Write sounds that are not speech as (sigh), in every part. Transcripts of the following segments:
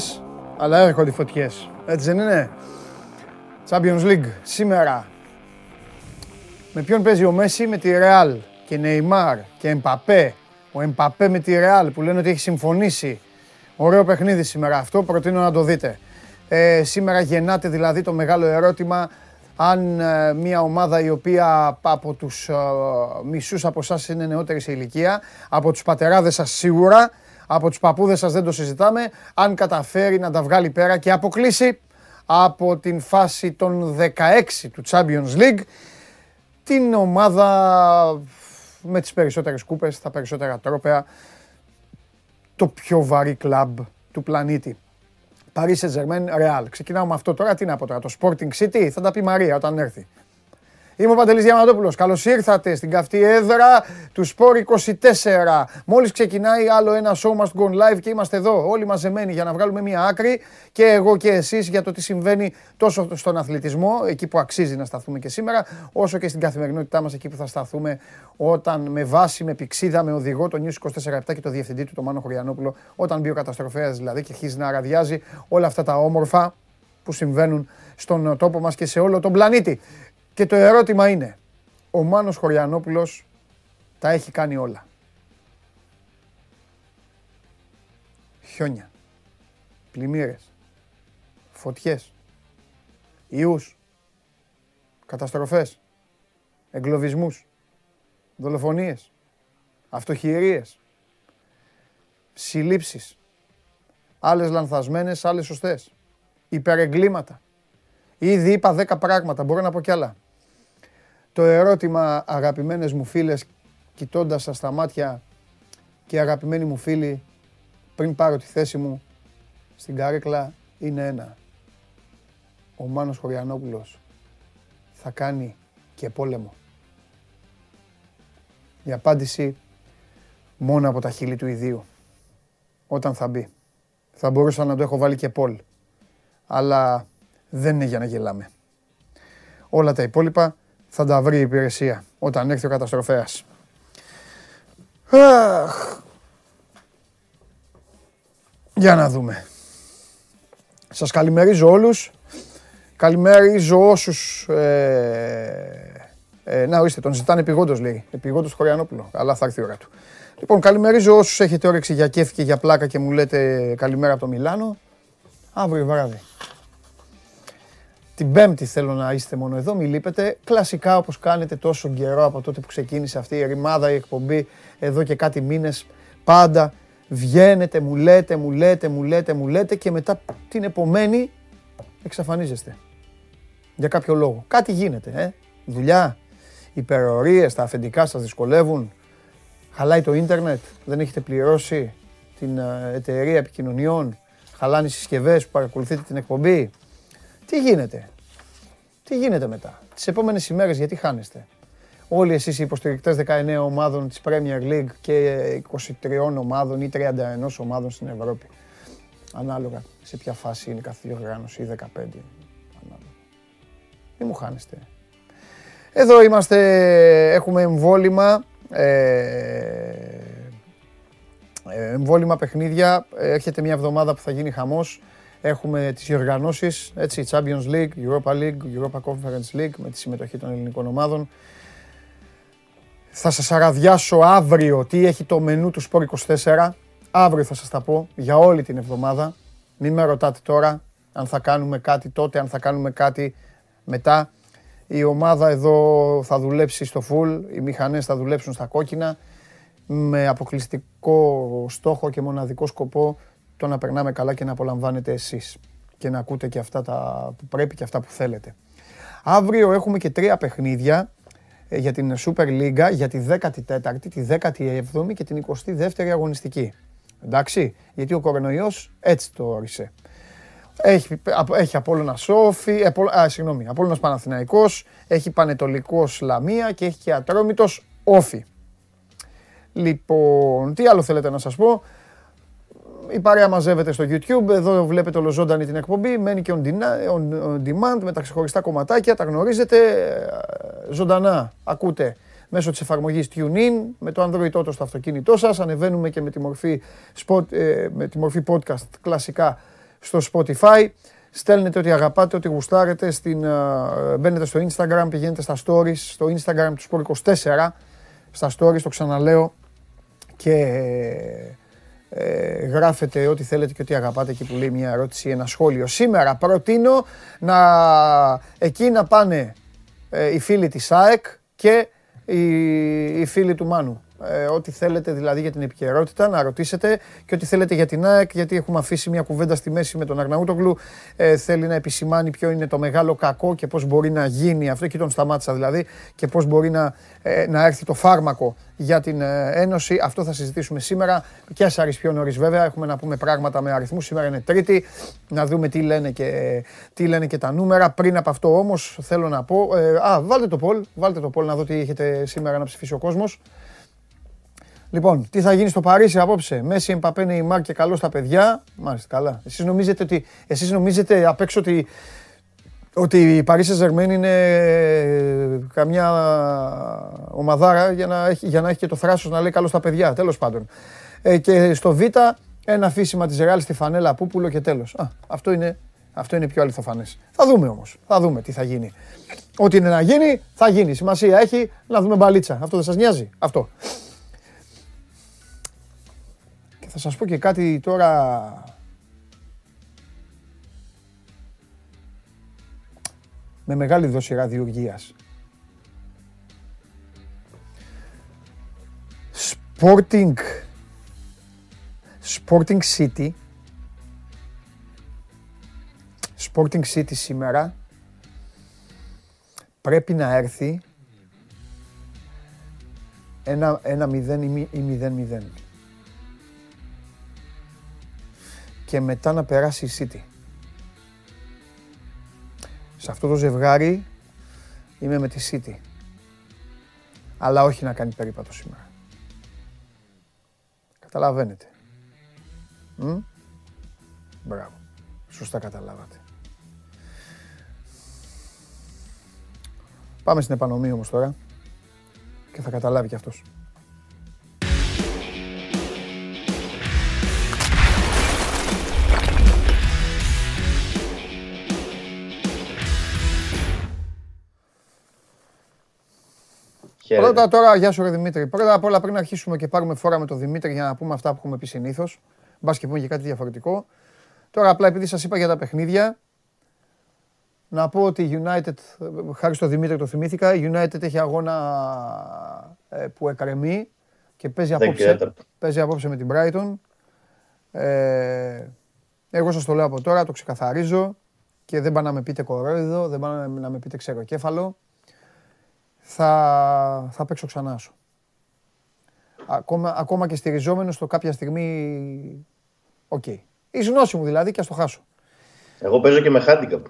φωτιές, αλλά έρχονται οι φωτιές. Έτσι δεν είναι; Champions League σήμερα. Με ποιον παίζει ο Μέση; Με τη Real και Νεϊμάρ και Εμπαπέ. Ο Εμπαπέ με τη Real που λένε ότι έχει συμφωνήσει. Ωραίο παιχνίδι σήμερα αυτό, προτείνω να το δείτε. Ε, σήμερα γεννάται δηλαδή το μεγάλο ερώτημα αν ε, μια ομάδα η οποία από τους ε, μισούς από εσάς είναι νεότερη σε ηλικία, από τους πατεράδες σας σίγουρα, από τους παππούδες σας δεν το συζητάμε, αν καταφέρει να τα βγάλει πέρα και αποκλείσει από την φάση των 16 του Champions League την ομάδα με τις περισσότερες κούπες, τα περισσότερα τρόπαια, το πιο βαρύ κλαμπ του πλανήτη. Paris Saint-Germain, Real. Ξεκινάω με αυτό τώρα. Τι να πω τώρα, το Sporting City, θα τα πει Μαρία όταν έρθει. Είμαι ο Παντελής Διαμαντόπουλος. Καλώς ήρθατε στην καυτή έδρα του Sport 24. Μόλις ξεκινάει άλλο ένα show must go live και είμαστε εδώ όλοι μαζεμένοι για να βγάλουμε μια άκρη και εγώ και εσείς για το τι συμβαίνει τόσο στον αθλητισμό, εκεί που αξίζει να σταθούμε και σήμερα, όσο και στην καθημερινότητά μας εκεί που θα σταθούμε όταν με βάση, με πηξίδα, με οδηγό το News 24 και το διευθυντή του, τον Μάνο Χωριανόπουλο, όταν μπει ο καταστροφέας δηλαδή και αρχίζει να αραδιάζει όλα αυτά τα όμορφα που συμβαίνουν στον τόπο μας και σε όλο τον πλανήτη. Και το ερώτημα είναι, ο Μάνος Χωριανόπουλος τα έχει κάνει όλα. Χιόνια, πλημμύρες, φωτιές, ιούς, καταστροφές, εγκλωβισμούς, δολοφονίες, αυτοχειρίες, συλλήψεις, άλλες λανθασμένες, άλλες σωστές, υπερεγκλήματα. Ήδη είπα δέκα πράγματα, μπορώ να πω κι άλλα. Το ερώτημα, αγαπημένες μου φίλες, κοιτώντας σας στα μάτια και αγαπημένοι μου φίλοι, πριν πάρω τη θέση μου στην καρέκλα, είναι ένα. Ο Μάνος Χωριανόπουλος θα κάνει και πόλεμο. Η απάντηση μόνο από τα χείλη του ιδίου. Όταν θα μπει. Θα μπορούσα να το έχω βάλει και πόλ. Αλλά δεν είναι για να γελάμε. Όλα τα υπόλοιπα θα τα βρει η υπηρεσία όταν έρθει ο καταστροφέας. Αχ. Για να δούμε. Σας καλημερίζω όλους. Καλημερίζω όσους... Ε, ε, να ορίστε, τον ζητάνε επιγόντως λέει. Επιγόντως Χωριανόπουλο. Αλλά θα έρθει η ώρα του. Λοιπόν, καλημερίζω όσους έχετε όρεξη για κέφι και για πλάκα και μου λέτε καλημέρα από το Μιλάνο. Αύριο βράδυ. Την Πέμπτη θέλω να είστε μόνο εδώ, μη λείπετε. Κλασικά όπως κάνετε τόσο καιρό από τότε που ξεκίνησε αυτή η ρημάδα, η εκπομπή, εδώ και κάτι μήνες, πάντα βγαίνετε, μου λέτε, μου λέτε, μου λέτε, μου λέτε και μετά την επομένη εξαφανίζεστε. Για κάποιο λόγο. Κάτι γίνεται, ε. Δουλειά, υπερορίες, τα αφεντικά σας δυσκολεύουν. Χαλάει το ίντερνετ, δεν έχετε πληρώσει την ε, εταιρεία επικοινωνιών. Χαλάνε οι συσκευές που παρακολουθείτε την εκπομπή. Τι γίνεται; Τι γίνεται μετά; Τις επόμενες ημέρες γιατί χάνεστε; Όλοι εσείς οι υποστηρικτές 19 ομάδων της Premier League και 23 ομάδων ή 31 ομάδων στην Ευρώπη. Ανάλογα σε ποια φάση είναι κάθε διοργάνωση ή 15. Ανάλογα. Μην μου χάνεστε. Εδώ είμαστε, έχουμε εμβόλυμα, ε, εμβόλυμα παιχνίδια. Έρχεται μια εβδομάδα που θα γίνει χαμός. Έχουμε τις οργανώσεις, έτσι, Champions League, Europa League, Europa Conference League με τη συμμετοχή των ελληνικών ομάδων. Θα σας αραδιάσω αύριο τι έχει το μενού του Sport 24. Αύριο θα σας τα πω για όλη την εβδομάδα. Μην με ρωτάτε τώρα αν θα κάνουμε κάτι τότε, αν θα κάνουμε κάτι μετά. Η ομάδα εδώ θα δουλέψει στο full, οι μηχανές θα δουλέψουν στα κόκκινα με αποκλειστικό στόχο και μοναδικό σκοπό το να περνάμε καλά και να απολαμβάνετε εσείς και να ακούτε και αυτά τα που πρέπει και αυτά που θέλετε. Αύριο έχουμε και τρία παιχνίδια ε, για την Super League για τη 14η, τη 17η και την 22η αγωνιστική. Εντάξει, γιατί ο κορονοϊός έτσι το όρισε. Έχει, έχει Απόλλωνα Σόφι, α, συγγνώμη, Απόλλωνας Παναθηναϊκός, έχει Πανετολικός Λαμία και έχει και Ατρόμητος Όφι. Λοιπόν, τι άλλο θέλετε να σας πω; Η παρέα μαζεύεται στο YouTube. Εδώ βλέπετε ολοζώντανη την εκπομπή. Μένει και on demand με τα ξεχωριστά κομματάκια. Τα γνωρίζετε. Ε, ζωντανά ακούτε μέσω της εφαρμογής TuneIn, με το Android Auto στο αυτοκίνητό σας. Ανεβαίνουμε και με τη μορφή, spot, ε, με τη μορφή podcast κλασικά στο Spotify. Στέλνετε ό,τι αγαπάτε, ό,τι γουστάρετε. Στην, uh, μπαίνετε στο Instagram, πηγαίνετε στα stories, στο Instagram του Sport24, στα stories, το ξαναλέω, και ε, γράφετε ό,τι θέλετε και ό,τι αγαπάτε εκεί που λέει μια ερώτηση ή ένα σχόλιο. Σήμερα προτείνω να εκεί να πάνε ε, οι φίλοι της ΑΕΚ και οι, οι φίλοι του Μάνου. Ε, ό,τι θέλετε δηλαδή για την επικαιρότητα να ρωτήσετε και ό,τι θέλετε για την ΑΕΚ γιατί έχουμε αφήσει μια κουβέντα στη μέση με τον Αρναούτογλου ε, θέλει να επισημάνει ποιο είναι το μεγάλο κακό και πώς μπορεί να γίνει αυτό και τον σταμάτησα δηλαδή και πώς μπορεί να, ε, να έρθει το φάρμακο για την ε, Ένωση. Αυτό θα συζητήσουμε σήμερα και ας πιο νωρίς βέβαια. Έχουμε να πούμε πράγματα με αριθμούς. Σήμερα είναι Τρίτη. Να δούμε τι λένε και, τι λένε και τα νούμερα. Πριν από αυτό όμως θέλω να πω... Ε, α, βάλτε το poll. Βάλτε το poll να δω τι έχετε σήμερα να ψηφίσει ο κόσμος. Λοιπόν, τι θα γίνει στο Παρίσι απόψε; Μέση, Εμπαπέ, Νεϊμάρ και καλός στα παιδιά. Μάλιστα, καλά. Εσείς νομίζετε, ότι, εσείς νομίζετε απ' έξω ότι, ότι η Παρίσι Ζερμέν είναι καμιά ομαδάρα για να, έχει, για να έχει και το θράσος να λέει καλός στα παιδιά. Τέλος πάντων. Ε, και στο Β, ένα αφήσιμα της Ρεάλ στη φανέλα Πούπουλο και τέλος. Α, αυτό είναι, αυτό είναι πιο αληθοφανές. Θα δούμε όμως. Θα δούμε τι θα γίνει. Ό,τι είναι να γίνει, θα γίνει. Σημασία έχει να δούμε μπαλίτσα. Αυτό δεν σας νοιάζει; Αυτό. Θα σας πω και κάτι τώρα... Με μεγάλη δόση ραδιουργίας. Sporting. Sporting City. Sporting City σήμερα. Πρέπει να έρθει. Ένα, ένα 0 ή 0-0. Και μετά να περάσει η City. Σε αυτό το ζευγάρι είμαι με τη City. Αλλά όχι να κάνει περίπατο σήμερα. Καταλαβαίνετε. Μ; Μπράβο. Σωστά καταλάβατε. Πάμε στην επανομή όμως τώρα και θα καταλάβει κι αυτός. Πρώτα τώρα, γεια σου ρε Δημήτρη. Πρώτα απ' όλα πριν αρχίσουμε και πάρουμε φόρα με τον Δημήτρη για να πούμε αυτά που έχουμε πει συνήθως. Μπας και πούμε και κάτι διαφορετικό. Τώρα απλά επειδή σας είπα για τα παιχνίδια, να πω ότι η United, χάρη στο Δημήτρη το θυμήθηκα, η United έχει αγώνα ε, που εκρεμεί και παίζει απόψε, παίζει απόψε με την Brighton. Ε, εγώ σας το λέω από τώρα, το ξεκαθαρίζω και δεν πάνε να με πείτε κορόιδο, δεν πάνε να με πείτε ξεροκέφαλο θα, θα παίξω ξανά άσσο. Ακόμα, ακόμα και στηριζόμενος στο κάποια στιγμή, ok. Okay. Η γνώση μου δηλαδή και ας το χάσω. Εγώ παίζω και με handicap.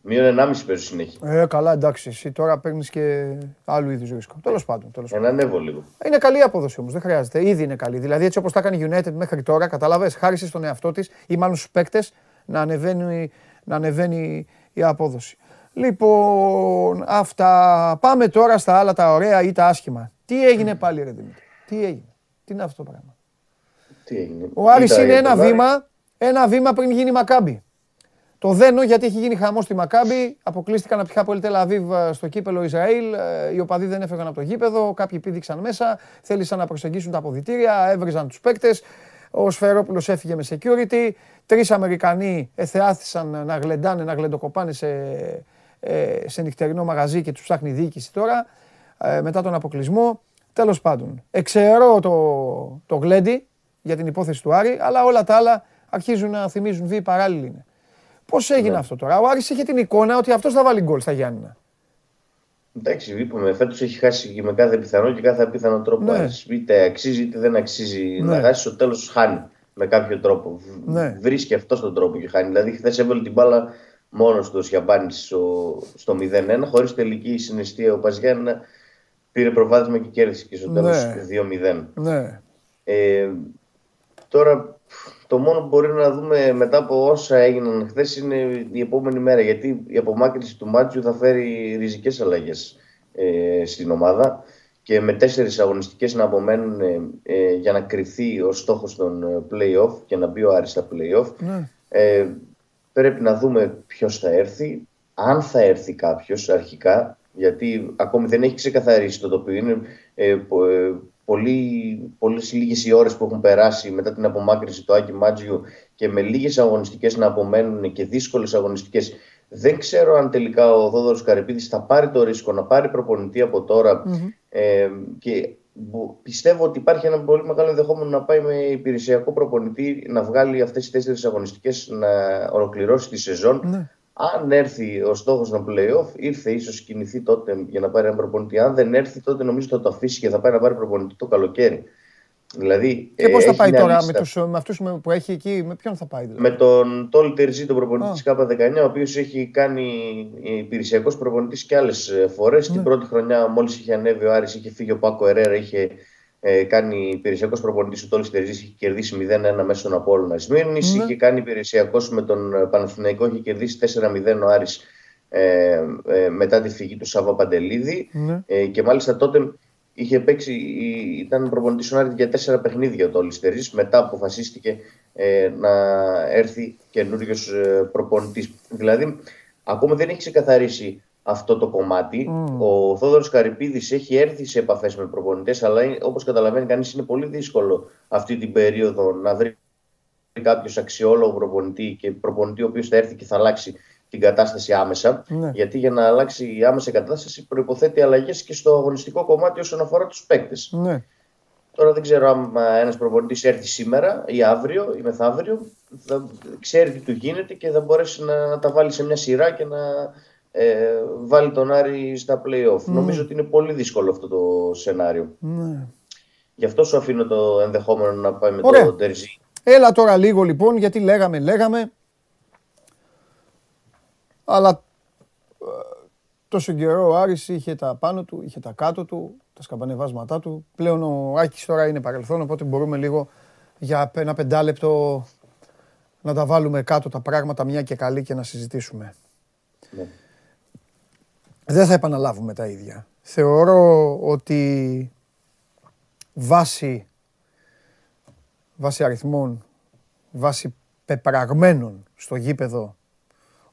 Μείον 1,5 παίζω συνέχεια. Ε, καλά, εντάξει. Εσύ τώρα παίρνεις και άλλου είδους ρίσκο. Τέλος πάντων. Τέλος Ένα ανέβω λίγο. Είναι καλή απόδοση όμως. Δεν χρειάζεται. Ήδη είναι καλή. Δηλαδή έτσι όπως τα κάνει η United μέχρι τώρα, κατάλαβες, χάρισες στον εαυτό της ή μάλλον στους παίκτες να ανεβαίνει, να ανεβαίνει η απόδοση. Λοιπόν, αυτά. Πάμε τώρα στα άλλα τα ωραία ή τα άσχημα. Τι έγινε πάλι, ρε Δημήτρη; Τι έγινε; Τι είναι αυτό το πράγμα; Τι έγινε; Ο Άρης είναι ένα βήμα, ένα βήμα πριν γίνει Μακάμπι. Το δένω γιατί έχει γίνει χαμός στη Μακάμπι. Αποκλείστηκαν από πολύ Τελαβίβ ε, στο κύπελο Ισραήλ. Ε, οι οπαδοί δεν έφευγαν από το γήπεδο. Κάποιοι πήδηξαν μέσα. Θέλησαν να προσεγγίσουν τα αποδητήρια. Έβριζαν τους παίκτες. Ο Σφερόπουλος έφυγε με security. Τρεις Αμερικανοί εθεάθησαν να γλεντάνε, να γλεντοκοπάνε σε ε, σε νυχτερινό μαγαζί και τους ψάχνει διοίκηση τώρα, ε, μετά τον αποκλεισμό. Τέλος πάντων, εξαιρώ το, το γλέντι για την υπόθεση του Άρη, αλλά όλα τα άλλα αρχίζουν να θυμίζουν βίαιοι παράλληλοι είναι. Πώς έγινε ναι. αυτό τώρα, Ο Άρης είχε την εικόνα ότι αυτός θα βάλει γκολ στα Γιάννηνα. Εντάξει, είπαμε, φέτος έχει χάσει και με κάθε πιθανό και κάθε απίθανο τρόπο. Ναι. Είτε αξίζει είτε δεν αξίζει ναι. να χάσει, στο τέλος χάνει με κάποιο τρόπο. Ναι. Βρίσκει αυτό τον τρόπο και χάνει. Δηλαδή, χθες έβαλε την μπάλα μόνος τους ο Σιαμπάνη στο, στο 0-1, χωρίς τελική συναισθία. Ο Παζιάννα πήρε προβάδισμα και κέρδισε και στο τέλος ναι. 2-0. Ναι. Ε, τώρα το μόνο που μπορεί να δούμε μετά από όσα έγιναν χθες είναι η επόμενη μέρα. Γιατί η απομάκρυνση του Μάτσιου θα φέρει ριζικές αλλαγές ε, στην ομάδα. και με τέσσερις αγωνιστικές να απομένουν ε, για να κρυθεί ο στόχος των ε, play-off και να μπει ο Άρης στα play-off. Ναι. Ε, πρέπει να δούμε ποιος θα έρθει, αν θα έρθει κάποιος αρχικά, γιατί ακόμη δεν έχει ξεκαθαρίσει το τοπίο. Είναι ε, ε, πολύ, πολλές λίγες οι ώρες που έχουν περάσει μετά την απομάκρυνση του Άκη Μάτζιου και με λίγες αγωνιστικές να απομένουν και δύσκολες αγωνιστικές. Δεν ξέρω αν τελικά ο Δόδωρος Καρυπίδης θα πάρει το ρίσκο να πάρει προπονητή από ε, και πιστεύω ότι υπάρχει ένα πολύ μεγάλο ενδεχόμενο να πάει με υπηρεσιακό προπονητή να βγάλει αυτές τις τέσσερις αγωνιστικές να ολοκληρώσει τη σεζόν. Ναι. Αν έρθει ο στόχος των playoff, ήρθε ίσως κινηθεί τότε για να πάρει ένα προπονητή. Αν δεν έρθει, τότε νομίζω θα το αφήσει και θα πάει να πάρει προπονητή το καλοκαίρι. Δηλαδή, και πώς θα πάει τώρα με, τους, με αυτούς που έχει εκεί, με ποιον θα πάει δηλαδή; Με τον Τόλ Τερζή, τον προπονητής τη ΚΑΠΑ19, ο οποίος έχει κάνει υπηρεσιακός προπονητής και άλλες φορές. Ναι. Την πρώτη χρονιά, μόλις είχε ανέβει ο Άρης, είχε φύγει ο Πάκο Ερέρα, είχε ε, κάνει υπηρεσιακός προπονητής ο Τόλις Τερζής, είχε κερδίσει 0-1 μέσα στον Απόλυνα Σμύρνης. Ναι. Είχε κάνει υπηρεσιακός με τον Παναθηναϊκό, είχε κερδίσει 4-0 ο Άρης ε, ε, μετά τη φυγή του Σάβα Παντελίδη. Ναι. Ε, και μάλιστα τότε είχε παίξει, ήταν προπονητής ο Άρης για τέσσερα παιχνίδια ο Τόλι Τερζή. Μετά αποφασίστηκε ε, να έρθει καινούριος ε, προπονητής. Δηλαδή, ακόμα δεν έχει ξεκαθαρίσει αυτό το κομμάτι. Mm. Ο Θόδωρος Καρυπίδης έχει έρθει σε επαφές με προπονητές, αλλά όπως καταλαβαίνει κανείς είναι πολύ δύσκολο αυτή την περίοδο να βρει κάποιος αξιόλογο προπονητή και προπονητή ο οποίος θα έρθει και θα αλλάξει την κατάσταση άμεσα. Ναι. Γιατί για να αλλάξει η άμεσα κατάσταση προποθέτει αλλαγές και στο αγωνιστικό κομμάτι όσον αφορά τους παίκτες. Ναι. Τώρα δεν ξέρω αν ένας προπονητής έρθει σήμερα ή αύριο ή μεθαύριο, θα ξέρει τι του γίνεται και θα μπορέσει να, να τα βάλει σε μια σειρά και να ε, βάλει τον Άρη στα play-off. Mm. Νομίζω ότι είναι πολύ δύσκολο αυτό το σενάριο. Mm. Γι' αυτό σου αφήνω το ενδεχόμενο να πάει με Ωραία. το Τερζή. Έλα τώρα λίγο λοιπόν, γιατί λέγαμε, λέγαμε. Αλλά ε, τόσο καιρό ο Άρης είχε τα πάνω του, είχε τα κάτω του, τα σκαμπανεβάσματά του. Πλέον ο Άκης τώρα είναι παρελθόν, οπότε μπορούμε λίγο για ένα πεντάλεπτο να τα βάλουμε κάτω τα πράγματα μια και καλή και να συζητήσουμε. Ναι δεν θα επαναλάβουμε τα ίδια. Θεωρώ ότι βάσει, βάσει αριθμών, βάσει πεπραγμένων στο γήπεδο,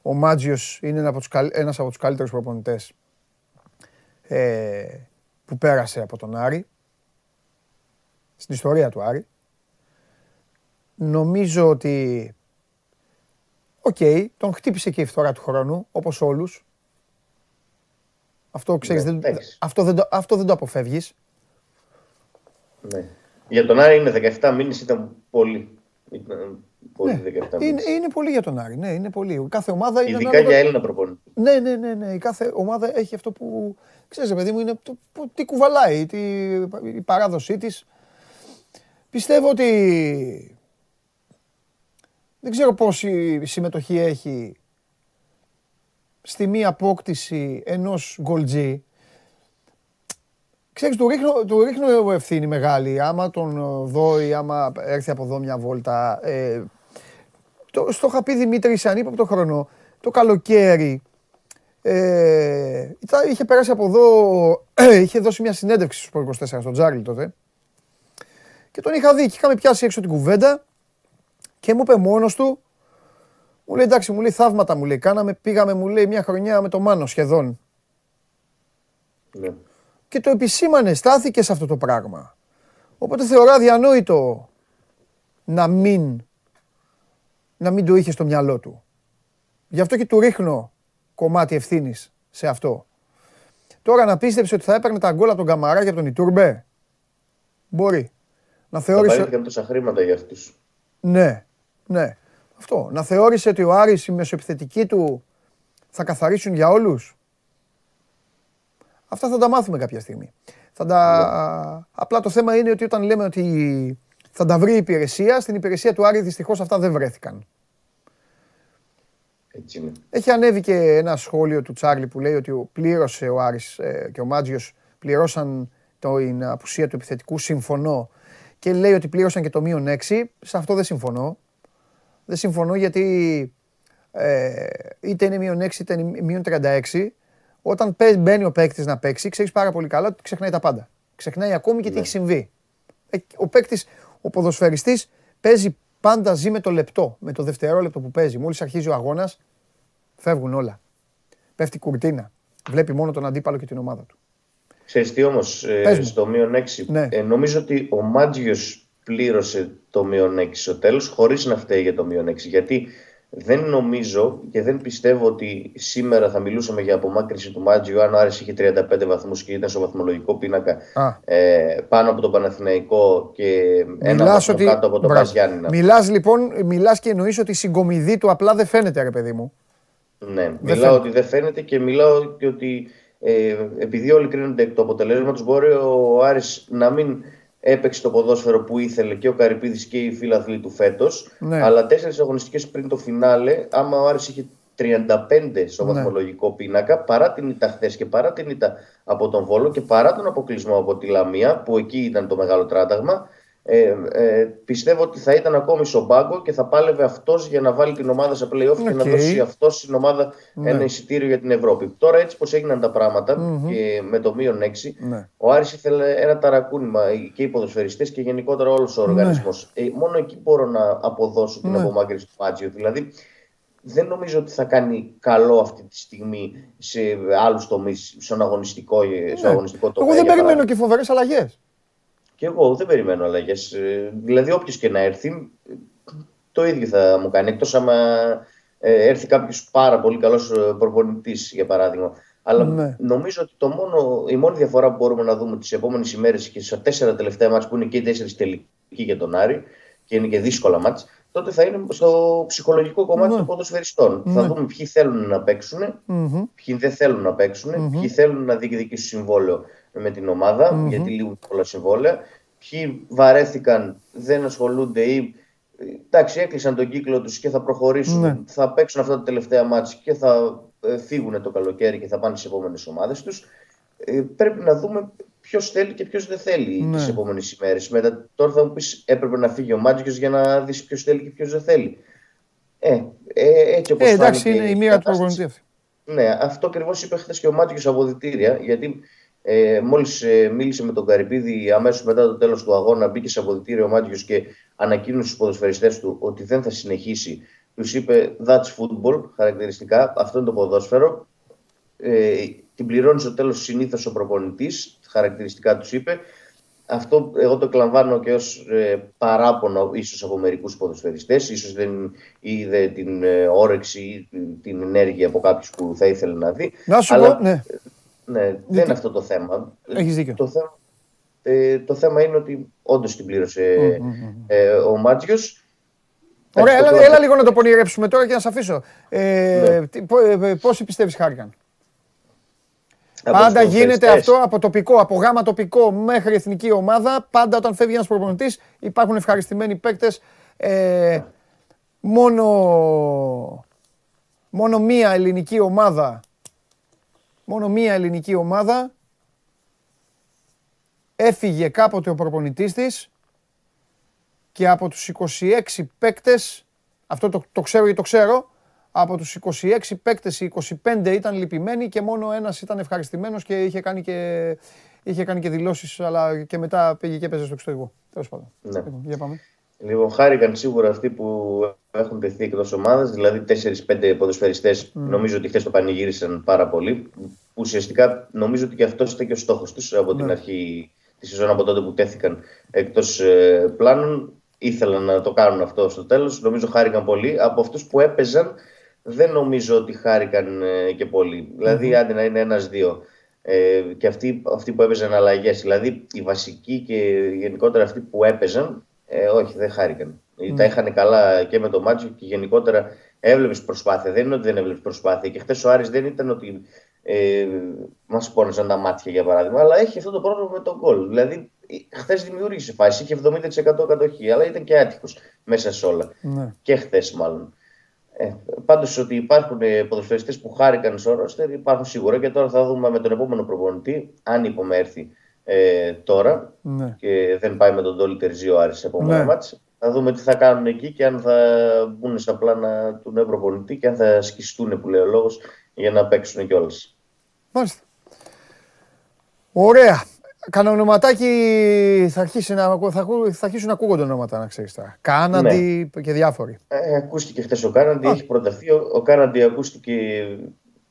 ο Μάτζιος είναι ένα από τους, ένας από τους καλύτερους προπονητές ε, που πέρασε από τον Άρη, στην ιστορία του Άρη. Νομίζω ότι, οκ, τον χτύπησε και η φθορά του χρόνου, όπως όλους, αυτό, ξέρεις, ναι, δεν, αυτό, δεν, το, αυτό δεν το αποφεύγεις. Ναι. Για τον Άρη είναι 17 μήνες, ήταν πολύ. Ήταν πολύ ναι. 17 είναι, είναι πολύ για τον Άρη, ναι, είναι πολύ. Κάθε ομάδα είναι Ειδικά για Έλληνα προπονητή. Ναι, ναι, ναι, ναι. Η κάθε ομάδα έχει αυτό που, ξέρεις, παιδί μου, είναι το, που, τι κουβαλάει, τι, η παράδοσή της. Πιστεύω ότι δεν ξέρω πόση συμμετοχή έχει στη μία απόκτηση ενός γκολτζή, ξέρεις, του ρίχνω, του ρίχνω ευθύνη μεγάλη. Άμα τον δω ή άμα έρθει από εδώ μια βόλτα. Ε, το, στο είχα πει Δημήτρη σε ανύποπτο χρόνο, το καλοκαίρι, ε, είχε περάσει από εδώ, (clears throat) είχε δώσει μια συνέντευξη στους 24 στον Τζάρλι τότε. Και τον είχα δει και είχαμε πιάσει έξω την κουβέντα και μου είπε μόνος του, μου λέει εντάξει, μου λέει θαύματα μου λέει. Κάναμε, πήγαμε μου λέει μια χρονιά με το Μάνο σχεδόν. Ναι. Και το επισήμανε, στάθηκε σε αυτό το πράγμα. Οπότε θεωρώ αδιανόητο να μην, να μην το είχε στο μυαλό του. Γι' αυτό και του ρίχνω κομμάτι ευθύνης σε αυτό. Τώρα να πίστεψε ότι θα έπαιρνε τα γκολ από τον Καμαρά και από τον Ιτούρμπε; Μπορεί. Να θεώρησε. Θα τόσα χρήματα για αυτούς. Ναι, ναι. Αυτό. Να θεώρησε ότι ο Άρης, η μεσοεπιθετική του θα καθαρίσουν για όλους; Αυτά θα τα μάθουμε κάποια στιγμή. Θα τα... Ναι. Απλά το θέμα είναι ότι όταν λέμε ότι θα τα βρει η υπηρεσία, στην υπηρεσία του Άρη δυστυχώς αυτά δεν βρέθηκαν. Έτσι είναι. Έχει ανέβει και ένα σχόλιο του Τσάρλι που λέει ότι πλήρωσε ο Άρης ε, και ο Μάτζιος πληρώσαν την απουσία του επιθετικού. Συμφωνώ. Και λέει ότι πλήρωσαν και το μείον 6. Σε αυτό δεν συμφωνώ. Δεν συμφωνώ γιατί ε, είτε είναι μείον 6 είτε είναι μείον 36. Όταν μπαίνει ο παίκτης να παίξει, ξέρεις πάρα πολύ καλά ότι ξεχνάει τα πάντα. Ξεχνάει ακόμη και τι ναι. έχει συμβεί. Ε, ο παίκτης, ο ποδοσφαιριστής παίζει πάντα ζει με το λεπτό, με το δευτερόλεπτο που παίζει. Μόλις αρχίζει ο αγώνας, φεύγουν όλα. Πέφτει κουρτίνα. Βλέπει μόνο τον αντίπαλο και την ομάδα του. Ξέρεις τι όμως, ε, στο μείον 6, ναι. ε, νομίζω ότι ο Μάτζιος πλήρωσε το μείον 6 στο τέλος χωρίς να φταίει για το μείον 6. Γιατί δεν νομίζω και δεν πιστεύω ότι σήμερα θα μιλούσαμε για απομάκρυνση του Μάτζιου αν ο Άρης είχε 35 βαθμούς και ήταν στο βαθμολογικό πίνακα ε, πάνω από τον Παναθηναϊκό και ένα βαθμό ότι... κάτω από τον Παζιάννηνα. Μιλάς λοιπόν, μιλάς και εννοείς ότι η συγκομιδή του απλά δεν φαίνεται ρε παιδί μου. Ναι, δεν μιλάω φαίνεται. ότι δεν φαίνεται και μιλάω και ότι ε, επειδή όλοι κρίνονται εκ του αποτελέσματος, μπορεί ο Άρης να μην έπαιξε το ποδόσφαιρο που ήθελε και ο Καρυπίδης και οι φίλαθλοι του φέτος. Ναι. Αλλά τέσσερις αγωνιστικές πριν το φινάλε, άμα ο Άρης είχε 35 στο ναι. βαθμολογικό πίνακα, παρά την ήττα χθες και παρά την ήττα από τον Βόλο και παρά τον αποκλεισμό από τη Λαμία, που εκεί ήταν το μεγάλο τράταγμα, ε, ε, πιστεύω ότι θα ήταν ακόμη στον πάγκο και θα πάλευε αυτός για να βάλει την ομάδα σε playoff okay. και να δώσει αυτός στην ομάδα ναι. ένα εισιτήριο για την Ευρώπη. Τώρα έτσι πως έγιναν τα πραγματα και με το μείον 6, ναι. ο Άρης ήθελε ένα ταρακούνημα και οι ποδοσφαιριστές και γενικότερα όλος ο οργανισμός. Ναι. Ε, μόνο εκεί μπορώ να αποδώσω την ναι. απομάκρυνση του Μάτζιο. Δηλαδή δεν νομίζω ότι θα κάνει καλό αυτή τη στιγμή σε άλλους τομείς, στον αγωνιστικό, ναι. αγωνιστικό τομέα. Εγώ δεν περιμένω και φοβερές αλλαγές. Και εγώ δεν περιμένω αλλαγές. Ε, δηλαδή, όποιος και να έρθει, το ίδιο θα μου κάνει. Εκτός άμα ε, έρθει κάποιος πάρα πολύ καλός ε, προπονητής, για παράδειγμα. Αλλά ναι. νομίζω ότι το μόνο, η μόνη διαφορά που μπορούμε να δούμε τις επόμενες ημέρες και στα τέσσερα τελευταία μάτια που είναι και οι τέσσερις τελικοί για τον Άρη και είναι και δύσκολα μάτια, τότε θα είναι στο ψυχολογικό κομμάτι ναι. των ποδοσφαιριστών. Ναι. Θα δούμε ποιοι θέλουν να παίξουν, mm-hmm. ποιοι δεν θέλουν να παίξουν, mm-hmm. ποιοι θέλουν να διεκδικήσουν συμβόλαιο με την ομάδα, mm-hmm. γιατί λείπουν πολλά συμβόλαια. Ποιοι βαρέθηκαν, δεν ασχολούνται ή εντάξει, έκλεισαν τον κύκλο τους και θα προχωρήσουν, ναι. θα παίξουν αυτά τα τελευταία μάτια και θα ε, φύγουν το καλοκαίρι και θα πάνε στις επόμενες ομάδες τους. Ε, πρέπει να δούμε ποιος θέλει και ποιος δεν θέλει ναι. τι επόμενες ημέρες. Μετά τώρα θα μου πεις έπρεπε να φύγει ο Μάτζιο για να δεις ποιος θέλει και ποιος δεν θέλει. Ε, ε, έτσι όπως ε, εντάξει, είναι η μία του προπονητή αυτή. Ναι, αυτό ακριβώς είπε χθες και ο Μάτζιο από διτήρια, γιατί ε, Μόλις ε, μίλησε με τον Καρυπίδη αμέσως μετά το τέλος του αγώνα, μπήκε σε αποδητήριο ο Μάτιος και ανακοίνωσε στους ποδοσφαιριστές του ότι δεν θα συνεχίσει. Τους είπε That's football, χαρακτηριστικά. Αυτό είναι το ποδόσφαιρο. Ε, την πληρώνει στο τέλος συνήθως ο προπονητής, χαρακτηριστικά τους είπε. Αυτό εγώ το εκλαμβάνω και ως ε, παράπονο ίσως από μερικούς ποδοσφαιριστές. σω δεν είδε την ε, όρεξη ή την ενέργεια από κάποιους που θα ήθελε να δει. Να σου πω, ναι. Ναι, δεν είναι αυτό το θέμα. Έχεις δίκιο. Το θέμα, ε, το θέμα είναι ότι όντως την πλήρωσε ε, ο Μάτζιος. Ωραία, έλα, έλα, λίγο να το πονηρέψουμε τώρα και να σε αφήσω. Ε, ναι. Ε, πόσοι πιστεύεις χάρηκαν. Πάντα γίνεται αυτό από τοπικό, από γάμα τοπικό μέχρι εθνική ομάδα. Πάντα όταν φεύγει ένας προπονητής υπάρχουν ευχαριστημένοι παίκτες. Ε, μόνο, μόνο μία ελληνική ομάδα μόνο μία ελληνική ομάδα έφυγε κάποτε ο προπονητής της και από τους 26 παίκτες, αυτό το, το ξέρω γιατί το ξέρω, από τους 26 παίκτες οι 25 ήταν λυπημένοι και μόνο ένας ήταν ευχαριστημένος και είχε κάνει και, είχε κάνει και δηλώσεις αλλά και μετά πήγε και έπαιζε στο εξωτερικό. Τέλος πάντων. Ναι. Λοιπόν, για πάμε. Λοιπόν, χάρηκαν σίγουρα αυτοί που έχουν τεθεί εκτός ομάδας, δηλαδή 4-5 ποδοσφαιριστές. Mm. Νομίζω ότι χθες το πανηγύρισαν πάρα πολύ. Ουσιαστικά νομίζω ότι και αυτός ήταν και ο στόχος τους από την ναι. αρχή της σεζόν, από τότε που τέθηκαν εκτός ε, πλάνων. Ήθελαν να το κάνουν αυτό στο τέλος. Νομίζω χάρηκαν πολύ. Από αυτούς που έπαιζαν, δεν νομίζω ότι χάρηκαν ε, και πολύ. Mm-hmm. Δηλαδή, άντε να είναι ένα-δύο. Ε, και αυτοί, αυτοί που έπαιζαν αλλαγές. Δηλαδή, οι βασικοί και γενικότερα αυτοί που έπαιζαν ε, όχι, δεν χάρηκαν. Mm. Τα είχαν καλά και με το Μάτσο και γενικότερα έβλεπες προσπάθεια. Δεν είναι ότι δεν έβλεπες προσπάθεια. Και χθες ο Άρης δεν ήταν ότι ε, μας πόνεσαν τα μάτια για παράδειγμα, αλλά έχει αυτό το πρόβλημα με τον γκολ. Δηλαδή, χθες δημιούργησε φάση, είχε 70% κατοχή, αλλά ήταν και άτυχος μέσα σε όλα. Mm. Και χθες μάλλον. Ε, Πάντως ότι υπάρχουν ε, ποδοσφαιριστές που χάρηκαν στο ρόστερ υπάρχουν σίγουρα και τώρα θα δούμε με τον επόμενο προπονητή, αν υπομέρθει ε, τώρα ναι. και δεν πάει με τον Τόλι Τερζίο Άρης σε επόμενα ναι. μάτς. Θα δούμε τι θα κάνουν εκεί και αν θα μπουν στα πλάνα του νέου προπονητή και αν θα σκιστούν που λέει ο λόγος για να παίξουν κιόλας. Μάλιστα. Ωραία. Κανονοματάκι θα, αρχίσει να, θα, θα αρχίσουν να ακούγονται ονόματα, να ξέρεις τα. Κάναντι ναι. και διάφοροι. Ε, ακούστηκε χθες ο Κάναντι, έχει προταθεί. Ο, ο Κάναντι ακούστηκε,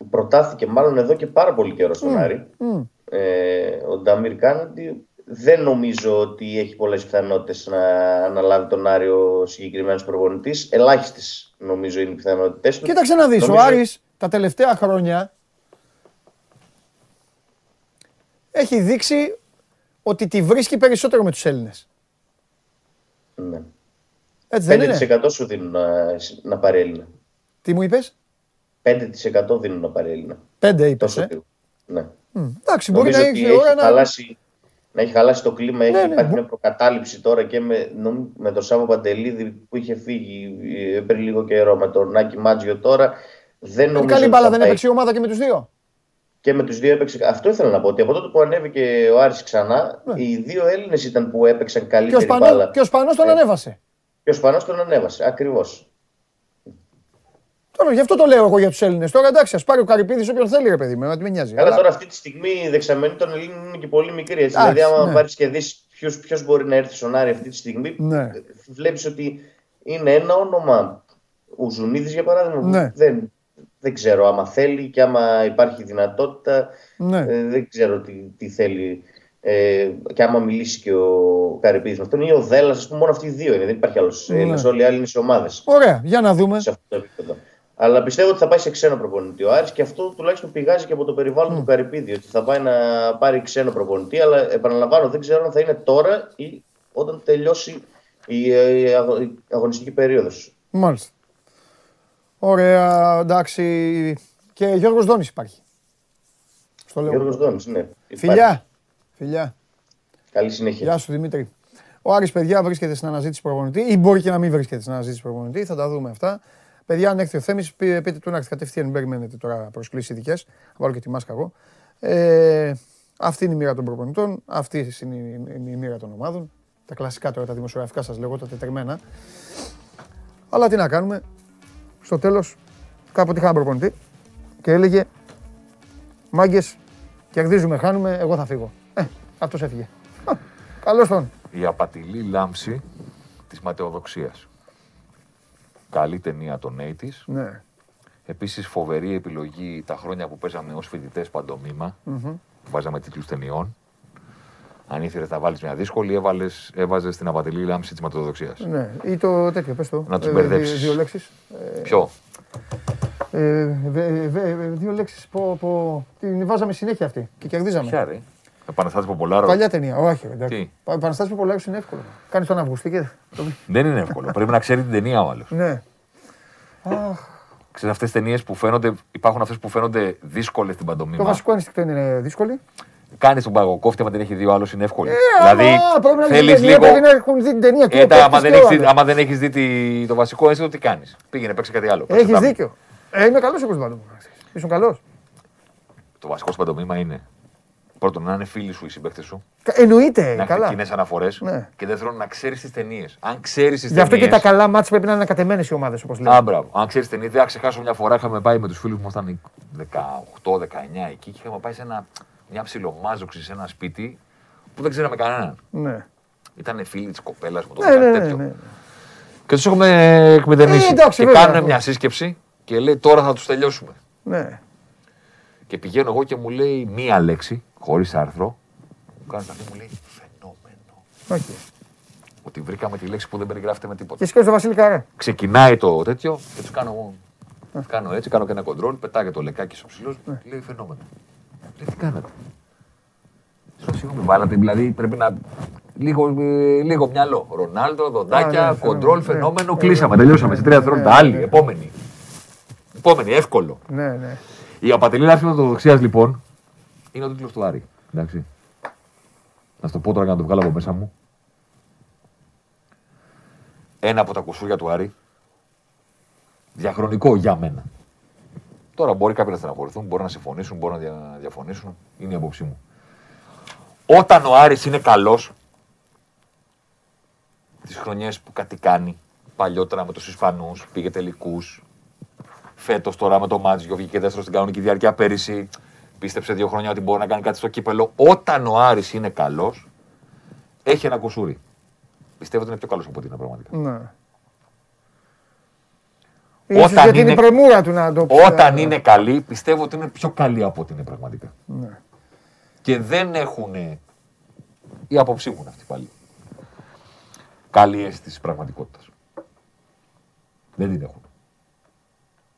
προτάθηκε μάλλον εδώ και πάρα πολύ καιρό στον mm. Άρη. Mm. Ε, ο Νταμίρ Κάναντι δεν νομίζω ότι έχει πολλές πιθανότητες να αναλάβει τον Άρη ο συγκεκριμένος προπονητής. Ελάχιστες νομίζω είναι οι πιθανότητες του. Κοίταξε να δεις. Νομίζω... Ο Άρης τα τελευταία χρόνια έχει δείξει ότι τη βρίσκει περισσότερο με τους Έλληνες. Ναι. Έτσι δεν 5% είναι. σου δίνουν να, να πάρει Έλληνα. Τι μου είπες; 5% δίνουν να πάρει Έλληνα. 5 είπες, ε; Ναι. Mm. Εντάξει, μπορεί να έχει, έχει να... Χαλάσει, να έχει χαλάσει το κλίμα, έχει, ναι, ναι. υπάρχει μια προκατάληψη τώρα και με, με τον Σάββο Παντελίδη που είχε φύγει ε, πριν λίγο καιρό με τον Νάκη Μάτζιο τώρα. Δεν νομίζω καλή μπάλα, δεν έπαιξε η ομάδα και με τους δύο και με τους δύο έπαιξε. Αυτό ήθελα να πω ότι από τότε που ανέβηκε ο Άρης ξανά, ναι. οι δύο Έλληνες ήταν που έπαιξαν καλύτερη και μπάλα. Και ο Σπανό τον ε, ανέβασε. Και ο Σπανό τον ανέβασε, ακριβώς. Τώρα γι' αυτό το λέω εγώ για τους Έλληνες. Τώρα εντάξει, ας πάρει ο Καρυπίδης όποιον θέλει, ρε παιδί μου, με νοιάζει. Αλλά, τώρα αυτή τη στιγμή η δεξαμενή των Ελλήνων είναι και πολύ μικρή. Έτσι. δηλαδή, άμα ναι. πάρεις και δεις ποιος μπορεί να έρθει στον Άρη αυτή τη στιγμή, ναι. βλέπεις ότι είναι ένα όνομα. Ο Ζουνίδης, για παράδειγμα, ναι. δεν, δεν ξέρω άμα θέλει και άμα υπάρχει δυνατότητα. Ναι. Ε, δεν ξέρω τι, τι θέλει. Ε, και άμα μιλήσει και ο Καρυπίδης με αυτόν ή ο Δέλλα, ας πούμε, μόνο αυτοί οι δύο είναι. Δεν υπάρχει άλλος ναι. Όλοι οι άλλοι είναι σε ομάδες. Ωραία, για να δούμε. Σε αυτό το επίπεδο. Αλλά πιστεύω ότι θα πάει σε ξένο προπονητή ο Άρης και αυτό τουλάχιστον πηγάζει και από το περιβάλλον mm. του Καρυπίδη. Ότι θα πάει να πάρει ξένο προπονητή. Αλλά επαναλαμβάνω, δεν ξέρω αν θα είναι τώρα ή όταν τελειώσει η, η αγωνιστική περίοδος. Μάλιστα. Ωραία, εντάξει. Και Γιώργος Δόνης υπάρχει. Στο λέω. Γιώργος Δόνης, ναι. Φιλιά. Φιλιά. Καλή συνέχεια. Γεια σου Δημήτρη. Ο Άρης, παιδιά, βρίσκεται στην αναζήτηση προπονητή ή μπορεί και να μην βρίσκεται στην αναζήτηση προπονητή. Θα τα δούμε αυτά. Παιδιά, αν έρθει ο Θέμης, πείτε του να έρθει κατευθείαν. Μην περιμένετε τώρα προσκλήσει ειδικές. Θα βάλω και τη μάσκα εγώ. Ε, αυτή είναι η μοίρα των προπονητών. Αυτή είναι η μοίρα των ομάδων. Τα κλασικά τώρα, τα δημοσιογραφικά σας λέγω, τα τετριμένα. Αλλά τι να κάνουμε, στο τέλος κάποτε είχα ένα προπονητή και έλεγε Μάγκες, κερδίζουμε, χάνουμε, εγώ θα φύγω. Ε, αυτός έφυγε. Καλώς τον. Η απατηλή λάμψη της ματαιοδοξίας. Καλή ταινία των 80's. Ναι. Επίσης φοβερή επιλογή τα χρόνια που παίζαμε ως φοιτητές παντομήμα. Mm-hmm. Βάζαμε τίτλους ταινιών. Αν ήθελες να βάλεις μια δύσκολη, έβαζες την απατηλή λάμψη της ματοδοξίας. Ναι, ή το τέτοιο, πες το. Να τους ε, μπερδέψεις. Δύο λέξεις. Ποιο; Ε, δύο λέξεις που την βάζαμε συνέχεια αυτή και κερδίζαμε. Ποια ρε; Επαναστάτη Ποπολάρο. Παλιά ταινία. Όχι, εντάξει. Επαναστάτη Ποπολάρο είναι εύκολο. Κάνεις τον Αυγουστή και. Δεν είναι εύκολο. Πρέπει να ξέρει την ταινία ο άλλος. Ναι. Ξέρετε αυτές τις ταινίες που φαίνονται, υπάρχουν αυτές που φαίνονται δύσκολες στην παντομήμα. Το βασικό ένστικτο είναι δύσκολη. Κάνεις τον παγοκόφτη, άμα την έχει δει ο άλλος είναι εύκολο. Ε, δηλαδή θέλεις λίγο. Πρέπει να έχουν δει την ταινία και ε, άμα, δεν έχεις, άμα δεν έχεις δει το βασικό ένστικτο, τι κάνεις; Πήγαινε, παίξει κάτι άλλο. Έχεις δίκιο. Ε, είμαι καλός εγώ στην Ήσουν καλός. Το βασικό στο παντομήμα είναι πρώτον να είναι φίλοι σου οι συμπαίκτες σου. Εννοείται. Να καλά. κοινέ αναφορές. Ναι. Και δεύτερον να ξέρεις τις ταινίες. Αν ξέρεις τις ταινίε. Γι' αυτό και τα καλά μάτια πρέπει να είναι ανακατεμένες οι ομάδες όπως λέμε. Άμπρα. Αν ξέρεις ταινίες, δεν θα ξεχάσω μια φορά είχαμε πάει με τους φίλους μου ήταν 18-19 εκεί και είχαμε πάει σε ένα μια ψιλομάζοξη σε ένα σπίτι που δεν ξέραμε κανέναν. Ναι. Ήταν φίλοι της κοπέλας μου, το ναι, ναι, ναι, τέτοιο. Ναι, ναι. Και τους έχουμε εκμεταλλευτεί. Ε, και κάνουν μια σύσκεψη και λέει τώρα θα τους τελειώσουμε. Ναι. Και πηγαίνω εγώ και μου λέει μία λέξη, χωρίς άρθρο. Μου κάνεις τα μου λέει φαινόμενο. Okay. Ότι βρήκαμε τη λέξη που δεν περιγράφεται με τίποτα. Και σκέφτομαι το Βασίλη Καρέ. Ξεκινάει το τέτοιο και τους κάνω εγώ. Κάνω έτσι, κάνω και ένα κοντρόλ, πετάγεται το λεκάκι στο ψηλό, λέει φαινόμενο. Λέει τι κάνατε; Συγγνώμη, βάλατε, δηλαδή πρέπει να. Λίγο, ε, λίγο μυαλό. Ρονάλντο, δοντάκια, ναι, κοντρόλ, ναι, φαινόμενο. Ναι. Κλείσαμε, τελειώσαμε. Σε τρία δευτερόλεπτα. Άλλη, επόμενη. Επόμενη, εύκολο. Ναι, ναι. Η απατηλή άρση ορθοδοξία λοιπόν είναι ο τίτλος του Άρη. Εντάξει. Να στο πω τώρα για να το βγάλω από μέσα μου. Ένα από τα κουσούρια του Άρη. Διαχρονικό για μένα. Τώρα μπορεί κάποιοι να στεναχωρηθούν, μπορεί να συμφωνήσουν, μπορεί να διαφωνήσουν. Είναι η άποψή μου. Όταν ο Άρης είναι καλός, τις χρονιές που κάτι κάνει, παλιότερα με τους Ισπανούς, πήγε τελικούς. Φέτος τώρα με το Μάτζιο βγήκε δεύτερος στην κανονική διάρκεια πέρυσι. Πίστεψε δύο χρόνια ότι μπορεί να κάνει κάτι στο κύπελο. Όταν ο Άρης είναι καλός, έχει ένα κουσούρι. Πιστεύω ότι είναι πιο καλός από ότι είναι πραγματικά. Ναι. Όταν είναι, είναι η πρεμούρα του να το πει. Όταν είναι καλή, πιστεύω ότι είναι πιο καλή από ό,τι είναι πραγματικά. Ναι. Και δεν έχουν. Η άποψή μου αυτή πάλι. Καλή αίσθηση πραγματικότητας. Δεν την έχουν.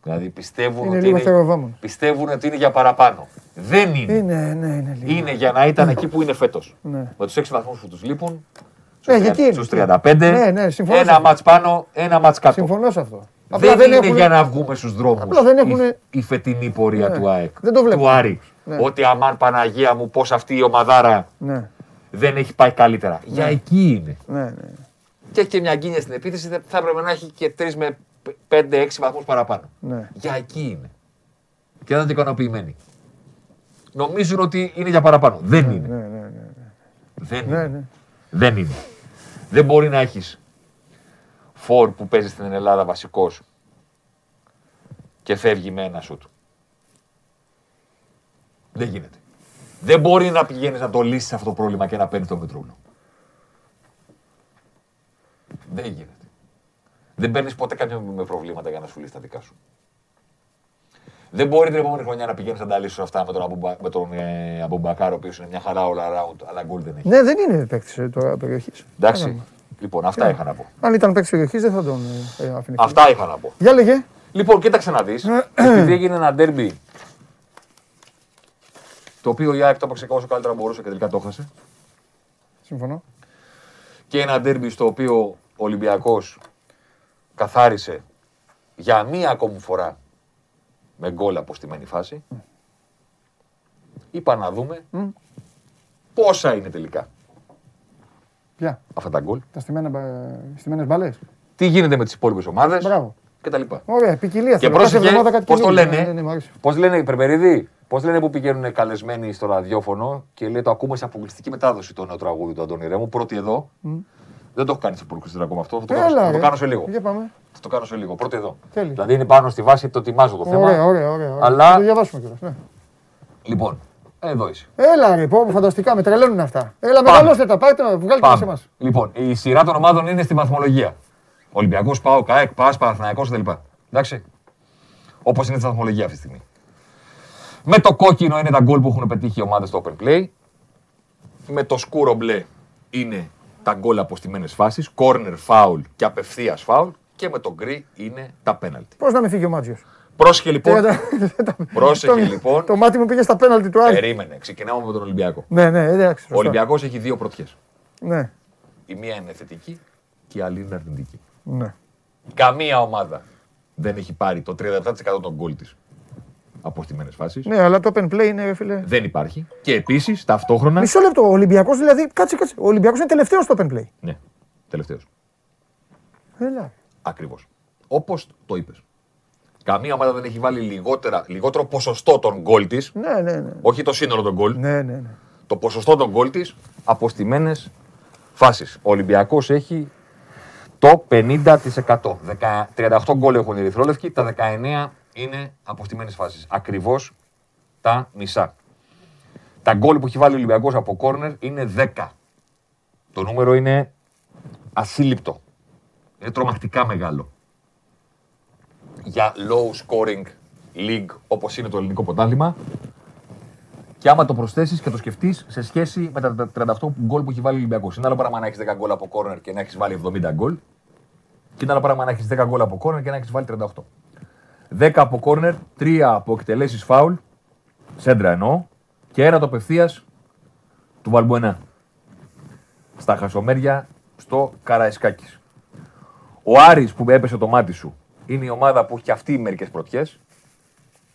Δηλαδή πιστεύουν, είναι ότι είναι, πιστεύουν ότι είναι για παραπάνω. Δεν είναι. Είναι, ναι, είναι, λίγο. είναι για να ήταν εκεί που είναι φέτος. Ναι. Με τους 6 βαθμούς που τους λείπουν. Στους ναι, 35. Ναι, ναι, ένα μάτς πάνω, ένα μάτς κάτω. Συμφωνώ σε αυτό. δεν, δεν είναι για να βγούμε στους δρόμους. έχουν... η, η φετινή πορεία ναι. του ΑΕΚ. Δεν το βλέπω. Του Άρη. Ναι. Ότι αμάν Παναγία μου, πώς αυτή η ομαδάρα ναι. δεν έχει πάει καλύτερα. Για ναι. εκεί είναι. Ναι, ναι. Και έχει και μια γκίνια στην επίθεση, θα έπρεπε να έχει και 3 με 5-6 βαθμούς παραπάνω. Ναι. Για εκεί είναι. Και δεν είναι ικανοποιημένοι. Νομίζουν ότι είναι για παραπάνω. Δεν είναι. Ναι, ναι, ναι, Δεν είναι. Δεν είναι. Δεν μπορεί να έχεις φόρ που παίζεις στην Ελλάδα βασικός και φεύγει με ένα σουτ. Δεν γίνεται. Δεν μπορεί να πηγαίνεις να το λύσεις αυτό το πρόβλημα και να παίρνεις το μετρούλο. Δεν γίνεται. Δεν παίρνεις ποτέ κάποιο με προβλήματα για να σου λύσει τα δικά σου. Δεν μπορεί την επόμενη χρονιά να πηγαίνεις να τα λύσεις αυτά με τον, Αμπουμπα, με τον ε, Αμπουμπακάρο, ο οποίος είναι μια χαρά all around, αλλά γκολ δεν έχει. Ναι, δεν είναι παίκτης ε, τώρα περιοχής. Εντάξει. Λοιπόν, αυτά είχα να πω. Αν ήταν παίκτης περιοχής, δεν θα τον ε, άφηνε. Αυτά είχα να πω. Για λέγε. Λοιπόν, κοίταξε να δεις. επειδή έγινε ένα ντέρμπι το οποίο η ΑΕΚ το έπαιξε όσο καλύτερα μπορούσε και τελικά το έχασε. Συμφωνώ. Και ένα ντέρμπι στο οποίο ο Ολυμπιακός καθάρισε για μία ακόμη φορά με γκολ αποστημένη φάση. Mm. Είπα να δούμε mm. πόσα είναι τελικά. Ποια; Αυτά τα γκολ. Τα στημένες μπάλες. Τι γίνεται με τις υπόλοιπες ομάδες. Μπράβο. Και τα λοιπά. Ωραία, ποικιλία. Και πρόσεχε, πώς το λένε, ναι, ναι, ναι, πώς λένε οι Περπερίδη, πώς λένε που πηγαίνουν καλεσμένοι στο ραδιόφωνο και λέει το ακούμε σε αποκλειστική μετάδοση το νέο τραγούδι του Αντώνη Ρέμου, πρώτη εδώ. Mm. Δεν το έχω κάνει σε προκριστήρα ακόμα αυτό. Θα το, Έλα, κάνω, θα το κάνω σε λίγο. Για πάμε. Θα το κάνω σε λίγο. Πρώτη εδώ. Τέλει. Δηλαδή είναι πάνω στη βάση, το ετοιμάζω το θέμα. Ωραία, ωραία, ωραία. Αλλά... Θα το διαβάσουμε κιόλας. Ναι. Λοιπόν, εδώ είσαι. Έλα ρε, πω, φανταστικά, με τρελαίνουν αυτά. Έλα, μεγαλώστε τα, πάτε, βγάλτε τα σε εμάς. Λοιπόν, η σειρά των ομάδων είναι στη βαθμολογία. Ολυμπιακός, Πάο, ΚΑΕΚ, ΠΑΣ, Παναθυναϊκό κτλ. Εντάξει. Όπως είναι στη βαθμολογία αυτή τη στιγμή. Με το κόκκινο είναι τα γκολ που έχουν πετύχει οι ομάδες στο open play. Με το σκούρο μπλε είναι τα γκολ από στιμένε φάσεις, corner foul και απευθείας foul. Και με το γκρι είναι τα πέναλτι. Πώς να με φύγει ο Μάτζιος; Πρόσεχε λοιπόν. Πρόσεχε λοιπόν. Το μάτι μου πήγε στα πέναλτι του Άρη. Περίμενε. Ξεκινάμε με τον Ολυμπιακό. Ναι, ναι, εντάξει. Ο Ολυμπιακός έχει δύο πρωτιές. Ναι. Η μία είναι θετική και η άλλη είναι αρνητική. Ναι. Καμία ομάδα δεν έχει πάρει το 37% των γκολ της από στιμένε φάσεις. Ναι, αλλά το open play είναι, φίλε. Δεν υπάρχει. Και επίσης ταυτόχρονα. Μισό λεπτό. Ο Ολυμπιακός δηλαδή. Κάτσε, κάτσε. Ο Ολυμπιακός είναι τελευταίος στο open play. Ναι, τελευταίος. Έλα. Ακριβώς. Όπως το είπες. Καμία ομάδα δεν έχει βάλει λιγότερα, λιγότερο ποσοστό των γκολ της. Ναι, ναι, ναι. Όχι το σύνολο των γκολ. Ναι, ναι, ναι. Το ποσοστό των γκολ της από στιμένε φάσεις. Ο Ολυμπιακός έχει το 50%. 38 γκολ έχουν οι Ερυθρόλευκοι, τα 19 είναι αποστημένε φάσεις. Ακριβώς τα μισά. Τα γκολ που έχει βάλει ο Ολυμπιακός από κόρνερ είναι 10. Το νούμερο είναι ασύλληπτο. Είναι τρομακτικά μεγάλο. Για low scoring league όπως είναι το ελληνικό πρωτάθλημα. Και άμα το προσθέσεις και το σκεφτείς σε σχέση με τα 38 γκολ που έχει βάλει ο Ολυμπιακός. Είναι άλλο πράγμα να έχεις 10 γκολ από κόρνερ και να έχεις βάλει 70 γκολ. Και είναι άλλο πράγμα να έχεις 10 γκολ από κόρνερ και να έχεις βάλει 38. 10 από κόρνερ, 3 από εκτελέσεις φάουλ, σέντρα εννοώ, και ένα το απευθείας του Βαλμπουενά. Στα χασομέρια στο Καραϊσκάκης. Ο Άρης που έπεσε το μάτι σου είναι η ομάδα που έχει αυτή μερικές πρωτιές.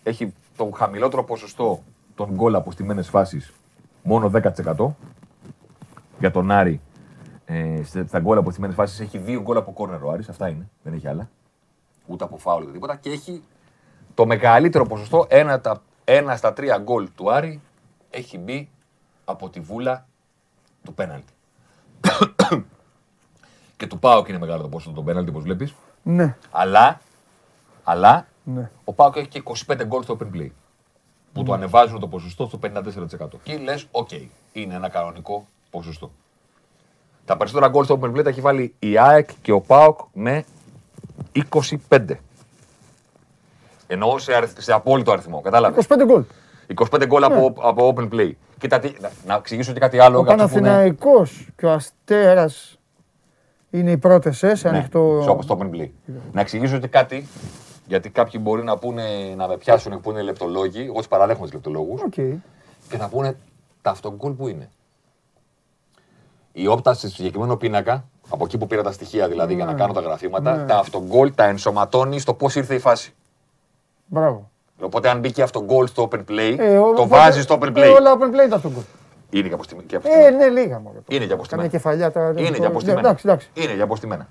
Έχει το χαμηλότερο ποσοστό των γκολ από στιμένε φάσεις, μόνο 10%. Για τον Άρη, ε, στα γκολ από στιμένε φάσεις έχει δύο γκολ από κόρνερ ο Άρης, αυτά είναι, δεν έχει άλλα ούτε από φάουλ ούτε τίποτα. Και έχει το μεγαλύτερο ποσοστό, ένα, τα, ένα στα τρία γκολ του Άρη, έχει μπει από τη βούλα του πέναλτη. (coughs) και του Πάοκ είναι μεγάλο το ποσοστό του πέναλτι, όπως βλέπεις. Ναι. Αλλά, αλλά ναι. ο Πάοκ έχει και 25 γκολ στο open play. που το ανεβάζουν το ποσοστό στο 54%. Και λες, οκ, είναι ένα κανονικό ποσοστό. Τα περισσότερα γκολ στο Open Play τα έχει βάλει η ΑΕΚ και ο ΠΑΟΚ με 25. Εννοώ σε, σε απόλυτο αριθμό. Κατάλαβες; 25 γκολ. 25 γκολ από, ναι. από open play. Κοίτα, τι, να, να εξηγήσω και κάτι άλλο. Ο Παναθηναϊκός και ο Αστέρας είναι οι πρώτες σε ναι, ανοιχτό. Όπως το open play. Να εξηγήσω και κάτι, γιατί κάποιοι μπορεί να, πούνε, να με πιάσουν που είναι λεπτολόγοι. Εγώ τους παραδέχομαι τους λεπτολόγους. Okay. Και θα πούνε τα αυτογκολ που είναι. Η όπτα στο συγκεκριμένο πίνακα, από εκεί που πήρα τα στοιχεία δηλαδή για να ναι. κάνω τα γραφήματα, ναι. τα αυτογκολ τα ενσωματώνει στο πώς ήρθε η φάση. Μπράβο. Οπότε αν μπήκε αυτό γκολ στο open play, ε, το βάζεις στο open play. Ε, όλα open play ήταν αυτό γκολ. Είναι και αποστημένα. Ε, ναι, λίγα μόνο. Είναι και αποστημένα. Καμία κεφαλιά τα. Είναι και αποστημένα. εντάξει, εντάξει. Είναι και αποστημένα.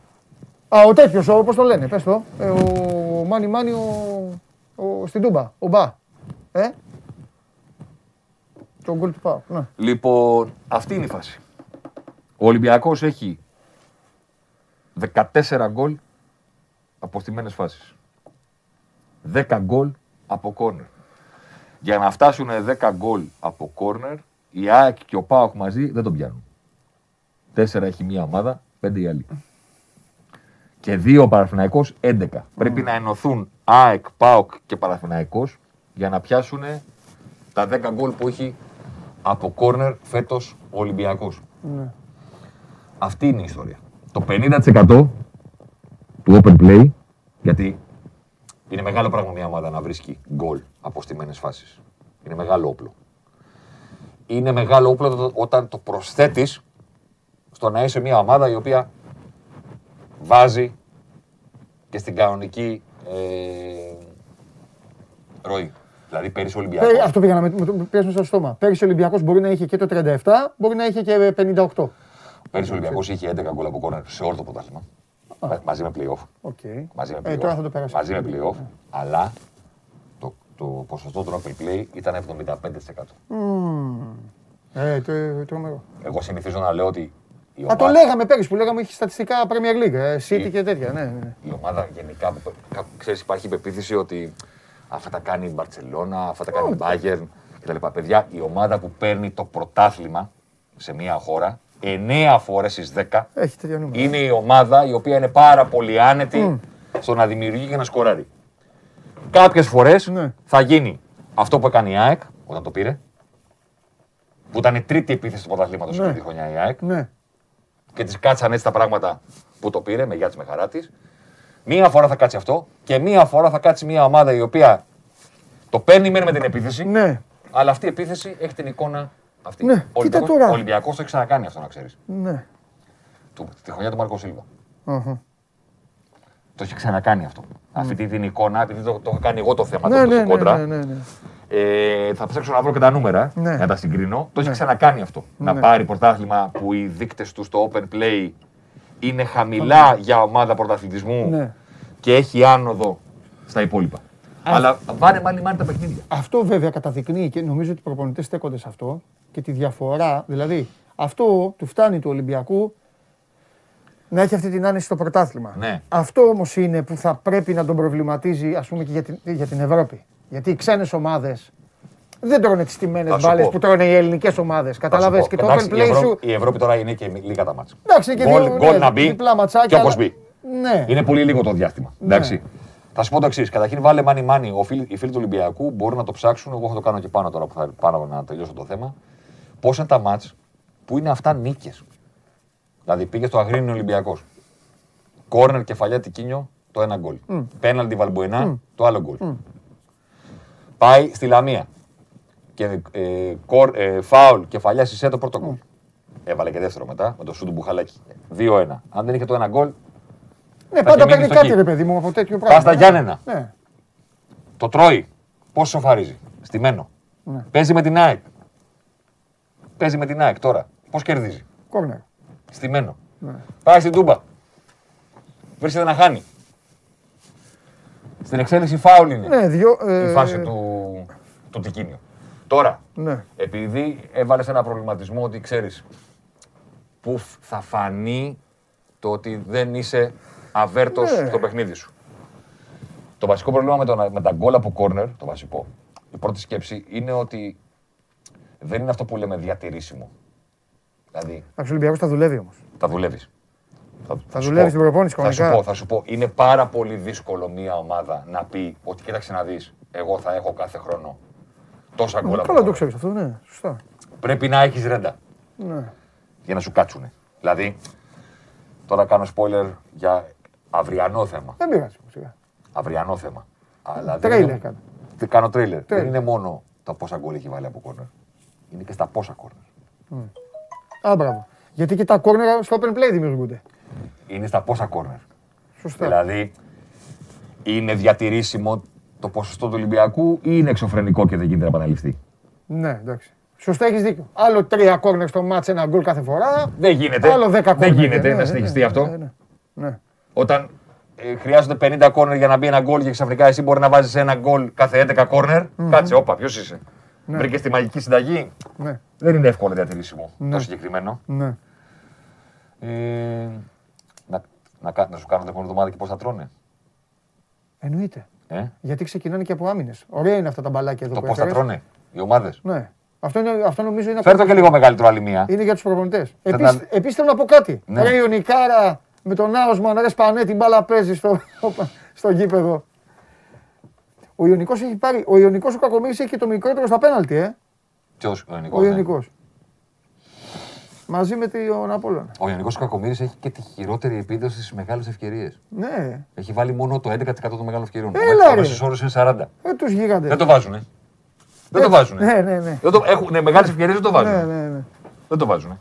Α, ο τέτοιος, όπω το λένε, πες το. Ε, ο Μάνι Μάνι, ο, ο, στην Τούμπα. Ο Μπα. Ε; Το γκολ του Πάου. Ναι. Λοιπόν, αυτή είναι η φάση. Ο Ολυμπιακός έχει 14 γκολ από στιμένε φάσεις. 10 γκολ από κόρνερ. Για να φτάσουν 10 γκολ από κόρνερ, η ΑΕΚ και ο ΠΑΟΚ μαζί δεν τον πιάνουν. Τέσσερα έχει μία ομάδα, πέντε οι άλλοι. Και δύο ο 11. Πρέπει να ενωθούν ΑΕΚ, ΠΑΟΚ και Παραθυναϊκός για να πιάσουν τα 10 γκολ που έχει από κόρνερ φέτος ο Ολυμπιακός. Ναι. Αυτή είναι η ιστορία. Το 50% του open play, γιατί είναι μεγάλο πράγμα μια ομάδα να βρίσκει γκολ από στιμένε φάσεις. Είναι μεγάλο όπλο. Είναι μεγάλο όπλο όταν το προσθέτεις στο να είσαι μια ομάδα η οποία βάζει και στην κανονική ε, ροή. Δηλαδή πέρυσι ο Ολυμπιακό. Ε, αυτό πήγα να με πιάσουμε στο στόμα. Πέρυσι ο Ολυμπιακός μπορεί να είχε και το 37, μπορεί να είχε και 58. Πέρυσι ο Ολυμπιακός είχε 11 γκολ από κόρνερ σε όλο το πρωτάθλημα. Μαζί με playoff. Okay. Μαζί με playoff. Ε, τώρα θα το Μαζί με playoff. Yeah. Αλλά το, το ποσοστό του open play ήταν 75%. Mm. Ε, το, το, Εγώ συνηθίζω να λέω ότι η ομάδα... Α, το λέγαμε πέρυσι που λέγαμε είχε στατιστικά Premier League, ε, City η... και τέτοια. Ναι, ναι. Η ομάδα γενικά, ξέρεις, υπάρχει η πεποίθηση ότι αυτά τα κάνει η Μπαρτσελώνα, αυτά τα κάνει η Bayern κτλ. Παιδιά, η ομάδα που παίρνει το πρωτάθλημα σε μια χώρα εννέα φορέ στι 10 είναι η ομάδα η οποία είναι πάρα πολύ άνετη στο να δημιουργεί και να σκοράρει. Κάποιες φορές ναι. θα γίνει αυτό που έκανε η ΑΕΚ όταν το πήρε. Που ήταν η τρίτη επίθεση του πρωταθλήματος ναι. τη χρονιά η ΑΕΚ. Ναι. Και τη κάτσαν έτσι τα πράγματα που το πήρε με γεια τη με χαρά τη. Μία φορά θα κάτσει αυτό και μία φορά θα κάτσει μια ομάδα η οποία το παίρνει με την επίθεση. Ναι. Αλλά αυτή η επίθεση έχει την εικόνα αυτή. Ναι, ο Ολυμπιακός, το έχει ξανακάνει αυτό να ξέρεις. Ναι. τη χρονιά του Μάρκο Σίλβα. Το έχει ξανακάνει αυτό. Mm. Αυτή την εικόνα, επειδή το, το έχω κάνει εγώ το θέμα ναι, το, ναι, κόντρα. Ναι, ναι, ναι, ε, θα ψάξω να βρω και τα νούμερα ναι. να τα συγκρίνω. Το έχει ναι. ξανακάνει αυτό. Να ναι. πάρει πρωτάθλημα που οι δείκτες του στο open play είναι χαμηλά για ομάδα πρωταθλητισμού και έχει άνοδο στα υπόλοιπα. Αλλά βάρε μάλλον μάλλον τα παιχνίδια. Αυτό βέβαια καταδεικνύει και νομίζω ότι οι προπονητές στέκονται σε αυτό και τη διαφορά. Δηλαδή, αυτό του φτάνει του Ολυμπιακού να έχει αυτή την άνεση στο πρωτάθλημα. Ναι. Αυτό όμως είναι που θα πρέπει να τον προβληματίζει ας πούμε, και για την, για την Ευρώπη. Γιατί οι ξένες ομάδες δεν τρώνε τις τιμένες μπάλες που τρώνε οι ελληνικές ομάδες. Καταλαβέ και το open play σου. Η Ευρώπη τώρα είναι και λίγα τα μάτσα. Εντάξει, και γκολ, γκολ να μπει και όπως μπει. Ναι. Είναι πολύ λίγο το διάστημα. Ναι. Εντάξει. Θα σου πω το εξής. Καταρχήν, βάλε μάνι μάνι. Οι φίλοι του Ολυμπιακού μπορούν να το ψάξουν. Εγώ θα το κάνω και πάνω τώρα που θα πάω να τελειώσω το θέμα. Πώς είναι τα μάτς που είναι αυτά νίκες. Δηλαδή πήγε στο Αγρίνιο Ολυμπιακός. Κόρνερ κεφαλιά Τικίνιο το ένα γκολ. Mm. Πέναλτι Βαλμποενά mm. το άλλο γκολ. Mm. Πάει στη Λαμία. Και ε, κορ, ε, φάουλ κεφαλιά Σισε το πρώτο γκολ. Έβαλε και δεύτερο μετά με το σου του Μπουχαλάκη. 2-1. Αν δεν είχε το ένα γκολ. Ναι, πάντα παίρνει κάτι ρε παιδί μου από τέτοιο πράγμα. Πα στα Γιάννενα. Ναι. Το τρώει. Πώς σοφαρίζει. Στημένο. Ναι. Παίζει με την ΑΕΚ. Παίζει με την ΑΕΚ τώρα. Πώς κερδίζει; Κόρνερ. Στημένο. Ναι. Πάει στην Τούμπα. Βρίσκεται να χάνει. Στην εξέλιξη φάουλ είναι ναι, δυο, ε, η φάση του, του Τικίνιου. Τώρα, ναι. επειδή έβαλες ένα προβληματισμό ότι ξέρεις που θα φανεί το ότι δεν είσαι αβέρτος ναι. στο παιχνίδι σου. Το βασικό πρόβλημα με, το, με τα γκολ από κόρνερ, το βασικό, η πρώτη σκέψη είναι ότι δεν είναι αυτό που λέμε διατηρήσιμο. Δηλαδή. Ο Ολυμπιακός τα δουλεύει όμως. Τα δουλεύεις. Θα, θα δουλεύεις στην προπόνηση θα σου, πω, θα σου πω, είναι πάρα πολύ δύσκολο μια ομάδα να πει ότι κοίταξε να δεις, εγώ θα έχω κάθε χρόνο τόσα γκολ. Καλά το ξέρεις αυτό, ναι, σωστά. Πρέπει να έχεις ρέντα. Ναι. Για να σου κάτσουν. Δηλαδή, τώρα κάνω spoiler για αυριανό θέμα. Δεν πειράζει. Αυριανό θέμα. Αλλά τρέιλερ κάνω. Κάνω τρέιλερ. Δεν είναι μόνο τα πόσα γκολ έχει βάλει από κόρνερ. Είναι και στα πόσα κόρνερ. Α, μπράβο. Γιατί και τα κόρνερ στο open play δημιουργούνται. Είναι στα πόσα κόρνερ. Σωστά. Δηλαδή, είναι διατηρήσιμο το ποσοστό του Ολυμπιακού ή είναι εξωφρενικό και δεν γίνεται να επαναληφθεί; Ναι, εντάξει. Σωστά έχεις δίκιο. Άλλο τρία κόρνερ στο μάτς, ένα γκολ κάθε φορά. Δεν γίνεται. Άλλο δέκα Δεν γίνεται να συνεχιστεί αυτό. Ναι. Όταν ε, χρειάζονται 50 κόρνερ για να μπει ένα γκολ και ξαφνικά εσύ μπορεί να βάζεις ένα γκολ κάθε 11 κόρνερ. Κάτσε, όπα, ποιος είσαι; Ναι. Βρήκες τη μαγική συνταγή; Ναι. Δεν είναι εύκολο διατηρήσιμο ναι. το συγκεκριμένο. Ναι. Ε, να, να, να σου κάνω την επόμενη εβδομάδα και πώς θα τρώνε. Εννοείται. Ε; Γιατί ξεκινάνε και από άμυνες. Ωραία είναι αυτά τα μπαλάκια εδώ Το πώς θα τρώνε οι ομάδες; Ναι. Αυτό, είναι, αυτό νομίζω είναι. Φέρτε και λίγο μεγαλύτερο άλλη μία. Είναι για τους προπονητές. Επίση να... θέλω να πω κάτι. Ναι. Ρε Ιωνικάρα με τον Άοσμαν, ρε Σπανέ, την μπάλα παίζεις στο, (laughs) στο γήπεδο. Ο Ιωνικός έχει πάρει. Ο Ιωνικός ο Κακομίρη έχει και το μικρότερο στα πέναλτι, ε. Ποιος ο Ιωνικός. Ο Ιωνικός. Ναι. Μαζί με τον Απόλλωνα. Ο Ιωνικός Κακομίρη έχει και τη χειρότερη επίδοση στις μεγάλες ευκαιρίες. Ναι. Έχει βάλει μόνο το 11% των μεγάλων ευκαιριών. Έλα, ο μέσο όρο είναι 40. Ε, τους γίγαντε. Δεν το βάζουν. Ε. Δεν το βάζουν. Ναι, ναι, ναι. Δεν το, έχουν ναι, μεγάλες ευκαιρίες, δεν το βάζουν. Ναι, ναι, ναι. Δεν το βάζουν.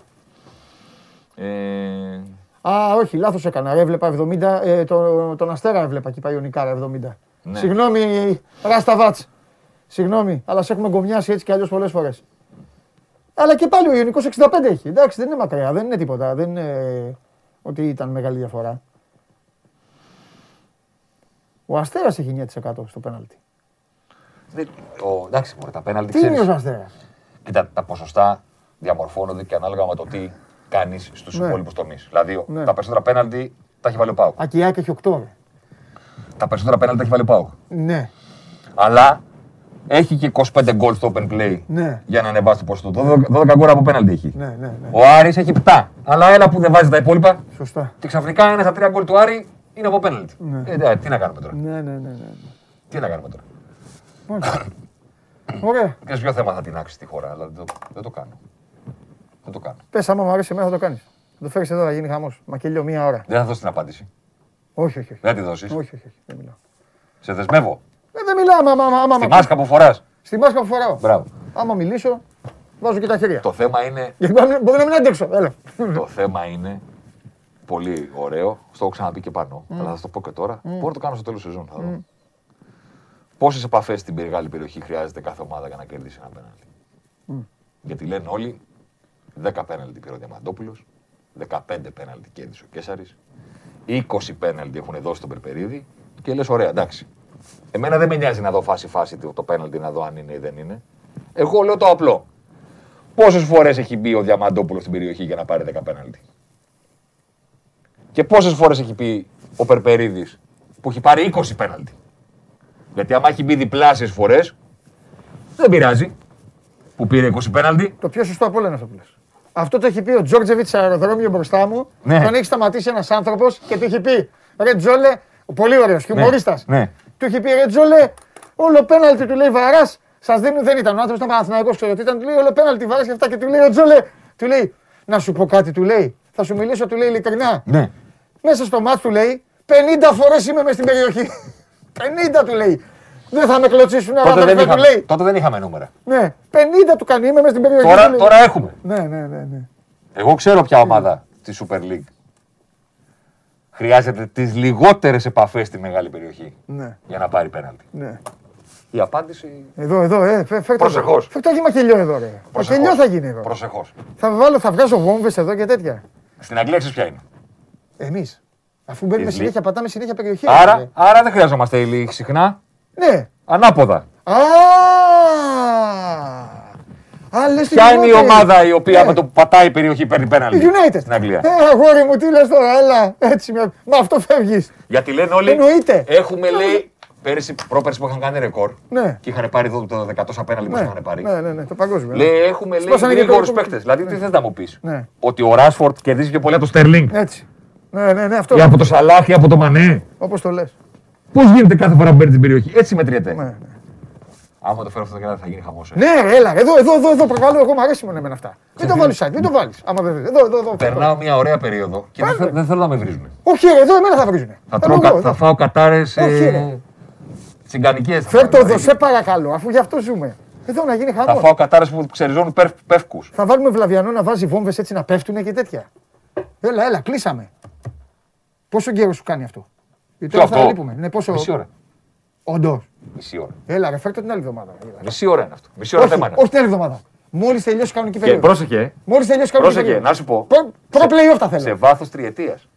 Ε... Α, όχι, λάθος έκανα. Έβλεπα 70, ε, το, τον Αστέρα έβλεπα και πάει ο Νικάρα 70. Ναι. Συγγνώμη, Ράσταβάτ. Συγγνώμη, αλλά σε έχουμε γκομιάσει έτσι κι αλλιώς πολλές φορές. Αλλά και πάλι ο Ιωνικός 65 έχει. Εντάξει, δεν είναι μακριά, δεν είναι τίποτα. Δεν είναι ότι ήταν μεγάλη διαφορά. Ο Αστέρας έχει 9% στο πέναλτι. Ο, εντάξει, μωρέ, τα πέναλτι Τι είναι ο Αστέρας; Κοίτα, τα ποσοστά διαμορφώνονται και ανάλογα με το τι κάνεις στους ναι. υπόλοιπους τομείς. Δηλαδή, ναι. τα περισσότερα πέναλτι τα έχει βάλει ο Πάουκ. Ακιάκ έχει 8. Τα περισσότερα πέναλτι τα έχει βάλει ο Πάουκ. Ναι. Αλλά έχει και 25 γκολ στο open play ναι. για να ανεβάσει το ποσοστό. 12 γκολ από πέναλτι έχει. Ναι, ναι, ναι. Ο Άρης έχει 7. Αλλά ένα που δεν βάζει τα υπόλοιπα. Σωστά. Και ξαφνικά ένα στα τρία γκολ του Άρη είναι από πέναλτι. Ναι. Ε, τι να κάνουμε τώρα. Ναι, ναι, ναι, ναι. Τι να κάνουμε τώρα. Ωραία. Ξέρεις ποιο θέμα θα την άξεις στη χώρα, αλλά δεν το, δεν το κάνω. Δεν το κάνω. Πες άμα μου αρέσει εμένα θα το κάνεις. Θα το φέρεις εδώ να γίνει χαμός. Μακελιό μία ώρα. Δεν θα δώσει την απάντηση. Όχι, όχι. όχι. Δεν θα τη δώσεις; Όχι, όχι, όχι. Δεν μιλάω. Σε δεσμεύω. Ε, δεν μιλάω, άμα, άμα, άμα, Στη μάσκα που φοράς. Στη μάσκα που φοράω. Μπράβο. Άμα μιλήσω, βάζω και τα χέρια. Το θέμα είναι. Γιατί μπορεί να μην αντέξω. Έλα. το θέμα είναι πολύ ωραίο. Στο έχω ξαναπεί και πάνω. Mm. Αλλά θα το πω και τώρα. Mm. Μπορώ να το κάνω στο τέλος σεζόν. Θα δω. Mm. Πόσες επαφές στην μεγάλη περιοχή χρειάζεται κάθε ομάδα για να κερδίσει ένα πέναλτι; Mm. Γιατί λένε όλοι 10 πέναλτι πήρε ο Διαμαντόπουλος, 15 πέναλτι κέρδισε ο Κέσσαρη, 20 πέναλτι έχουν δώσει τον Περπερίδη και λες: Ωραία, εντάξει. Εμένα δεν με νοιάζει να δω φάση-φάση το πέναλτι να δω αν είναι ή δεν είναι. Εγώ λέω το απλό. Πόσες φορές έχει μπει ο Διαμαντόπουλος στην περιοχή για να πάρει 10 πέναλτι; Και πόσες φορές έχει πει ο Περπερίδης που έχει πάρει 20 πέναλτι; Γιατί άμα έχει μπει διπλάσιες φορές, δεν πειράζει. Που πήρε 20 πέναλτι. Το πιο σωστό από όλα είναι αυτό που λες. Αυτό το έχει πει ο Τζόρτζεβιτς σε αεροδρόμιο μπροστά μου. Ναι. Τον έχει σταματήσει ένας άνθρωπος και του έχει πει Ρε Τζόλε, πολύ ωραίος, χιουμορίστα. Ναι. ναι. Του έχει πει Ρε Τζόλε, όλο πέναλτι του λέει Βαράς. Σας δίνουν, δεν ήταν ο άνθρωπος, ήταν Παναθυναϊκό, ξέρω τι ήταν. Του λέει όλο πέναλτι Βαράς και αυτά και του λέει ο Τζόλε, του λέει Να σου πω κάτι, του λέει. Θα σου μιλήσω, του λέει ειλικρινά. Ναι. Μέσα στο μάτι του λέει 50 φορές είμαι μες στην περιοχή. (laughs) 50 του λέει. Δεν θα με κλωτσίσουν τότε, δεν είχαμε, λέει. τότε δεν είχαμε νούμερα. Ναι, 50 του κάνει, είμαι μες στην περιοχή. Τώρα, τώρα έχουμε. Ναι, ναι, ναι, ναι. Εγώ ξέρω ποια ομάδα τη Super League χρειάζεται τις λιγότερες επαφές στη μεγάλη περιοχή ναι. για να πάρει πέναλτι. Ναι. Η απάντηση. Εδώ, εδώ, ε, φέρτε. Προσεχώς. Φέρτε το μακελιό εδώ, ρε. Μακελιό θα γίνει εδώ. Προσεχώς. Θα, βάλω, θα βγάζω βόμβες εδώ και τέτοια. Στην Αγγλία ξέρεις ποια είναι. Εμείς. Αφού μπαίνουμε συνέχεια, πατάμε συνέχεια περιοχή. Άρα, άρα δεν χρειαζόμαστε ηλί συχνά. Ναι. Ανάποδα. Α, Α, λες Ποια είναι η ομάδα η οποία με το που πατάει η περιοχή παίρνει πέναλτι; Η United. Στην Αγγλία. Ε, αγόρι μου, τι λες τώρα, έλα, έτσι, με, με αυτό φεύγεις. Γιατί λένε όλοι, Εννοείται. έχουμε λέει Πέρυσι, πρόπερσι που είχαν κάνει ρεκόρ ναι. και είχαν πάρει το 10 τόσα πέναλτι ναι. που είχαν πάρει. Ναι, ναι, ναι, το παγκόσμιο. Λέει, έχουμε λέει, γρήγορους παίχτε. Δηλαδή, τι ναι. θες να μου πεις; Ναι. Ότι ο Ράσφορντ κερδίζει πιο πολύ από το Στερλίνγκ. Έτσι. Ναι, ναι, ναι, αυτό. Ή από το Σαλάχ ή από το Μανέ. Όπως το λες. Πώς γίνεται κάθε φορά που μπαίνει την περιοχή; Έτσι μετριέται. Ναι, ναι. Άμα το φέρω αυτό το θα γίνει χαμός. Ε. Ναι, ρε, έλα, εδώ, εδώ, εδώ, εδώ προκαλώ. Εγώ μου αρέσει μόνο εμένα αυτά. Μην το βάλεις site, μην το βάλεις. Άμα δεν Εδώ, εδώ, εδώ. Περνάω μια ωραία περίοδο και δεν, θε- δεν θέλω να με βρίζουν. Όχι, ρε, εδώ εμένα θα βρίζουν. Θα, τρώω, κα- θα φάω κατάρες Όχι, ε, ρε. τσιγκανικές. Φέρ το εδώ, σε παρακαλώ, αφού γι' αυτό ζούμε. Εδώ να γίνει Θα χαμός. φάω κατάρες που ξεριζώνουν πεύκους. Θα βάλουμε βλαβιανό να βάζει βόμβες έτσι να πέφτουν και τέτοια. Έλα, έλα, κλείσαμε. Πόσο καιρό σου κάνει αυτό; Γιατί Ποιο τώρα θα αυτό; λείπουμε. Ναι, πόσο. Μισή ώρα. Όντως. Μισή ώρα. Έλα, ρε, φέρτε την άλλη εβδομάδα. Έλα. Μισή ώρα είναι αυτό. Μισή ώρα Όχι, θέμα είναι. όχι την άλλη εβδομάδα. Μόλις τελειώσει η κανονική Και περίοδος. πρόσεχε, Μόλις τελειώσει η κανονική πρόσεχε, περίοδος. να σου πω. Προ- Προ playoff τα Σε θέλω. βάθος τριετίας.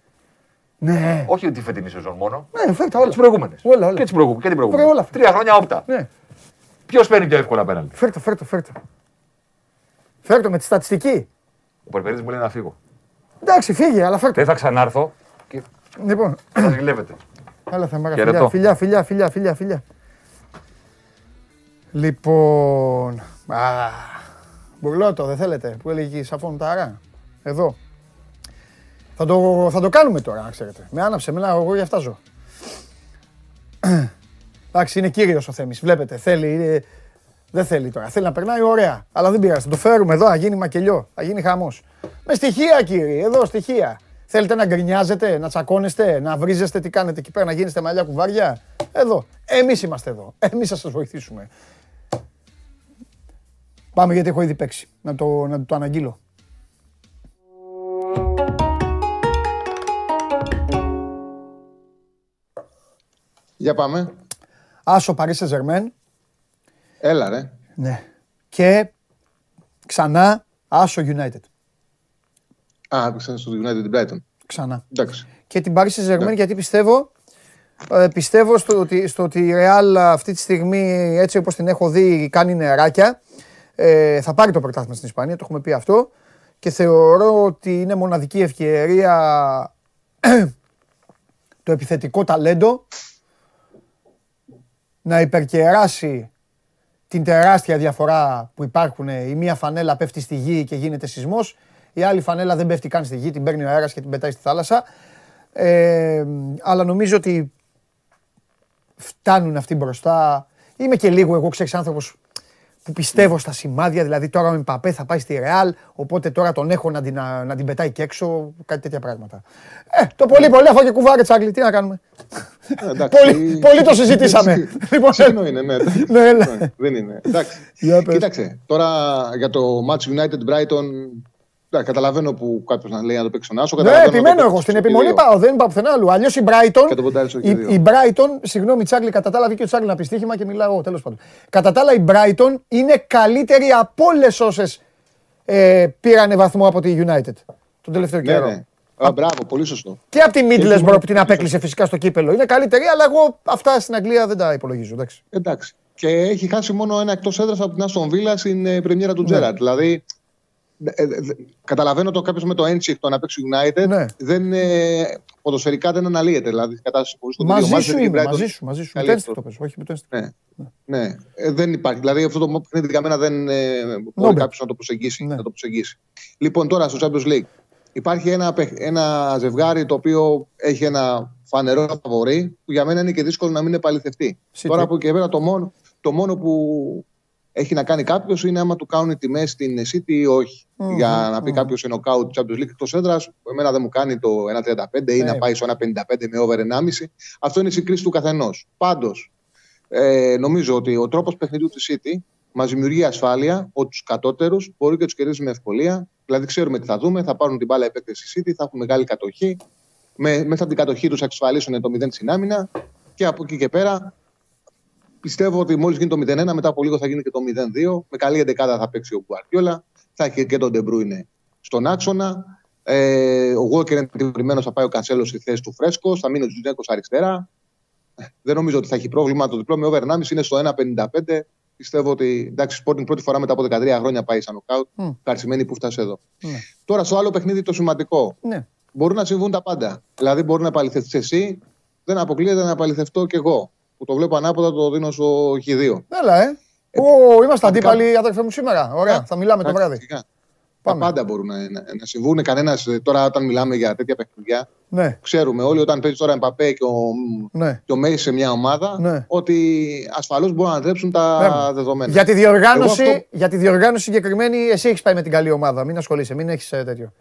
Ναι. Όχι τη φετινή σεζόν μόνο. Ναι, φέρτε όλα. Τις προηγούμενες. Όλα, όλα. Και, τις προηγούμενες- και την προηγούμενη. Βρε, όλα αυτά. Τρία χρόνια όπτα. Ναι. Ποιος παίρνει πιο εύκολα απέναντι; Φέρτε, φέρτε, φέρτε. Φέρτε με τη στατιστική. Ο Περπερίδη μου λέει να φύγω. Εντάξει, φύγε, αλλά φέρτε. Δεν θα ξανάρθω και Λοιπόν, θα ζηλεύετε. Άλλα θα μάγα. Χαιρετώ. Φιλιά, φιλιά, φιλιά, φιλιά, φιλιά. Λοιπόν. Α, μπουρλότο, δεν θέλετε, που έλεγε η Σαφών Ταρά. Εδώ. Θα το, θα το κάνουμε τώρα, να ξέρετε. Με άναψε, με εγώ για αυτά ζω. Εντάξει, είναι κύριος ο Θέμης, βλέπετε, θέλει, ε, δεν θέλει τώρα, θέλει να περνάει ωραία. Αλλά δεν πειράζει, θα το φέρουμε εδώ, θα γίνει μακελιό, θα γίνει χαμός. Με στοιχεία κύριε, εδώ στοιχεία. Θέλετε να γκρινιάζετε, να τσακώνεστε, να βρίζεστε, τι κάνετε εκεί πέρα, να γίνεστε μαλλιά κουβάρια; Εδώ, εμείς είμαστε εδώ, εμείς θα σας βοηθήσουμε. Πάμε γιατί έχω ήδη παίξει, να το, να το αναγγείλω. Για πάμε. Άσο Paris Saint-Germain, Έλα ρε. ναι. Και ξανά Άσο United, Α, άκουσα στο United την Brighton. ξανά. Εντάξει. και την Paris Saint-Germain Ναι. γιατί πιστεύω, ε, πιστεύω στο ότι, στο ότι η Real αυτή τη στιγμή έτσι όπως την έχω δει κάνει νεράκια. Ε, θα πάρει το πρωτάθλημα στην Ισπανία, το έχουμε πει αυτό. Και θεωρώ ότι είναι μοναδική ευκαιρία (clears throat) το επιθετικό ταλέντο να υπερκεράσει την τεράστια διαφορά που υπάρχουν. Η μία φανέλα πέφτει στη γη και γίνεται σεισμός, η άλλη φανέλα δεν πέφτει καν στη γη, την παίρνει ο αέρας και την πετάει στη θάλασσα. Ε, αλλά νομίζω ότι φτάνουν αυτοί μπροστά. Είμαι και λίγο εγώ, ξέρεις, άνθρωπος που πιστεύω στα σημάδια, δηλαδή τώρα ο Εμπαπέ θα πάει στη Ρεάλ, οπότε τώρα τον έχω να την, να, να την πετάει και έξω, κάτι τέτοια πράγματα. Ε, το πολύ πολύ αφού και κουβάρε τσάγκλι, τι να κάνουμε; Ε, εντάξει. πολύ, πολύ το συζητήσαμε. λοιπόν, Συχνό είναι, ναι. ναι, έλα. Ναι, Δεν είναι. Εντάξει. Για πες. Κοίταξε, τώρα για το match United Brighton. Εντάξει, καταλαβαίνω που κάποιος να λέει να το παίξει στον Άσο. Ναι, καταλαβαίνω να το επιμένω παίξει εγώ. Στην στο επιμονή δύο. πάω. Δεν πάω πουθενά άλλου. Αλλιώς η Brighton. Και το ποντάρι στο η, και δύο. η Brighton, συγγνώμη, Τσάρλι, κατά τα άλλα βγήκε ο Τσάρλι να πει στοίχημα και μιλάω τέλος πάντων. Κατά τα άλλα, η Brighton είναι καλύτερη από όλες όσες ε, πήρανε βαθμό από τη United τον τελευταίο Ναι, καιρό. ναι. Α, μπράβο, πολύ σωστό. Και από τη Middlesbrough μόνο που την απέκλεισε φυσικά στο κύπελο. Είναι καλύτερη, αλλά εγώ αυτά στην Αγγλία δεν τα υπολογίζω. Εντάξει. Εντάξει. Και έχει χάσει μόνο ένα εκτός έδρας από την Άστον Βίλα στην ε, πρεμιέρα του Τζέραντ. Δηλαδή, ε, ε, ε, καταλαβαίνω το κάποιος με το ένσυχτο να παίξει United. Ναι. Δεν, ε, ποδοσφαιρικά δεν αναλύεται. Δηλαδή, η κατάσταση που στο Μαζί δύο σου μάτς, η είμαι, Brighton- μαζί σου. Μαζί σου. καλή Με το αυτό. το πες, όχι με το ένστικτο. Ναι. Ναι, ε, δεν υπάρχει. Δηλαδή αυτό το παιχνίδι για μένα δεν ε, μπορεί Νόμπελ. κάποιος να το προσεγγίσει. Ναι. Να το προσεγγίσει. Λοιπόν, τώρα στο Champions League υπάρχει ένα, παιχ- ένα ζευγάρι το οποίο έχει ένα φανερό φαβορή που για μένα είναι και δύσκολο να μην επαληθευτεί. City. Τώρα από εκεί και πέρα το μόνο, το μόνο που έχει να κάνει κάποιος είναι άμα του κάνουν τιμές στην City ή όχι. Μμμ, Για να πει μμμ. κάποιο knockout του Champions League εκτός έδρας, εμένα δεν μου κάνει το 1,35 ή Ε. να πάει στο 1,55 με over 1,5. Αυτό είναι η συγκρίση του καθενός. Πάντως, ε, νομίζω ότι ο τρόπος παιχνιδιού της City μας δημιουργεί ασφάλεια ότι τους κατώτερους μπορεί και τους κερδίσει με ευκολία. Δηλαδή, ξέρουμε τι θα δούμε, θα πάρουν την μπάλα οι παίκτες της City, θα έχουν μεγάλη κατοχή. Με, μέσα από την κατοχή τους θα εξασφαλίσουν το 0 στην άμυνα και από εκεί και πέρα πιστεύω ότι μόλις γίνει το 0-1, μετά από λίγο θα γίνει και το 0-2. Με καλή εντεκάδα θα παίξει ο Γκουαρτιόλα, θα έχει και τον Ντε Μπρόινε στον άξονα. Ε, ο Walker είναι τιμωρημένος, θα πάει ο Κανσέλο στη θέση του Φρέσκο, θα μείνει ο Ζιντσένκο αριστερά. Δεν νομίζω ότι θα έχει πρόβλημα. Το διπλό με over 1,5 είναι στο 1,55. Πιστεύω ότι εντάξει, Sporting πρώτη φορά μετά από 13 χρόνια πάει σαν νοκάουτ. Μμ. Καρσιμένη που φτάσει εδώ. Ναι. Τώρα στο άλλο παιχνίδι το σημαντικό. Ναι. Μπορούν να συμβούν τα πάντα. Δηλαδή, μπορεί να επαληθευτεί εσύ, δεν αποκλείεται να επαληθευτώ κι εγώ. Που το βλέπω ανάποδα το δίνω στο Χ2. Έλα, ε. Ω, είμαστε αντίπαλοι, αδερφέ μου, σήμερα. Ωραία, θα μιλάμε το βράδυ. Τα πάντα μπορούν να, να, να συμβούν. Κανένας τώρα, όταν μιλάμε για τέτοια παιχνίδια, ναι. ξέρουμε όλοι όταν παίζει τώρα Εμπαπέ και ο, ναι. και ο Μέση σε μια ομάδα, ναι. ότι ασφαλώς μπορούν να αντρέψουν τα ναι. δεδομένα. Για τη, διοργάνωση, αυτό... για τη διοργάνωση συγκεκριμένη, εσύ έχεις πάει με την καλή ομάδα. Μην ασχολείσαι, μην έχεις ε, τέτοιο.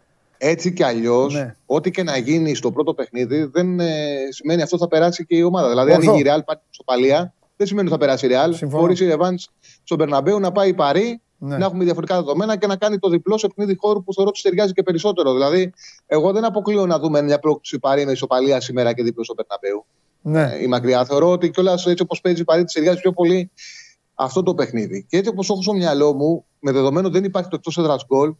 Έτσι κι αλλιώς, ναι. ό,τι και να γίνει στο πρώτο παιχνίδι, δεν ε, σημαίνει αυτό θα περάσει και η ομάδα. Δηλαδή, αν η Real πάει στο παλιά, δεν σημαίνει ότι θα περάσει η Real. Μπορεί η Ρεβάν στον Περναμπέου να πάει παρή ναι. να έχουμε διαφορετικά δεδομένα και να κάνει το διπλό σε παιχνίδι χώρου που θεωρώ ότι ταιριάζει και περισσότερο. Δηλαδή, εγώ δεν αποκλείω να δούμε μια πρόκληση παρή με ισοπαλία σήμερα και διπλό στο Περναμπέου. Ναι. Ε, η μακριά. Θεωρώ ότι κιόλας έτσι όπως παίζει η παρή, της ταιριάζει πιο πολύ αυτό το παιχνίδι. Και έτσι όπως έχω στο μυαλό μου, με δεδομένο ότι δεν υπάρχει το εκτός έδρας γκολ,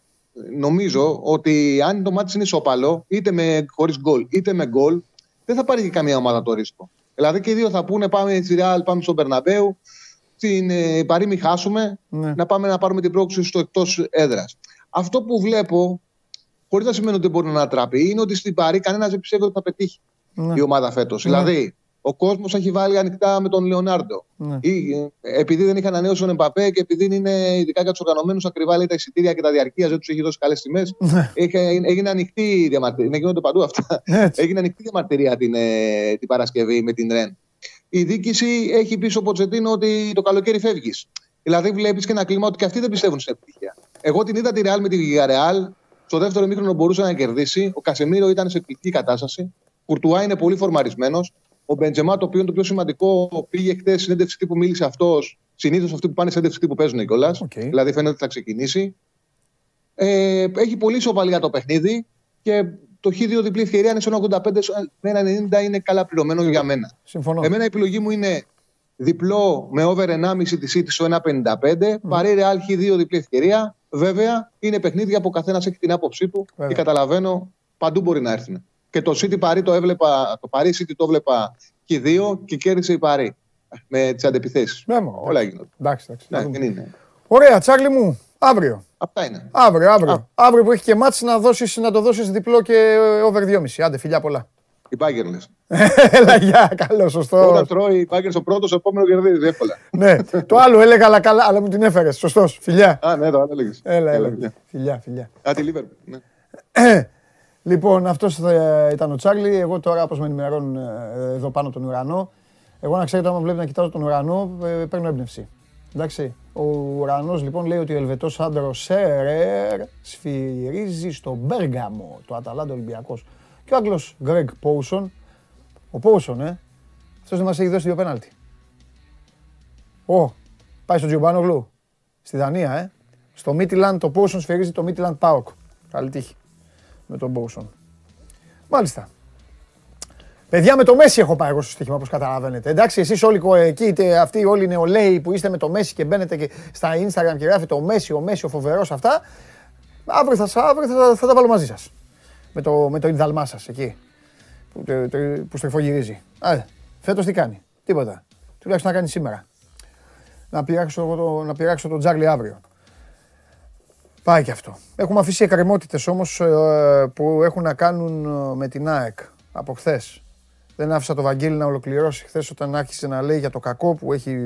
νομίζω ότι αν το μάτι είναι ισοπαλό, είτε με χωρίς γκολ είτε με γκολ, δεν θα πάρει και καμία ομάδα το ρίσκο. Δηλαδή και οι δύο θα πούνε πάμε στη Real, πάμε στον Περναμπέου, την ε, Παρή χάσουμε, ναι. να πάμε να πάρουμε την πρόκληση στο εκτός έδρας. Αυτό που βλέπω, χωρίς να σημαίνει ότι δεν μπορεί να ανατραπεί, είναι ότι στην Παρή κανένας δεν πιστεύει ότι θα πετύχει ναι. η ομάδα φέτος. Ναι. Δηλαδή, ο κόσμος έχει βάλει ανοιχτά με τον Λεωνάρντο. Ναι. Ή, ε, επειδή δεν είχαν ανανέωσει τον Εμπαπέ και επειδή είναι ειδικά για τους οργανωμένους ακριβά λέει, τα εισιτήρια και τα διαρκεία, δεν τους έχει δώσει καλές τιμές. Ναι. Έγινε ανοιχτή η διαμαρτυρία. Γίνονται παντού αυτά. Έγινε ανοιχτή διαμαρτυρία την, ε, την Παρασκευή με την Ρεν η διοίκηση έχει πει στο Ποτσετίνο ότι το καλοκαίρι φεύγεις. Δηλαδή, βλέπεις και ένα κλίμα ότι και αυτοί δεν πιστεύουν στην επιτυχία. Εγώ την είδα τη Ρεάλ με τη Ρεάλ. Στο δεύτερο μήκρονο μπορούσε να κερδίσει. Ο Κασεμίρο ήταν σε εκπληκτική κατάσταση. Κουρτουά είναι πολύ φορμαρισμένος. Ο Μπεντζεμά, το οποίο είναι το πιο σημαντικό, πήγε χθες συνέντευξη τύπου, μίλησε αυτός. Συνήθως αυτοί που πάνε συνέντευξη τύπου παίζουν κιόλα. Okay. Δηλαδή φαίνεται ότι θα ξεκινήσει. Ε, έχει πολύ σοβαλία το παιχνίδι και το Χ2 διπλή ευκαιρία είναι στο 85, με ένα 90 είναι καλά πληρωμένο για μένα. Συμφωνώ. Εμένα η επιλογή μου είναι διπλό με over 1,5 της City στο 1,55, mm. παρή Real Χ2 διπλή ευκαιρία. Βέβαια είναι παιχνίδια που ο καθένας έχει την άποψή του Βέβαια. και καταλαβαίνω παντού μπορεί να έρθει. Και το City Παρή το έβλεπα, το Παρή City το έβλεπα Χ2 και κέρδισε η Παρή με τις αντεπιθέσει. Ναι, Όλα γίνονται. Εντάξει, εντάξει. Ναι, είναι. Ωραία, τσάγλι μου. Αύριο. Αυτά είναι. Αύριο, αύριο. Α. Αύριο που έχει και μάτς να, δώσεις, να το δώσεις διπλό και over 2,5. Άντε, φιλιά πολλά. Η Μπάγκερ λες. (laughs) Έλα, γεια, καλό, σωστό. Όταν τρώει η Μπάγκερ στο πρώτο, στο επόμενο κερδίζει εύκολα. ναι, το άλλο έλεγα, αλλά, καλά, αλλά μου την έφερες. Σωστός, φιλιά. Α, ναι, το άλλο έλεγες. Έλα, έλα, έλα. Φιλιά, φιλιά. Α, τη Λίβερ. Ναι. (clears throat) λοιπόν, αυτός ήταν ο Τσάρλι. Εγώ τώρα, όπως με ενημερώνουν ε, εδώ πάνω τον ουρανό, εγώ να ξέρετε, άμα βλέπει να κοιτάζω τον ουρανό, ε, παίρνω έμπνευση. Εντάξει. Ο ουρανός λοιπόν λέει ότι ο Ελβετός άντρο Σέρερ σφυρίζει στο Μπέργαμο, το Αταλάντα Ολυμπιακός. Και ο Άγγλος Γκρέγκ Πόουσον, ο Πόουσον, ε, αυτός δεν μας έχει δώσει δύο πέναλτι. Ω, πάει στο Τζιομπάνογλου, στη Δανία, ε. Στο Μίτιλαντ, το Πόουσον σφυρίζει το Μίτιλαντ Πάοκ. Καλή τύχη με τον Πόουσον. Μάλιστα. Παιδιά με το Μέση έχω πάει εγώ στο στοίχημα, όπως καταλαβαίνετε. Εντάξει, εσείς όλοι εκεί, είτε αυτοί όλοι οι νεολαίοι που είστε με το Μέση και μπαίνετε και στα Instagram και γράφετε ο Μέση, ο Μέση, ο φοβερός αυτά. Αύριο θα, αύριο θα, θα, τα βάλω μαζί σας. Με το, με το Ινδαλμά σας εκεί. Που, το, το, που στρεφογυρίζει. φέτος τι κάνει; Τίποτα. Τουλάχιστον να κάνει σήμερα. Να πειράξω, το, να πειράξω τον Τζάρλι αύριο. Πάει και αυτό. Έχουμε αφήσει εκκρεμότητες όμως ε, που έχουν να κάνουν ε, με την ΑΕΚ από χθες. Δεν άφησα το Βαγγέλη να ολοκληρώσει χθες όταν άρχισε να λέει για το κακό που έχει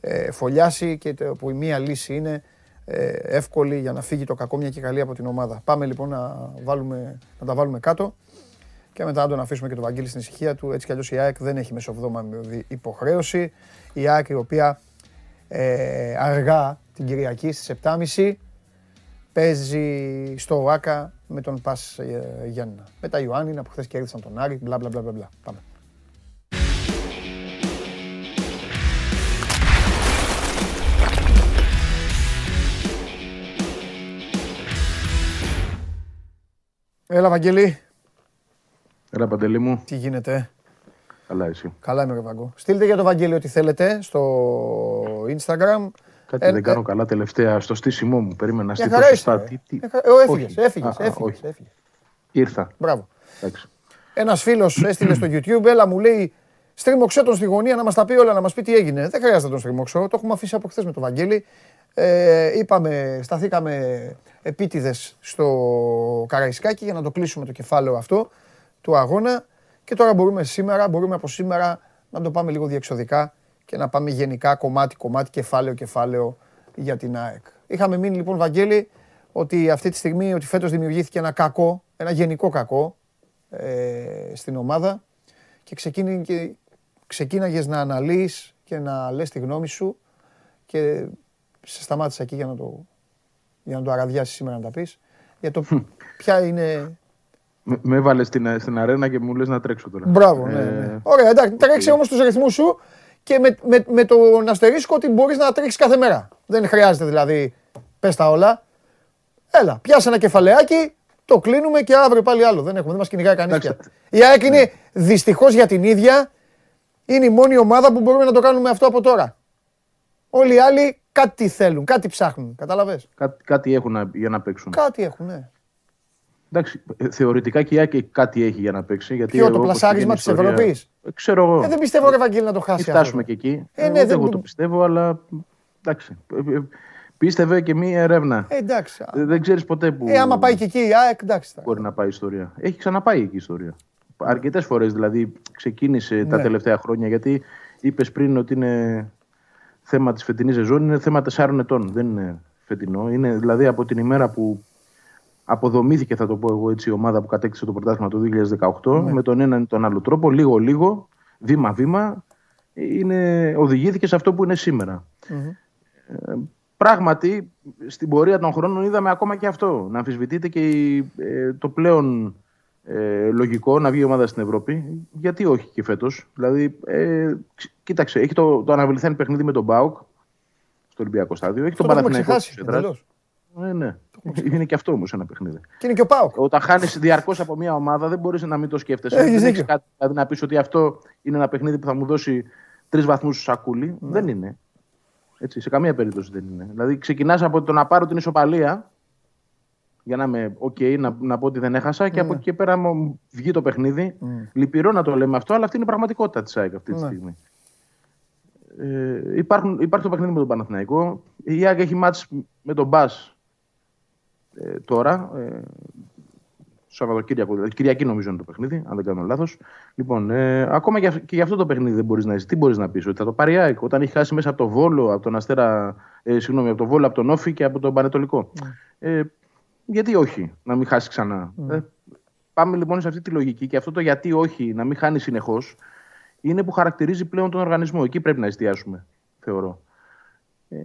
ε, φωλιάσει και το, που η μία λύση είναι ε, εύκολη για να φύγει το κακό μια και καλή από την ομάδα. Πάμε λοιπόν να, βάλουμε, να τα βάλουμε κάτω και μετά να τον αφήσουμε και το Βαγγέλη στην ησυχία του. Έτσι κι αλλιώς η ΑΕΚ δεν έχει μεσοβδόμα υποχρέωση. Η ΑΕΚ η οποία ε, αργά την Κυριακή στις 7.30 παίζει στο ΟΑΚΑ με τον Πας ε, Γιάννηνα. Με τα Ιωάννινα που χθες κέρδισαν τον Άρη, μπλα μπλα μπλα μπλα. Πάμε. Έλα, Βαγγέλη. Έλα, Παντελή μου. Τι γίνεται; Καλά, εσύ. Καλά είμαι, Βαγκό. Στείλτε για το Βαγγέλη ό,τι θέλετε στο Instagram. Κάτι ε, δεν κάνω ε, καλά τελευταία στο στήσιμό μου. Περίμενα να στείλω σωστά. Τι, τι... Έφυγες, έφυγες, έφυγες, έφυγες. Ήρθα. Μπράβο. Ένας φίλος (clears throat) έστειλε στο YouTube, έλα μου λέει, στρίμωξε τον στη γωνία να μας τα πει όλα, να μας πει τι έγινε. Δεν χρειάζεται να τον στρίμωξω. Το έχουμε αφήσει από χθες με τον Βαγγέλη. Ε, είπαμε, σταθήκαμε επίτηδες στο Καραϊσκάκι για να το κλείσουμε το κεφάλαιο αυτό του αγώνα. Και τώρα μπορούμε σήμερα, μπορούμε από σήμερα να το πάμε λίγο διεξοδικά και να πάμε γενικά κομμάτι-κομμάτι, κεφάλαιο-κεφάλαιο για την ΑΕΚ. Είχαμε μείνει λοιπόν, Βαγγέλη, ότι αυτή τη στιγμή, ότι φέτος δημιουργήθηκε ένα κακό, ένα γενικό κακό ε, στην ομάδα και, ξεκίνη, και ξεκίναγες να αναλύεις και να λες τη γνώμη σου και σε σταμάτησα εκεί για να το, για να το αραδιάσεις σήμερα να τα πεις για το ποια είναι με, με έβαλες στην, στην αρένα και μου λες να τρέξω τώρα. Μπράβο, ναι, ναι. Ε, Ωραία, εντάξει, τρέξε όμως τους ρυθμούς σου και με, με, με τον αστερίσκο ότι μπορείς να τρέξεις κάθε μέρα. Δεν χρειάζεται δηλαδή, πες τα όλα. Έλα, πιάσε ένα κεφαλαιάκι, το κλείνουμε και αύριο πάλι άλλο. Δεν έχουμε, δεν μας κυνηγάει κανείς πια. Η ΑΕΚ είναι ναι. δυστυχώς για την ίδια, είναι η μόνη ομάδα που μπορούμε να το κάνουμε αυτό από τώρα. Όλοι οι άλλοι κάτι θέλουν, κάτι ψάχνουν. Καταλαβες; Κά, κάτι έχουν για να παίξουν. Κάτι έχουν, ναι. Εντάξει, ε, θεωρητικά και η Άκη κάτι έχει για να παίξει. Γιατί Ποιο το πλασάρισμα της Ευρώπης; Ε, ξέρω εγώ. Ε, δεν πιστεύω, ρε Βαγγέλη, να το χάσει. Φτάσουμε και εκεί. Ε, ναι, δεν εγώ το πιστεύω, αλλά εντάξει. Πίστευε και μία ερεύνα. Ε, εντάξει. Δεν ξέρεις ποτέ που. Ε, άμα πάει και εκεί, α, εντάξει. Μπορεί να πάει η ιστορία. Έχει ξαναπάει εκεί η ιστορία. Αρκετές φορές δηλαδή ξεκίνησε τα ναι. τελευταία χρόνια γιατί είπες πριν ότι είναι θέμα της φετινής ζεζόν, είναι θέμα 4 ετών. Δεν είναι φετινό. Είναι δηλαδή από την ημέρα που αποδομήθηκε, θα το πω εγώ έτσι, η ομάδα που κατέκτησε το πρωτάθλημα το 2018 ναι. με τον έναν ή τον άλλο τρόπο, λίγο-λίγο, βήμα-βήμα, είναι, οδηγήθηκε σε αυτό που είναι Ε, πράγματι, στην πορεία των χρόνων είδαμε ακόμα και αυτό. Να αμφισβητείται και ε, το πλέον ε, λογικό να βγει η ομάδα στην Ευρώπη. Γιατί όχι και φέτος. Δηλαδή, ε, κοίταξε, έχει το, το αναβληθέν παιχνίδι με τον Μπάουκ στο Ολυμπιακό Στάδιο. Έχει το τον Παναθηναϊκό. Ε, ναι. Είναι και αυτό όμως ένα παιχνίδι. Και είναι και ο Πάοκ. Όταν χάνεις διαρκώς από μια ομάδα, δεν μπορείς να μην το σκέφτεσαι. δεν έχεις κάτι δηλαδή, να πεις ότι αυτό είναι ένα παιχνίδι που θα μου δώσει τρεις βαθμούς στο σακούλι. Ναι. Δεν είναι. Έτσι, σε καμία περίπτωση δεν είναι. Δηλαδή, ξεκινάς από το να πάρω την ισοπαλία για να είμαι OK, να, να πω ότι δεν έχασα και από ναι. εκεί και πέρα μου βγει το παιχνίδι. Mm. Λυπηρό να το λέμε αυτό, αλλά αυτή είναι η πραγματικότητα της ΑΕΚ αυτή τη ναι. στιγμή. Ε, υπάρχουν, υπάρχει το παιχνίδι με τον Παναθηναϊκό. Η ΑΕΚ έχει μάτς με τον Μπας ε, τώρα. Ε, Σαββατοκύριακο, δηλαδή Κυριακή νομίζω είναι το παιχνίδι, αν δεν κάνω λάθος. Λοιπόν, ε, ακόμα και, και για αυτό το παιχνίδι δεν μπορείς να είσαι. Τι μπορείς να πεις, Ότι θα το πάρει ΑΕΚ όταν έχει χάσει μέσα από το Βόλο, από τον Αστέρα, ε, συγγνώμη, από το Βόλο, από τον Όφη και από τον Πανετολικό. Mm. Ε, γιατί όχι να μην χάσεις ξανά; Mm. Ε, πάμε λοιπόν σε αυτή τη λογική και αυτό το γιατί όχι να μην χάνεις συνεχώς είναι που χαρακτηρίζει πλέον τον οργανισμό. Εκεί πρέπει να εστιάσουμε, θεωρώ. Ε,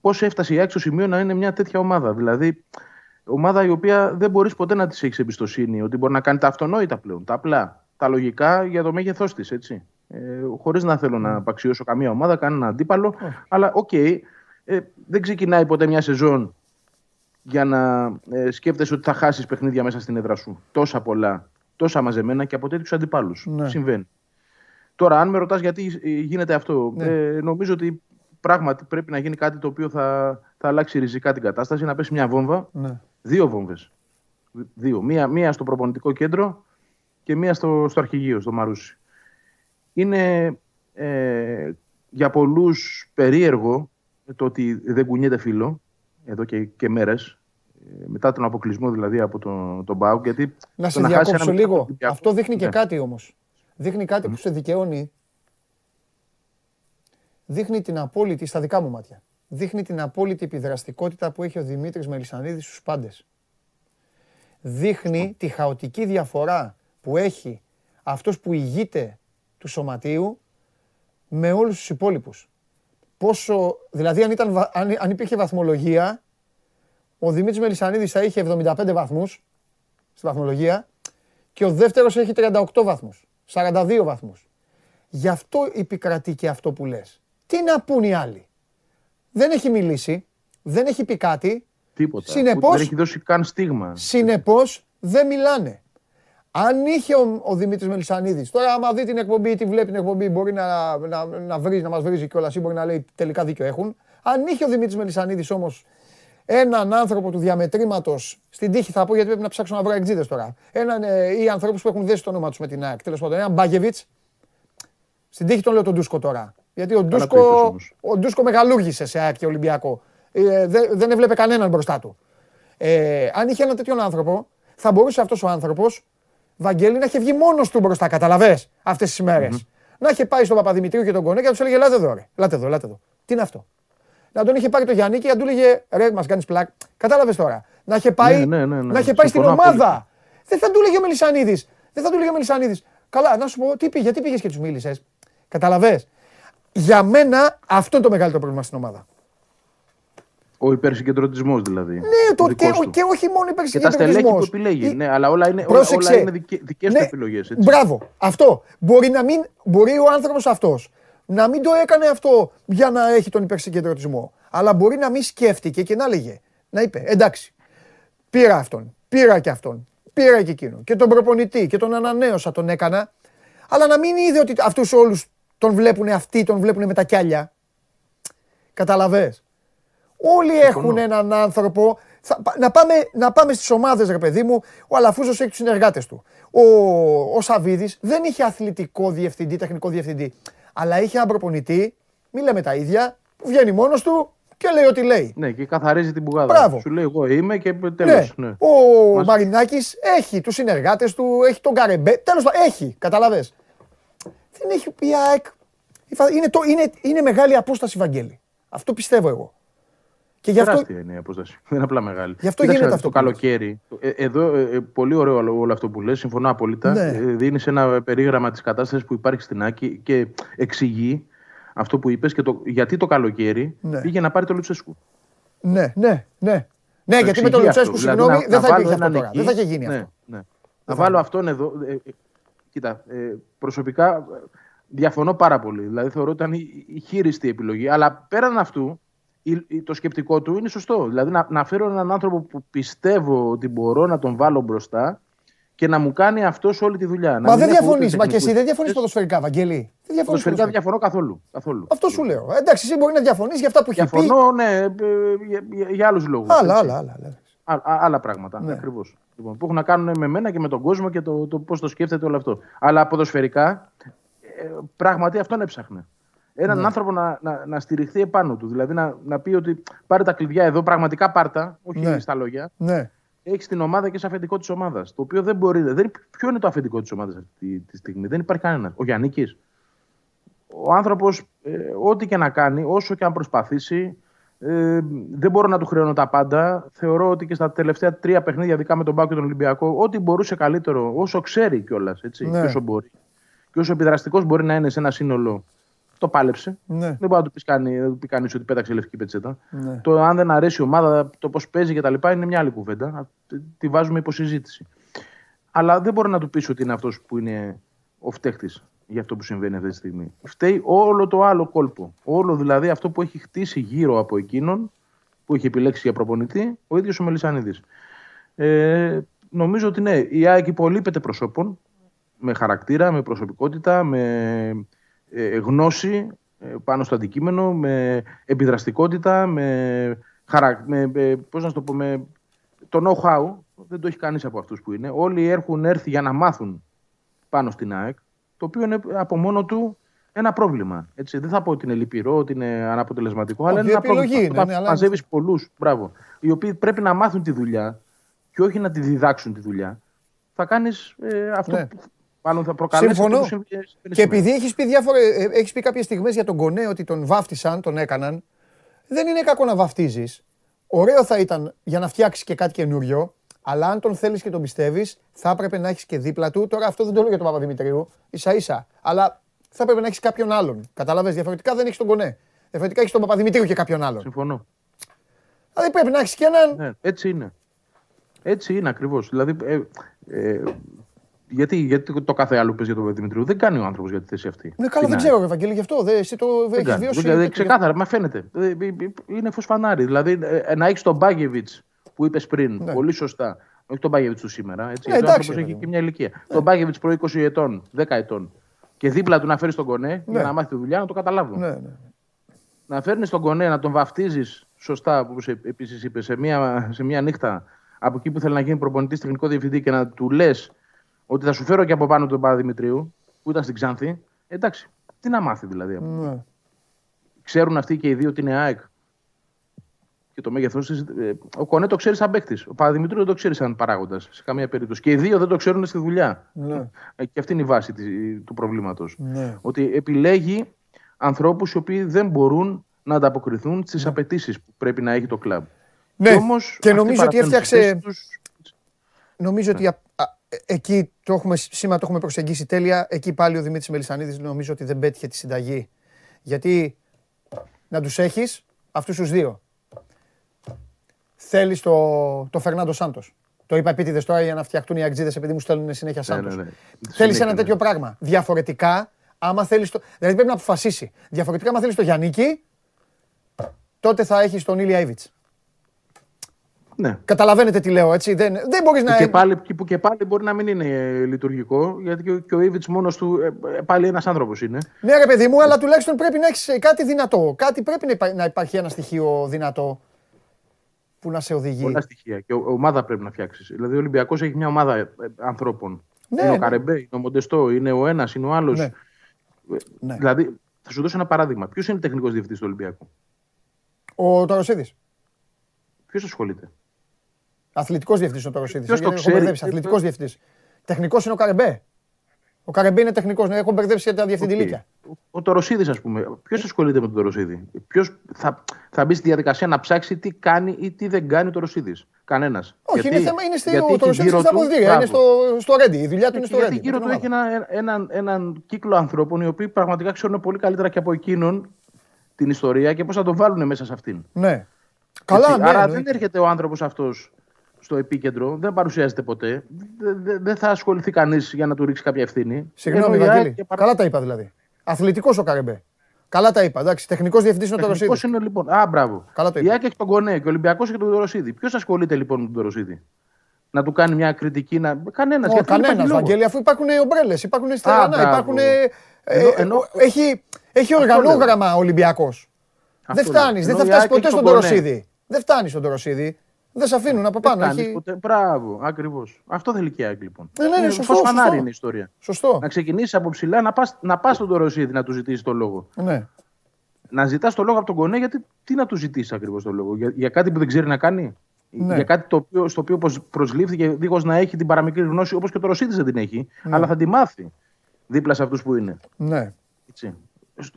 Πώς έφτασε η ΑΕΚ στο σημείο να είναι μια τέτοια ομάδα. Δηλαδή, ομάδα η οποία δεν μπορείς ποτέ να της έχεις εμπιστοσύνη ότι μπορεί να κάνει τα αυτονόητα πλέον, τα απλά, τα λογικά για το μέγεθός της. Ε, Χωρίς να θέλω να απαξιώσω καμία ομάδα, κανένα αντίπαλο. Αλλά ok, okay, ε, δεν ξεκινάει ποτέ μια σεζόν για να ε, σκέφτεσαι ότι θα χάσεις παιχνίδια μέσα στην έδρα σου. Τόσα πολλά, τόσα μαζεμένα και από τέτοιους αντιπάλους. Ναι. Συμβαίνει. Τώρα, αν με ρωτάς γιατί ε, γίνεται αυτό, ναι. ε, νομίζω ότι πράγματι πρέπει να γίνει κάτι το οποίο θα, θα αλλάξει ριζικά την κατάσταση, να πέσει μια βόμβα. Ναι. Δύο βόμβες. Δύο. Μία, μία στο προπονητικό κέντρο και μία στο, στο αρχηγείο, στο Μαρούσι. Είναι ε, για πολλούς περίεργο το ότι δεν κουνιέται φίλο εδώ και, και μέρες ε, μετά τον αποκλεισμό δηλαδή από τον, τον Μπάουκ. Γιατί να σε διακόψω λίγο. Αυτό δείχνει και ναι. κάτι όμως. Δείχνει κάτι που σε δικαιώνει. Δείχνει την απόλυτη, στα δικά μου μάτια, δείχνει την απόλυτη επιδραστικότητα που έχει ο Δημήτρης Μελισανίδης στους πάντες. Δείχνει τη χαοτική διαφορά που έχει αυτός που ηγείται του σωματείου με όλους τους υπόλοιπους. Πόσο, δηλαδή αν, ήταν, αν, αν υπήρχε βαθμολογία, ο Δημήτρης Μελισανίδης θα είχε 75 βαθμούς στη βαθμολογία και ο δεύτερος έχει 38 βαθμούς. 42 βαθμούς. Γι' αυτό επικρατεί και αυτό που λες. Τι να πούν οι άλλοι; Δεν έχει μιλήσει, δεν έχει πει κάτι. Τίποτα. Συνεπώς, δεν έχει δώσει καν στίγμα. Συνεπώς δεν μιλάνε. Αν είχε ο, ο Δημήτρης Μελισανίδης, τώρα άμα δει την εκπομπή ή τη βλέπει την εκπομπή μπορεί να, να, να, βρει, να μας βρίζει κιόλας ή μπορεί να λέει τελικά δίκιο έχουν. Αν είχε ο Δημήτρης Μελισανίδης όμως έναν άνθρωπο του διαμετρήματος στην τύχη, θα πω γιατί πρέπει να ψάξω να βρω εξήδε τώρα. Έναν ε, ή ανθρώπους που έχουν δέσει το όνομα τους με την ΑΕΚ. Τέλος πάντων, έναν Μπάγεβιτ. Στην τύχη τον λέω τον Ντούσκο τώρα. Γιατί ο Ντούσκο, ο Ντούσκο μεγαλούργησε σε ΑΕΚ και Ολυμπιακό. Ε, δε, δεν έβλεπε κανέναν μπροστά του. Ε, αν είχε έναν τέτοιον άνθρωπο, θα μπορούσε αυτός ο άνθρωπος, Βαγγέλη, να έχει βγει μόνος του μπροστά, καταλαβέ αυτές τις ημερε Να είχε πάει στον Παπαδημητρίου και τον Κονέ και να τους έλεγε Ελάτε εδώ, ρε. Ελάτε εδώ, ελάτε εδώ. Τι είναι αυτό; Να τον είχε πάρει το Γιάννη και να του έλεγε Ρε, μας κάνεις πλάκ. Κατάλαβες τώρα. Να είχε πάει, Ναι, ναι, ναι, ναι. να είχε πάει στην Συμφωνώ ομάδα. Δεν θα του έλεγε ο Μελισανίδης. Δεν θα του έλεγε ο Μελισανίδης. Καλά, να σου πω, τι πήγε, γιατί πήγες και τους μίλησες; Καταλαβέ. Για μένα αυτό είναι το μεγαλύτερο πρόβλημα στην ομάδα. Ο υπερσυγκεντρωτισμός δηλαδή. Ναι, το, Ο και, δικός του. και όχι μόνο Και τα στελέχη υπερσυγκεντρωτισμό. που επιλέγει. Ναι, αλλά όλα είναι, όλα, Πρόσεξε. όλα είναι δικές, δικές Ναι, του επιλογές. Έτσι. Μπράβο. Αυτό. Μπορεί, να μην, μπορεί ο άνθρωπος αυτός να μην το έκανε αυτό για να έχει τον υπερσυγκεντρωτισμό. Αλλά μπορεί να μην σκέφτηκε και να έλεγε. Να είπε εντάξει. Πήρα αυτόν. Πήρα και αυτόν. Πήρα και εκείνον. Και τον προπονητή και τον ανανέωσα, τον έκανα. Αλλά να μην είδε ότι αυτούς όλους τον βλέπουν αυτοί, τον βλέπουν με τα κιάλια. Καταλαβες. Όλοι έχουν έναν άνθρωπο. Θα- πα- να πάμε, να πάμε στις ομάδες ρε παιδί μου. Ο Αλαφούζος έχει τους συνεργάτες του. Ο, ο Σαβίδης δεν είχε αθλητικό διευθυντή, τεχνικό διευθυντή. Αλλά είχε έναν προπονητή, μη λέμε τα ίδια, που βγαίνει μόνος του και λέει ό,τι λέει. Ναι, και καθαρίζει την πουγάδα. Μπράβο. Σου λέει εγώ είμαι και Ναι. τέλος. Ναι. Ο Μας- Μαρινάκης έχει τους συνεργάτες του, έχει τον Καρεμπέ. Τέλος πάντων, έχει, καταλαβες. Δεν έχει πει η ΑΕΚ. Η φα- Είναι, το, είναι, είναι μεγάλη απόσταση, Βαγγέλη. Αυτό πιστεύω εγώ. Και γι' αυτό, Τεράστια είναι η απόσταση. Δεν (laughs) είναι απλά μεγάλη. Γι' αυτό Κοίταξε, γίνεται αυτό Το που λες. καλοκαίρι. ε, εδώ, ε, ε, πολύ ωραίο όλο όλο αυτό που λες, συμφωνώ απόλυτα. Ναι. Ε, Δίνεις ένα περίγραμμα της κατάστασης που υπάρχει στην Άκη και εξηγεί αυτό που είπες και το, γιατί το καλοκαίρι Ναι. πήγε να πάρει το Λουτσέσκου. Ναι, ναι, ναι. Ναι, γιατί με εξηγεί τον Λουτσέσκου, αυτό. Δηλαδή, συγγνώμη, να- δεν να θα βάλω υπήρχε αυτό έναν τώρα. εκεί. Δεν θα είχε γίνει ναι, αυτό. Ναι. Να βάλω αυτόν εδώ. Ε, ε, κοίτα, ε, προσωπικά ε, διαφωνώ πάρα πολύ. Δηλαδή θεωρώ ότι ήταν η, η χείριστη επιλογή. Αλλά πέραν αυτού, η- η- το σκεπτικό του είναι σωστό. Δηλαδή να, να φέρω έναν άνθρωπο που πιστεύω ότι μπορώ να τον βάλω μπροστά και να μου κάνει αυτός όλη τη δουλειά. Να Μα μην δεν έχω ούτε διαφωνείς, μα και τεχνικούς. εσύ δεν διαφωνείς Ε, ποδοσφαιρικά, Βαγγέλη. Δεν διαφωνείς. Ποδοσφαιρικά δεν διαφωνώ καθόλου. καθόλου. Αυτό σου λέω. Εντάξει, εσύ μπορεί να διαφωνείς για αυτά που έχει πει. Διαφωνώ, ναι, ε, για, για, για άλλους λόγους. Άλλα, άλλα, άλλα. Άλλα. Α, α- άλλα πράγματα. Ναι. Ακριβώς. Λοιπόν, που έχουν να κάνουν με μένα και με τον κόσμο και το, το πώς το σκέφτεται όλο αυτό. Αλλά ποδοσφαιρικά, ε, πράγματι αυτόν έψαχνε. Έναν Ναι. άνθρωπο να, να, να στηριχθεί επάνω του. Δηλαδή να, να πει ότι πάρε τα κλειδιά εδώ, πραγματικά πάρτα, όχι Ναι. στα λόγια. Ναι. Έχεις την ομάδα και σε αφεντικό της ομάδας. Το οποίο δεν μπορεί. Δεν, ποιο είναι το αφεντικό της ομάδας αυτή τη, τη στιγμή, δεν υπάρχει κανένας. Ο Γιάννη. Ο άνθρωπος, ε, ό,τι και να κάνει, όσο και αν προσπαθήσει, ε, δεν μπορώ να του χρεώνω τα πάντα. Θεωρώ ότι και στα τελευταία τρία παιχνίδια, δικά με τον Πάο και τον Ολυμπιακό, ό,τι μπορούσε καλύτερο, όσο ξέρει κιόλας, έτσι, Ναι. και όσο μπορεί. Και όσο επιδραστικός μπορεί να είναι σε ένα σύνολο, το πάλεψε. Ναι. Δεν μπορεί να του πεις κανεί δεν του πει κανείς ότι πέταξε λευκή πετσέτα. Ναι. Το αν δεν αρέσει η ομάδα, το πώς παίζει κτλ. είναι μια άλλη κουβέντα. Α, Τη βάζουμε υποσυζήτηση. Αλλά δεν μπορεί να του πεις ότι είναι αυτός που είναι ο φταίχτης για αυτό που συμβαίνει αυτή τη στιγμή. Φταίει όλο το άλλο κόλπο. Όλο δηλαδή αυτό που έχει χτίσει γύρω από εκείνον που έχει επιλέξει για προπονητή ο ίδιος ο Μελισανίδης. Ε, νομίζω ότι ναι, η ΑΕΚ υπολείπεται προσώπων με χαρακτήρα, με προσωπικότητα, με ε, γνώση ε, πάνω στο αντικείμενο, με επιδραστικότητα, με, χαρα... με, με, πώς να σου το πω, με το know-how. Δεν το έχει κανείς από αυτούς που είναι. Όλοι έχουν έρθει για να μάθουν πάνω στην ΑΕΚ, το οποίο είναι από μόνο του ένα πρόβλημα. Έτσι. Δεν θα πω ότι είναι λυπηρό, ότι είναι αναποτελεσματικό, αλλά Όχι, είναι ένα επιλογή πρόβλημα. είναι, Όταν ναι, αλλά- μαζεύει πολλούς, μπράβο, οι οποίοι πρέπει να μάθουν τη δουλειά και όχι να τη διδάξουν τη δουλειά, θα κάνεις ε, αυτό Ναι. που μάλλον θα προκαλέσει. Συμφωνώ. αυτό που συμβαίνει Και σήμερα. επειδή έχεις πει, διάφορε, ε, έχεις πει κάποιες στιγμές για τον Κονέ ότι τον βάφτισαν, τον έκαναν, δεν είναι κακό να βαφτίζεις. Ωραίο θα ήταν για να φτιάξεις και κάτι καινούριο, αλλά αν τον θέλεις και τον πιστεύεις, θα έπρεπε να έχεις και δίπλα του. Τώρα αυτό δεν το λέω για τον Παπαδημητρίου, ίσα ίσα. Αλλά θα έπρεπε να έχεις κάποιον άλλον. Κατάλαβε. Διαφορετικά δεν έχεις τον Κονέ. Διαφορετικά έχεις τον Παπαδημητρίου και κάποιον άλλον. Συμφωνώ. Δηλαδή πρέπει να έχεις και έναν. Ναι, έτσι είναι. Έτσι είναι ακριβώς. Δηλαδή, ε, ε, γιατί, γιατί το κάθε άλλο πες για τον Δημητρίου δεν κάνει ο άνθρωπος για τη θέση αυτή. Ναι, καλά, Στην δεν ΑΕΚ. ξέρω, Ευαγγέλη, γι' αυτό. Δεν, εσύ το Δεν έχεις κάνει. βιώσει. Δηλαδή, τέτοιο. ξεκάθαρα, μα φαίνεται. Ε, ε, ε, Είναι φως φανάρι. Δηλαδή, ε, να έχεις τον Μπάγκεβιτς που είπες πριν, Ναι. πολύ σωστά. Όχι τον Μπάγκεβιτς του σήμερα. Έτσι, Ναι, γιατί ο εντάξει, άνθρωπος ρε έχει παιδί και μια ηλικία. Τον Μπάγκεβιτς προ 20 ετών, 10 ετών. Και δίπλα του να φέρεις τον κονέ για να μάθει τη δουλειά να το καταλάβουν. Ναι, ναι. Να φέρνεις τον κονέ, να τον βαφτίζεις σωστά, όπως επίσης είπες, σε μια, σε μια νύχτα από εκεί που θέλει να γίνει προπονητής τεχνικό διευθυντή και να του λες ότι θα σου φέρω και από πάνω τον Παπαδημητρίου, που ήταν στην Ξάνθη. Εντάξει, τι να μάθει δηλαδή. ναι. Ξέρουν αυτοί και οι δύο ότι είναι ΑΕΚ. Και το μέγεθό της. Ε, ο Κονέ το ξέρει σαν παίκτης. Ο Παπαδημητρίου δεν το ξέρει σαν παράγοντας σε καμία περίπτωση. Και οι δύο δεν το ξέρουν στη δουλειά. Ναι. Ε, και αυτή είναι η βάση του προβλήματος. Ναι. Ότι επιλέγει ανθρώπους οι οποίοι δεν μπορούν να ανταποκριθούν στις ναι. απαιτήσεις που πρέπει να έχει το κλαμπ. Ναι, και, όμως, και νομίζω ότι έφτιαξε. Τους... Νομίζω ότι ναι. εκεί το έχουμε, σήμερα το έχουμε προσεγγίσει τέλεια. Εκεί πάλι ο Δημήτρης Μελισανίδης νομίζω ότι δεν πέτυχε τη συνταγή. Γιατί να τους έχεις αυτούς τους δύο θέλεις το, το Φερνάντο Σάντος. Το είπα επίτηδες τώρα για να φτιαχτούν οι αγτζίδε επειδή μου στέλνουν συνέχεια Σάντο. Ναι, ναι, ναι. Θέλεις ένα τέτοιο πράγμα. Διαφορετικά, άμα θέλεις. Το... Δηλαδή πρέπει να αποφασίσει. Διαφορετικά, άμα θέλεις το Γιάννικη, τότε θα έχεις τον Ήλια Ήβιτ. Ναι. Καταλαβαίνετε τι λέω, έτσι. Δεν, δεν μπορείς να. Και πάλι, που και πάλι μπορεί να μην είναι ε, λειτουργικό, γιατί και, και ο Ήβιτ μόνος του ε, ε, πάλι ένας άνθρωπος είναι. Ναι, ρε παιδί μου, αλλά τουλάχιστον πρέπει να έχεις κάτι δυνατό. Κάτι πρέπει να υπάρχει ένα στοιχείο δυνατό που να σε οδηγεί. Πολλά στοιχεία. Και ομάδα πρέπει να φτιάξεις. Δηλαδή, ο Ολυμπιακός έχει μια ομάδα ε, ανθρώπων. Ναι, είναι ο ναι. Καρεμπέ, είναι ο Μοντεστό, είναι ο ένας, είναι ο άλλος. Ναι. Ε, ναι. Δηλαδή, θα σου δώσω ένα παράδειγμα. Ποιος είναι τεχνικός διευθυντής του Ολυμπιακού, Ο Ταροσίδης. Ποιος ασχολείται; Αθλητικός διευθυντής ο Ταροσίδης. Ποιος το ξέρει. Αθλητικός διευθυντής. Τεχνικός είναι ο Καρεμπέ. Ο Καρεμπέ είναι τεχνικός. Ναι, έχω μπερδέψει για τα διευθυντηλίκια. Okay. Ο Τωροσίδης, ας πούμε. Ποιος ασχολείται με τον Τωροσίδη; Ποιος θα, θα μπει στη διαδικασία να ψάξει τι κάνει ή τι δεν κάνει ο Τωροσίδης; Κανένας. Όχι, γιατί, είναι θέμα. Είναι στο, ο Τωροσίδη στα αποδητήρια. Είναι στο, στο Ρέντι. Η δουλειά του είναι στο Ρέντι. Γιατί γύρω του έχει έναν ένα, ένα κύκλο ανθρώπων οι οποίοι πραγματικά ξέρουν πολύ καλύτερα και από εκείνον την ιστορία και πώς θα το βάλουν μέσα σε αυτήν. Ναι. Καλά, ναι, Άρα δεν έρχεται ο άνθρωπος αυτός στο επίκεντρο, δεν παρουσιάζεται ποτέ. Δεν θα ασχοληθεί κανείς για να του ρίξει κάποια ευθύνη. Συγγνώμη, Βαγγέλη. Καλά τα είπα δηλαδή. Αθλητικός ο Καρεμπέ. Καλά τα είπα. Εντάξει, τεχνικός διευθυντής είναι ο Τωροσίδη. Τεχνικό είναι λοιπόν. Α, μπράβο. Καλά το είπα. Η Άκη έχει τον Κονέ και ο Ολυμπιακός έχει τον Τωροσίδη. Ποιος ασχολείται λοιπόν με τον Τωροσίδη; Να του κάνει μια κριτική. Να... Κανένας. Oh, Κανένας, Βαγγέλη, αφού υπάρχουν ομπρέλες, υπάρχουν στερεανά, υπάρχουν. Ε, ενώ, ενώ... Έχει, έχει οργανόγραμμα ο Ολυμπιακός. Δεν φτάνεις, δεν θα φτάσεις ποτέ στον Τωροσίδη. Δεν φτάνεις στον Τωροσίδη. Δεν σε αφήνουν από πάνω. Έχει... Ποτέ. Μπράβο, ακριβώς. Αυτό θέλει και η λοιπόν. Ναι, ναι, ναι, σωστό, σωστό. φανάρι είναι η ιστορία. Σωστό. Να ξεκινήσεις από ψηλά, να πα να πας στον Τωροσίδη να του ζητήσεις το λόγο. Ναι. Να ζητάς το λόγο από τον Κονέ, γιατί τι να του ζητήσεις ακριβώς το λόγο; Για, για κάτι που δεν ξέρει να κάνει; Ναι. Για κάτι το οποίο, στο οποίο προσλήφθηκε δίχως να έχει την παραμικρή γνώση όπως και το Ρωσίδη δεν την έχει, ναι. αλλά θα τη μάθει δίπλα σε αυτούς που είναι. Ναι. Έτσι.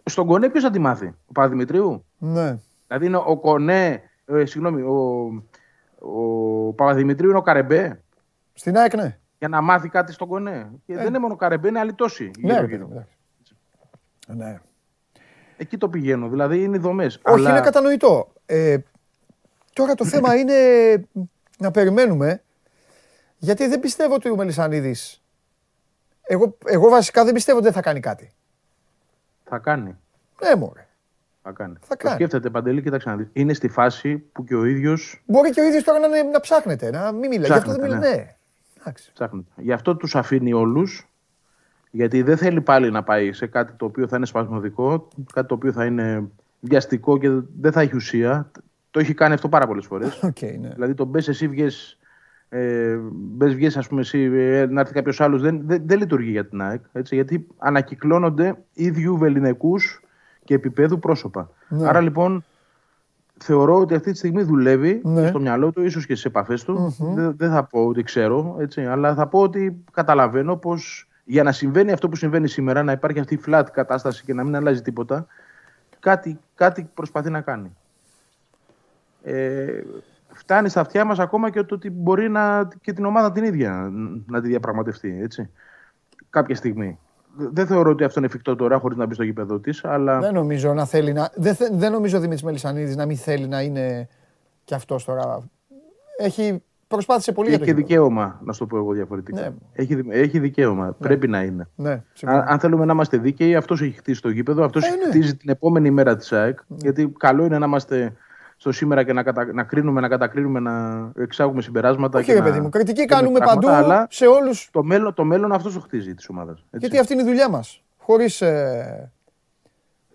Στον Κονέ ποιος θα τη μάθει, ο Παπαδημητρίου; Ναι. Δηλαδή είναι ο Κονέ, ε, συγγνώμη, ο, ο Παπαδημητρίου είναι ο Καρεμπέ. Στην ΑΕΚ, ναι. Για να μάθει κάτι στον Κονέ. Και ε. δεν είναι μόνο ο Καρεμπέ, είναι άλλοι τόσοι. Ναι, γύρω, ναι, ναι. Εκεί το πηγαίνω. Δηλαδή είναι οι δομές. Όχι, αλλά... είναι κατανοητό. Ε, τώρα το θέμα (laughs) είναι να περιμένουμε. Γιατί δεν πιστεύω ότι ο Μελισανίδη. Εγώ, εγώ βασικά δεν πιστεύω ότι δεν θα κάνει κάτι. Θα κάνει. Ναι, μωρέ. Θα κάνει. Θα κάνει. Το σκέφτεται παντελή, κοίταξε να δεις. Είναι στη φάση που και ο ίδιο. Μπορεί και ο ίδιος τώρα να, να ψάχνεται, να μην μιλάει. Γι' αυτό δεν μιλάει. Ναι. ναι. Ψάχνεται. Γι' αυτό τους αφήνει όλους. Γιατί δεν θέλει πάλι να πάει σε κάτι το οποίο θα είναι σπασμωδικό, κάτι το οποίο θα είναι βιαστικό και δεν θα έχει ουσία. Το έχει κάνει αυτό πάρα πολλές φορές. (laughs) Okay, ναι. Δηλαδή, το μπες εσύ βγες, ε, μπες βγες ας πούμε εσύ, ε, να έρθει κάποιος άλλος, δεν, δεν, δεν, λειτουργεί για την ΑΕΚ. Έτσι, γιατί ανακυκλώνονται ίδιου βεληνικούς και επίπεδου πρόσωπα. Ναι. Άρα λοιπόν θεωρώ ότι αυτή τη στιγμή δουλεύει ναι. στο μυαλό του, ίσως και στις επαφές του. Mm-hmm. Δεν, θα πω ότι ξέρω, έτσι, αλλά θα πω ότι καταλαβαίνω πως για να συμβαίνει αυτό που συμβαίνει σήμερα, να υπάρχει αυτή η flat κατάσταση και να μην αλλάζει τίποτα, κάτι, κάτι προσπαθεί να κάνει. Ε, φτάνει στα αυτιά μας ακόμα και το ότι μπορεί να, και την ομάδα την ίδια να τη διαπραγματευτεί, έτσι, κάποια στιγμή δεν θεωρώ ότι αυτό είναι εφικτό τώρα χωρίς να μπει στο γήπεδο της. Αλλά... Δεν νομίζω να θέλει να. Δεν, δεν νομίζω ο Δημήτρης Μελισανίδης να μην θέλει να είναι και αυτός τώρα. Έχει προσπάθησε πολύ έχει για το και δικαίωμα, να σου το πω εγώ διαφορετικά. Ναι. Έχει, έχει δικαίωμα. Ναι. Πρέπει να είναι. Ναι, αν, αν, θέλουμε να είμαστε δίκαιοι, αυτός έχει χτίσει το γήπεδο, αυτός ε, ναι. χτίζει την επόμενη μέρα της ΑΕΚ. Ναι. Γιατί καλό είναι να είμαστε στο σήμερα και να, κατα... να κρίνουμε, να κατακρίνουμε, να εξάγουμε συμπεράσματα. Όχι, και παιδί μου. Κριτική κάνουμε παντού αλλά σε όλους. Το μέλλον, το μέλλον αυτό το χτίζει της ομάδας. Γιατί αυτή είναι η δουλειά μας. Χωρίς. Ε,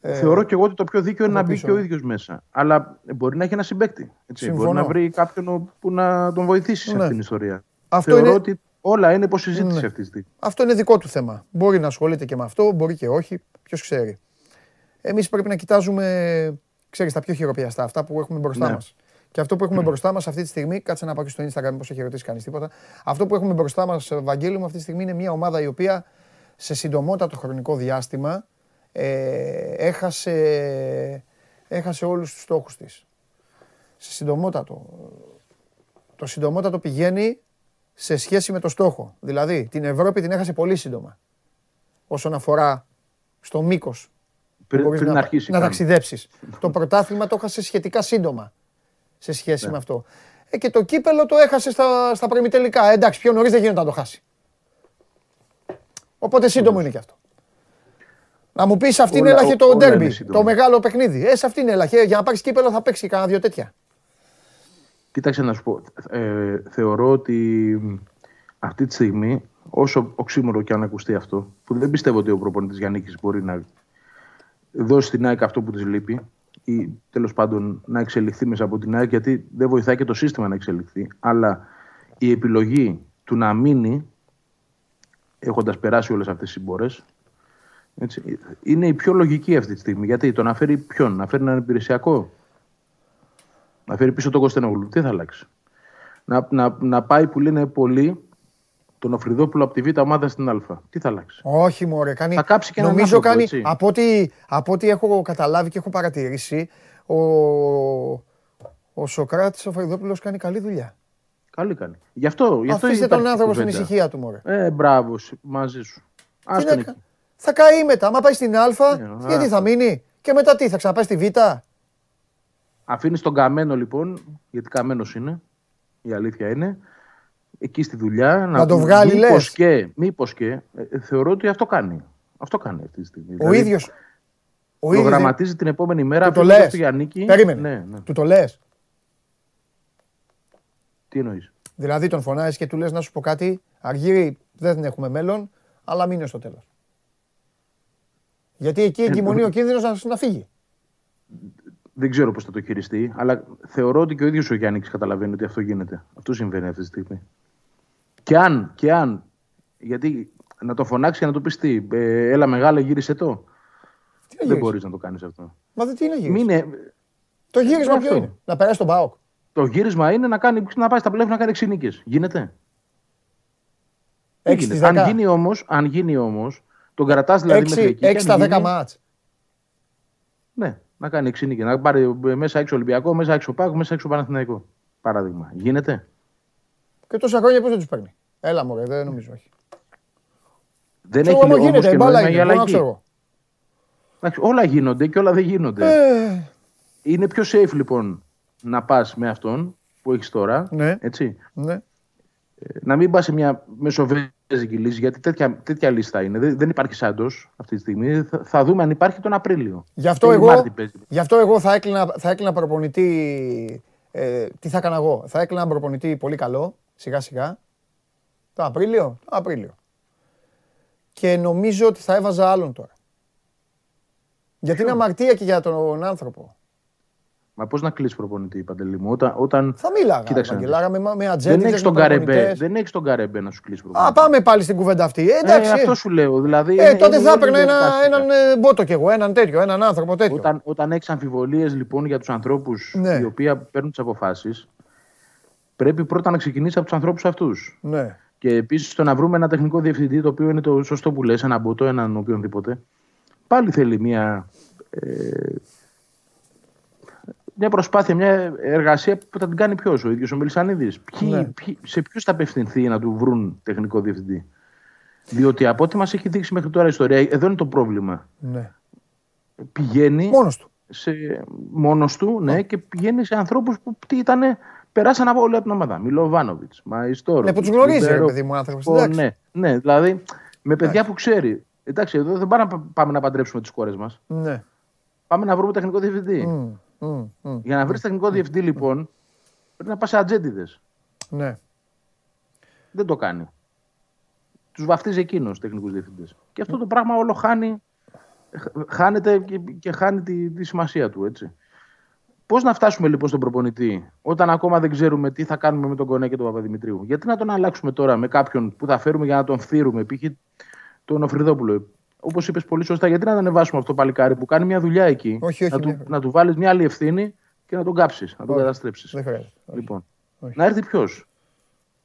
ε... Θεωρώ και εγώ ότι το πιο δίκαιο είναι να μπει και ο ίδιος μέσα. Αλλά μπορεί να έχει ένα συμπέκτη. Έτσι. Μπορεί να βρει κάποιον που να τον βοηθήσει σε ναι. αυτήν την ιστορία. Αυτό Θεωρώ είναι... ότι όλα είναι υποσυζήτηση ναι. αυτή τη στιγμή. Αυτό είναι δικό του θέμα. Μπορεί να ασχολείται και με αυτό, μπορεί και όχι. Ποιος ξέρει. Εμείς πρέπει να κοιτάζουμε ξέρεις, τα πιο χειροπιαστά, αυτά που έχουμε μπροστά ναι. μας. Και αυτό που έχουμε μπροστά μας αυτή τη στιγμή, κάτσε να πάω και στο Instagram, πώς έχει ρωτήσει κανείς τίποτα. Αυτό που έχουμε μπροστά μας, Βαγγέλη μου, αυτή τη στιγμή είναι μια ομάδα η οποία σε συντομότατο χρονικό διάστημα ε, έχασε, έχασε όλους τους στόχους της. Σε συντομότατο. Το συντομότατο πηγαίνει σε σχέση με το στόχο. Δηλαδή, την Ευρώπη την έχασε πολύ σύντομα. Όσον αφορά στο μήκος πριν, πριν να, αρχίσει να ταξιδέψεις. το πρωτάθλημα το έχασες σχετικά σύντομα σε σχέση ναι. με αυτό. Ε, και το κύπελο το έχασε στα, στα προημιτελικά. Ε, εντάξει, πιο νωρίς δεν γίνεται να το χάσει. Οπότε σύντομο είναι και αυτό. Να μου πεις αυτήν έλαχε το ντέρμπι, το μεγάλο παιχνίδι. Ε, σε αυτήν έλαχε. Για να πάρεις κύπελο θα παίξεις κανένα δύο τέτοια. Κοίταξε να σου πω. Ε, θεωρώ ότι αυτή τη στιγμή, όσο οξύμορο και αν ακουστεί αυτό, που δεν πιστεύω ότι ο προπονητής Γιάννη μπορεί να δώσει στην ΑΕΚ αυτό που της λείπει ή τέλος πάντων να εξελιχθεί μέσα από την ΑΕΚ, γιατί δεν βοηθάει και το σύστημα να εξελιχθεί. Αλλά η επιλογή του να μείνει έχοντας περάσει όλες αυτές τις συμπορές, είναι η πιο λογική αυτή τη στιγμή. Γιατί το να φέρει ποιον, να φέρει έναν υπηρεσιακό, να φέρει πίσω τον Κωνσταντινόγλου, τι θα αλλάξει. Να, να, να πάει που λένε πολλοί τον Οφριδόπουλο από τη Β' ομάδα στην Α. Τι θα αλλάξει; Όχι, μωρέ. Κάνει... Θα κάψει και Νομίζω κάνει. Από ό,τι, από ό,τι έχω καταλάβει και έχω παρατηρήσει, ο, ο Σοκράτης Οφριδόπουλο κάνει καλή δουλειά. Καλή κάνει. Γι' αυτό, γι αυτό Αφήστε τον άνθρωπο στην ησυχία του, μωρέ. Ε, μπράβο, μαζί σου. Τι θα καεί μετά. Μα πάει στην Α, ε, γιατί θα μείνει; Και μετά τι, θα ξαναπάει στη Β; Αφήνεις τον καμένο λοιπόν, γιατί καμένος είναι. Η αλήθεια είναι εκεί στη δουλειά. Να, να το βγάλει, λες. και, μήπως και ε, θεωρώ ότι αυτό κάνει. Αυτό κάνει αυτή τη στιγμή. Ο δηλαδή, ίδιος. Ο προγραμματίζει την επόμενη μέρα του το λες. του Γιάννικη. Περίμενε. Ναι, ναι. Του το λες. Τι εννοείς; Δηλαδή τον φωνάζεις και του λες να σου πω κάτι. Αργύρι δεν έχουμε μέλλον, αλλά μείνει στο τέλος. Γιατί εκεί εγκυμονεί ε, ο κίνδυνος να, να φύγει. Δεν ξέρω πώς θα το χειριστεί, αλλά θεωρώ ότι και ο ίδιος ο Γιάννη καταλαβαίνει ότι αυτό γίνεται. Αυτό συμβαίνει αυτή τη στιγμή. Και αν, και αν, γιατί να το φωνάξει και να το πεις τι, ε, έλα μεγάλα γύρισε το. Τι δεν μπορείς να το κάνεις αυτό. Μα δεν τι είναι γύρισε; Μήνε... Το γύρισμα ποιο είναι, να περάσει τον Πάοκ. Το γύρισμα είναι να, κάνει, να πάει στα πλέον να κάνει εξηνίκε. Γίνεται. Έγινε. Αν γίνει όμω, αν γίνει όμως, τον κρατά δηλαδή μέχρι εκεί. 6 στα 10 μάτς. Ναι, να κάνει εξηνίκε. Να πάρει μέσα έξω Ολυμπιακό, μέσα έξω Πάοκ, μέσα έξω Παναθηναϊκό. Παράδειγμα. Γίνεται. Και τόσα χρόνια πώς δεν τους παίρνει; Έλα μου, δεν νομίζω όχι. Δεν έχει όμως γίνεται, και νόημα για αλλαγή. Όλα γίνονται και όλα δεν γίνονται. Ε... Είναι πιο safe λοιπόν να πας με αυτόν που έχεις τώρα. Ναι. Έτσι. Ναι. Ε, να μην πας σε μια μεσοβέζικη λύση, γιατί τέτοια, τέτοια λίστα είναι. Δεν, δεν υπάρχει Σάντος αυτή τη στιγμή. Θα, θα, δούμε αν υπάρχει τον Απρίλιο. Γι' αυτό, εγώ, γι αυτό εγώ θα έκλεινα, θα έκλεινα προπονητή. Ε, τι θα έκανα εγώ; Θα έκλεινα προπονητή πολύ καλό σιγά σιγά. Το Απρίλιο, το Απρίλιο. Και νομίζω ότι θα έβαζα άλλον τώρα. Γιατί είναι αμαρτία και για τον άνθρωπο. Μα πώς να κλείσει προπονητή, Παντελή μου, όταν. όταν... Θα μίλαγα. Κοίταξε. με, με ατζέντες. Δεν έχεις τον, καρεμπέ, δεν έχεις τον καρεμπέ να σου κλείσει προπονητή. Α, πάμε πάλι στην κουβέντα αυτή. Ε, εντάξει. Ε, αυτό σου λέω. Δηλαδή, ε, τότε θα έπαιρνα ένα, έναν ε, μπότο κι εγώ, έναν τέτοιο, έναν άνθρωπο τέτοιο. Όταν, όταν έχεις αμφιβολίες λοιπόν για τους ανθρώπους ναι. οι οποίοι παίρνουν τις αποφάσεις, πρέπει πρώτα να ξεκινήσει από τους ανθρώπους αυτούς. Ναι. Και επίσης το να βρούμε ένα τεχνικό διευθυντή, το οποίο είναι το σωστό που λες, ένα μποτό, έναν οποιονδήποτε, πάλι θέλει μια, ε, μια προσπάθεια, μια εργασία που θα την κάνει ποιος, ο ίδιος ο Μελισανίδης. Ναι. Σε ποιους θα απευθυνθεί να του βρουν τεχνικό διευθυντή; Διότι από ό,τι μας έχει δείξει μέχρι τώρα η ιστορία, εδώ είναι το πρόβλημα. Ναι. Πηγαίνει. Μόνος του. Σε, μόνος του, ναι, και πηγαίνει σε ανθρώπους που ήταν Περάσαν από όλη την ομάδα. Μιλοβάνοβιτς, Μαϊστόρος. Ναι, που τους γνωρίζει, ρε παιδί μου, άνθρωπος. Ναι, ναι, δηλαδή με παιδιά που ξέρει. Εντάξει, εδώ δεν πάμε να, πάμε να παντρέψουμε τις κόρες μας. Ναι. Πάμε να βρούμε τεχνικό διευθυντή. Mm, mm, mm, Για να βρεις τεχνικό διευθυντή, λοιπόν, πρέπει να πας σε ατζέντιδες. Ναι. Δεν το κάνει. Τους βαφτίζει εκείνος τεχνικούς διευθυντές. Και αυτό το πράγμα όλο χάνει, χάνεται και, και χάνει τη, τη σημασία του. Έτσι. Πώς να φτάσουμε λοιπόν στον προπονητή, όταν ακόμα δεν ξέρουμε τι θα κάνουμε με τον Κονέ και τον Παπαδημητρίου; Γιατί να τον αλλάξουμε τώρα με κάποιον που θα φέρουμε για να τον φθείρουμε, π.χ. τον Οφριδόπουλο. Όπως είπες πολύ σωστά, γιατί να τον ανεβάσουμε αυτό το παλικάρι που κάνει μια δουλειά εκεί. Όχι, όχι, να, του, ναι. να του βάλεις μια άλλη ευθύνη και να τον κάψεις, να τον καταστρέψεις. Δεν χρειάζεται. Λοιπόν, να έρθει ποιος;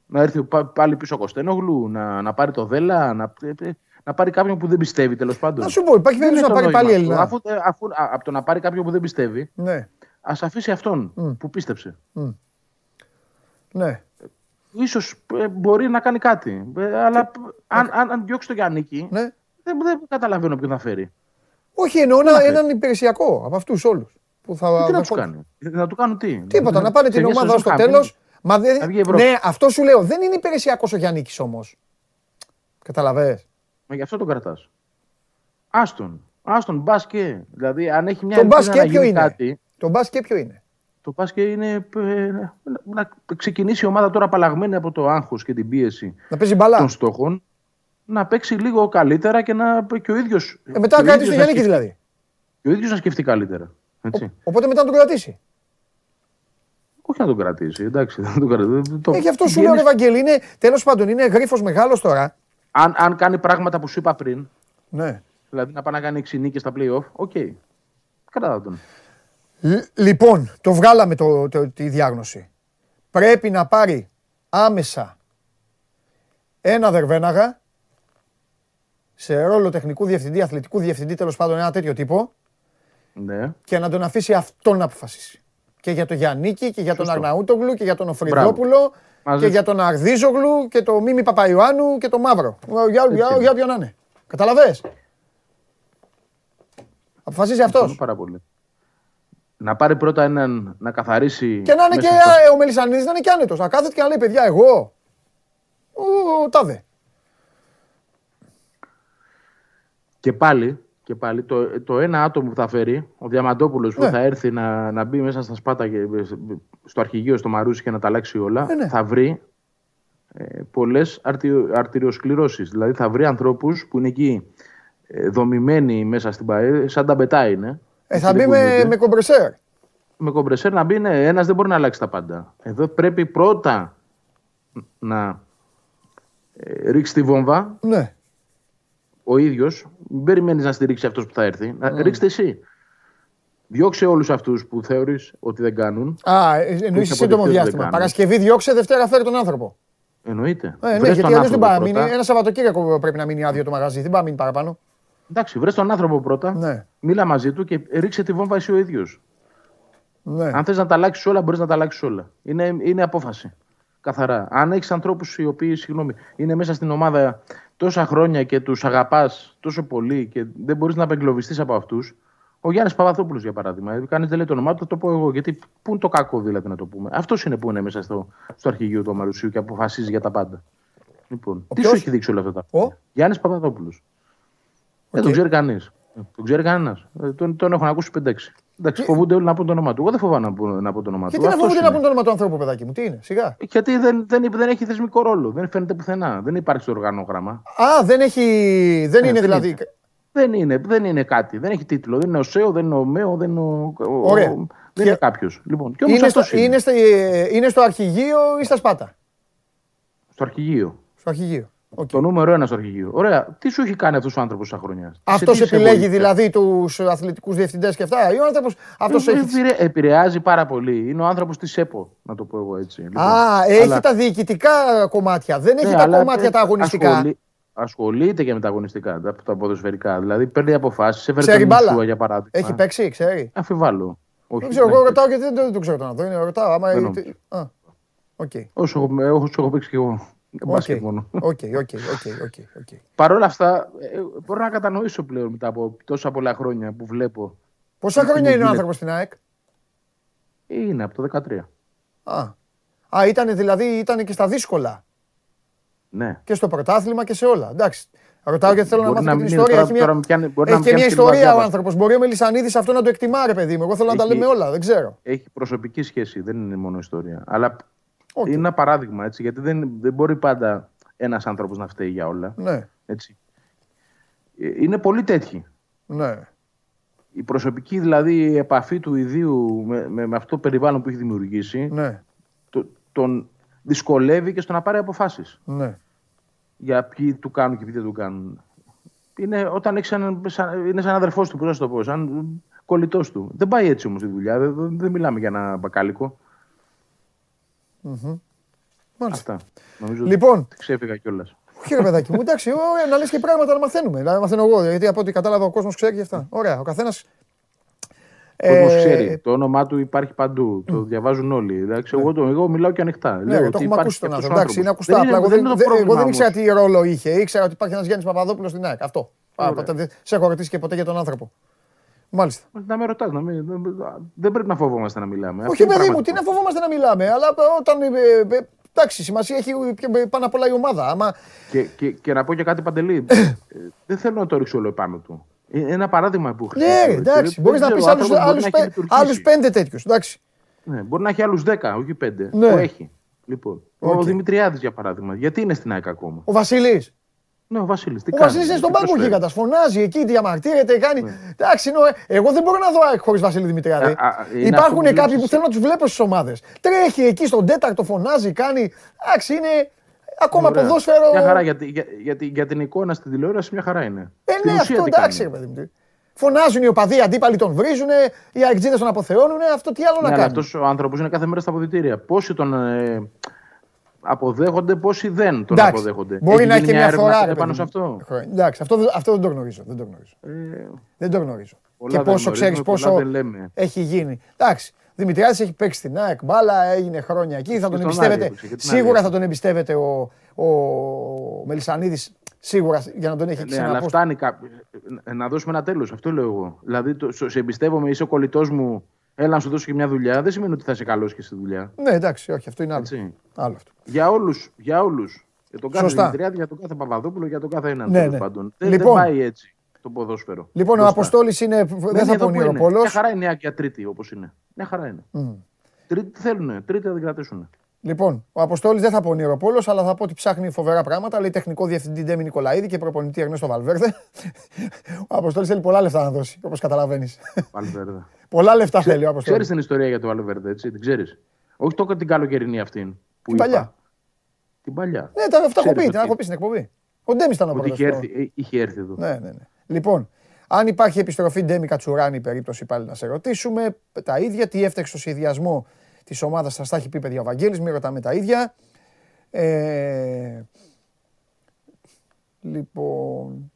Να έρθει πάλι πίσω ο Κωστένογλου, να, να πάρει το Δέλα, να, ε, ε, να πάρει κάποιον που δεν πιστεύει τέλος πάντων. Να σου πω, υπάρχει περίπτωση να πάρει πάλι Έλληνα. Αφού, αφού, από το να πάρει κάποιον που δεν πιστεύει, ναι. Ας αφήσει αυτόν mm. που πίστεψε. Mm. Ναι. Ίσως ε, μπορεί να κάνει κάτι. Ε, αλλά και... αν, αν, αν διώξει το Γιάννικη, ναι. δεν, δεν καταλαβαίνω ποιον θα φέρει. Όχι, εννοώ να, έναν υπηρεσιακό από αυτούς όλους. Που θα, τι να του κάνει; Να του κάνουν τι; Τίποτα, να πάνε την ομάδα στο τέλος. Μα δεν... Ναι, αυτό σου λέω. Δεν είναι υπηρεσιακός ο Γιάννη όμως. Καταλαβέ. Μα γι' αυτό τον κρατάς. Άστον. Άστον, μπάσκε. Δηλαδή, αν έχει μια το μπάσκε ποιο είναι; Κάτι, το μπάσκε ποιο είναι; Το μπάσκε είναι ε, να ξεκινήσει η ομάδα τώρα απαλλαγμένη από το άγχος και την πίεση να παίζει μπάλα. των στόχων. Να παίξει λίγο καλύτερα και, να, και ο ίδιο. Ε, μετά κάτι στο Γιάννη δηλαδή. Και ο ίδιος να σκεφτεί καλύτερα. Έτσι. Ο, οπότε μετά να τον κρατήσει; Όχι να τον κρατήσει, εντάξει. Να τον κρατήσει. Το... Ε, αυτό σου λέω, Ευαγγέλη. Είναι, τέλος πάντων, είναι γρίφος μεγάλος τώρα. Αν, αν κάνει πράγματα που σου είπα πριν, ναι. δηλαδή να πάει να κάνει 6 νίκες στα play-off, ok. Okay. Κρατάω τον. Λοιπόν, το βγάλαμε το, το, τη διάγνωση. Πρέπει να πάρει άμεσα ένα δερβέναγα σε ρόλο τεχνικού διευθυντή, αθλητικού διευθυντή, τέλος πάντων ένα τέτοιο τύπο. Ναι. Και να τον αφήσει αυτόν να αποφασίσει. Και για τον Γιάννικη και για τον Αρναούτογλου και για τον Οφριδόπουλο και για τον Αρδίζογλου και τον Μίμη Παπαϊωάννου και τον Μαύρο. Για, για, για όποιον να είναι. Καταλαβέ. Αποφασίζει αυτός. Πάρα πολύ. Να πάρει πρώτα έναν να καθαρίσει. Και να είναι και ο Μελισανίδης να είναι και άνετος. Να κάθεται και να λέει παιδιά, εγώ. Ο, τάδε. Και πάλι και πάλι το, το ένα άτομο που θα φέρει, ο Διαμαντόπουλος που ναι. θα έρθει να, να μπει μέσα στα σπάτα και στο αρχηγείο, στο Μαρούσι και να τα αλλάξει όλα, ναι, ναι. θα βρει ε, πολλές αρτι, Δηλαδή θα βρει ανθρώπους που είναι εκεί ε, δομημένοι μέσα στην ΠαΕ, σαν τα μπετά είναι. Ε, θα μπει με, με κομπρεσέρ. Με κομπρεσέρ να μπει, ναι, ένας δεν μπορεί να αλλάξει τα πάντα. Εδώ πρέπει πρώτα να ε, ρίξει τη βόμβα. Ναι ο ίδιος, μην περιμένεις να στηρίξει αυτός που θα έρθει. Να mm. ρίξτε εσύ. Διώξε όλους αυτούς που θεωρείς ότι δεν κάνουν. Α, εννοείς σύντομο διάστημα. Παρασκευή διώξε, Δευτέρα φέρει τον άνθρωπο. Εννοείται. Ε, ναι, γιατί αλλιώς δεν πάει μείνει. Ένα Σαββατοκύριακο πρέπει να μείνει άδειο το μαγαζί. Δεν πάει να μείνει παραπάνω. Εντάξει, βρες τον άνθρωπο πρώτα. Ναι. Μίλα μαζί του και ρίξε τη βόμβα εσύ ο ίδιος. Ναι. Αν θες να τα αλλάξεις όλα, μπορείς να τα αλλάξεις όλα. Είναι, είναι απόφαση. Καθαρά. Αν έχεις ανθρώπους οι οποίοι, συγγνώμη, είναι μέσα στην ομάδα τόσα χρόνια και τους αγαπάς τόσο πολύ και δεν μπορείς να απεγκλωβιστείς από αυτούς. Ο Γιάννης Παπαδόπουλο, για παράδειγμα. Κανείς δεν λέει το όνομά του, θα το πω εγώ. Γιατί πού είναι το κακό, δηλαδή, να το πούμε. Αυτός είναι που είναι μέσα στο, στο αρχηγείο του Αμαρουσίου και αποφασίζει για τα πάντα. Λοιπόν, τι σου έχει δείξει όλα αυτά τα Ο; Γιάννης Παπαδόπουλο. Δεν τον ξέρει κανείς. Τον ξέρει κανένας. Ε, τον, τον έχουν ακούσει 5-6. Εντάξει, φοβούνται όλοι να πούν το όνομα του. Εγώ δεν φοβάμαι να πω, να πω το όνομα του. Γιατί να φοβούνται να πούν το όνομα του ανθρώπου, παιδάκι μου, τι είναι, σιγά. Γιατί δεν, δεν, δεν έχει θεσμικό ρόλο. Δεν φαίνεται πουθενά. Δεν υπάρχει στο οργανόγραμμα. Α, δεν έχει. Δεν ε, είναι δηλαδή. Δεν είναι, δεν είναι κάτι. Δεν έχει τίτλο. Δεν είναι ο ΣΕΟ, δεν είναι ο ΜΕΟ, δεν είναι ο. Ωραία. Ο, δεν είναι κάποιος. Λοιπόν, είναι, στο, είναι. Είναι, στο, είναι στο αρχηγείο ή στα σπάτα; Στο αρχηγείο. Στο αρχηγείο. Okay. Το νούμερο ένας στο αρχηγείο. Ωραία. Τι σου έχει κάνει αυτός ο άνθρωπος σαν χρονιάς; Αυτός επιλέγει δηλαδή τους αθλητικούς διευθυντές και αυτά. Ή ο άνθρωπο. Αυτός έχει. Επηρεάζει πάρα πολύ. Είναι ο άνθρωπος της ΕΠΟ, να το πω εγώ έτσι. Λοιπόν. Α, έχει αλλά... τα διοικητικά κομμάτια. Δεν έχει ναι, τα κομμάτια τα αγωνιστικά. Ασχολεί... Ασχολείται και με τα αγωνιστικά, τα, τα ποδοσφαιρικά. Δηλαδή παίρνει αποφάσεις. Έφερε τον Ισούα για παράδειγμα. Έχει παίξει, ξέρει; Αμφιβάλλω. Όχι, δεν ξέρω, εγώ ρωτάω γιατί δεν το ξέρω τον αυτό. Ρωτάω. Άμα... Όσο έχω παίξει κι εγώ. Μπάσκετ μόνο. Ok, ok, ok. Παρ' όλα αυτά, ε, μπορώ να κατανοήσω πλέον μετά από τόσα πολλά χρόνια που βλέπω. Πόσα χρόνια είναι ο άνθρωπος στην ΑΕΚ, Είναι από το 13. Α, Α ήταν δηλαδή ήταν και στα δύσκολα. Ναι. Και στο πρωτάθλημα και σε όλα. Εντάξει. Ρωτάω γιατί θέλω να μάθω την ιστορία. Έχει μια, έχει και μια ιστορία ο άνθρωπος. Μπορεί ο Μελισανίδης αυτό να το εκτιμά, ρε παιδί μου. Εγώ θέλω να τα λέμε όλα. Δεν ξέρω. Έχει προσωπική σχέση. Δεν είναι μόνο ιστορία. Αλλά Okay. Είναι ένα παράδειγμα, έτσι, γιατί δεν, δεν μπορεί πάντα ένας άνθρωπος να φταίει για όλα. Ναι. Έτσι. Ε, είναι πολύ τέτοιοι. Ναι. Η προσωπική δηλαδή επαφή του ιδίου με, με, με αυτό το περιβάλλον που έχει δημιουργήσει ναι. το, τον δυσκολεύει και στο να πάρει αποφάσεις. Ναι. Για ποιοι του κάνουν και ποιοι δεν του κάνουν. Είναι, όταν έχεις ένα, σαν, είναι σαν αδερφός του, πώς να το πω, σαν κολλητός του. Δεν πάει έτσι όμως η δουλειά. Δεν, δεν μιλάμε για ένα μπακάλικο. Mm-hmm. Αυτά. Νομίζω λοιπόν, ότι ξέφυγα κιόλας. Όχι, ρε παιδάκι μου, εντάξει, ωραία, να λες και πράγματα να μαθαίνουμε. Να μαθαίνω εγώ, γιατί από ό,τι κατάλαβα ο κόσμος ξέρει και αυτά. Ωραία, ο καθένας. Ο κόσμος ε... ξέρει. Το όνομά του υπάρχει παντού. Το διαβάζουν όλοι. Εντάξει, ναι. εγώ, το, εγώ μιλάω και ανοιχτά. Ναι, Λέω το έχουμε ακούσει τον άνθρωπος. Εντάξει, είναι ακουστά. Δεν, εγώ δεν, εγώ δεν ήξερα τι ρόλο είχε. Ήξερα ότι υπάρχει ένας Γιάννης Παπαδόπουλος στην ΑΕΚ. Αυτό. Σε έχω ρωτήσει και ποτέ για τον άνθρωπο. Μάλιστα. Να με ρωτάς, να μην... δεν πρέπει να φοβόμαστε να μιλάμε. Όχι, παιδί μου, τι να φοβόμαστε να μιλάμε. Αλλά όταν. Ε, ε, εντάξει, σημασία έχει πάνω απ' όλα η ομάδα. Άμα... Και, και, και να πω και κάτι παντελή. (coughs) δεν θέλω να το ρίξω όλο επάνω του. Είναι ένα παράδειγμα που χρησιμοποιεί. Ναι, εντάξει. Μπορείς να πεις άλλους πέντε τέτοιους. Ναι, μπορεί να έχει άλλους δέκα, όχι πέντε. Ναι. έχει. Λοιπόν, okay. Ο Δημητριάδης για παράδειγμα. Γιατί είναι στην ΑΕΚ ακόμα; Ο Βασίλη. Ναι, ο Βασίλης. Ο Βασίλης είναι στον πάγκο γίγαντα. Φωνάζει εκεί, διαμαρτύρεται, κάνει. Ναι. Εντάξει, εγώ δεν μπορώ να δω χωρίς Βασίλη Δημητριάδη. Υπάρχουν κάποιοι που θέλω να τους βλέπω στις ομάδες. Τρέχει εκεί στον τέταρτο, φωνάζει, κάνει. Εντάξει, είναι. Ακόμα Ωραία. ποδόσφαιρο. Μια χαρά για, για, για, για, την εικόνα στην τηλεόραση, μια χαρά είναι. Ε, ναι, αυτό εντάξει, παιδί Φωνάζουν οι οπαδοί, αντίπαλοι τον βρίζουν, οι αεκτζίδε τον αποθεώνουν. Αυτό τι άλλο ναι, να κάνει. Αυτό ο άνθρωπος είναι κάθε μέρα στα αποδητήρια. Πόσοι τον. Ε, αποδέχονται, πόσοι δεν τον Εντάξει, αποδέχονται. Μπορεί έχει να έχει μια φορά. Πάνω σε αυτό; Εντάξει, αυτό, αυτό δεν το γνωρίζω. Δεν το γνωρίζω. Ε, δεν το γνωρίζω. Και πόσο ξέρεις πόσο έχει γίνει. Εντάξει. Δημητριάδης έχει παίξει στην ΑΕΚ, μπάλα, έγινε χρόνια εκεί. Θα τον εμπιστεύεται. Σίγουρα θα τον εμπιστεύεται ο, ο Μελισανίδης. Σίγουρα για να τον έχει ξαναπεί. Ναι, αλλά φτάνει να δώσουμε ένα τέλος. Αυτό λέω εγώ. Δηλαδή, το, σε εμπιστεύομαι, είσαι ο κολλητός μου Έλα να σου δώσω και μια δουλειά. Δεν σημαίνει ότι θα είσαι καλός και στη δουλειά. Ναι, εντάξει, όχι, αυτό είναι άλλο. Έτσι. άλλο αυτό. Για όλους. Για όλους. Για τον κάθε Δημητριάδη, για τον κάθε Παπαδόπουλο, για τον κάθε έναν. Ναι, ναι. Πάντων. Δεν, λοιπόν, δεν πάει έτσι το ποδόσφαιρο. Λοιπόν, ο Αποστόλης είναι. Δεν θα πω Νιροπόλο. Μια χαρά είναι νέα και τρίτη όπως είναι. Μια χαρά είναι. Mm. Τρίτη τι θέλουν, τρίτη θα την κρατήσουν. Λοιπόν, ο Αποστόλης δεν θα πω Νιροπόλο, αλλά θα πω ότι ψάχνει φοβερά πράγματα. Λέει τεχνικό διευθυντή Ντέμι Νικολαίδη και προπονητή Ερνέστο Βαλβέρδε. (laughs) ο Αποστόλης θέλει πολλά λεφτά να δώσει, όπως καταλαβαίνεις. Βαλβέρδε. (laughs) Πολλά λεφτά θέλει ο Αποστόλης. Ξέρεις την ιστορία για το Βαλβέρδε, έτσι, την ξέρεις. Όχι τόσο την καλοκαιρινή αυτή. Που την παλιά. Την παλιά. Ναι, τα, αυτά έχω πει, την έχω πει στην εκπομπή. Ο Ντέμις ήταν ο πρώτος. Είχε, έρθει, ε, είχε έρθει εδώ. Ναι, ναι, ναι. Λοιπόν, αν υπάρχει επιστροφή Ντέμι Κατσουράνη, περίπτωση πάλι να σε ρωτήσουμε. Τα ίδια, τι έφταξε στο σχεδιασμό της ομάδας, σας τα έχει πει παιδιά ο Βαγγέλης, μην ρωτάμε τα ίδια. Ε, λοιπόν.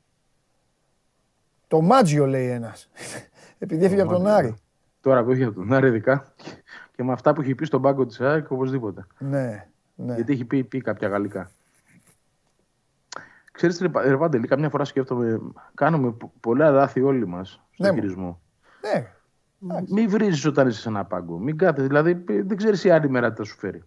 Το Μάτζιο λέει ένας. (laughs) Επειδή έφυγε από τον Άρη. Τώρα που έφυγε από τον Άρη, ειδικά. Και με αυτά που έχει πει στον πάγκο της ΑΕΚ, οπωσδήποτε. Ναι, ναι. Γιατί έχει πει, πει κάποια γαλλικά. Ξέρεις, ρε Βάντελη, καμιά φορά σκέφτομαι, κάνουμε πολλά λάθη όλοι μας στον ναι, χειρισμό. Ναι. Μην βρίζεις όταν είσαι σε ένα πάγκο. Μην κάτε, δηλαδή δεν ξέρεις η άλλη μέρα τι θα σου φέρει.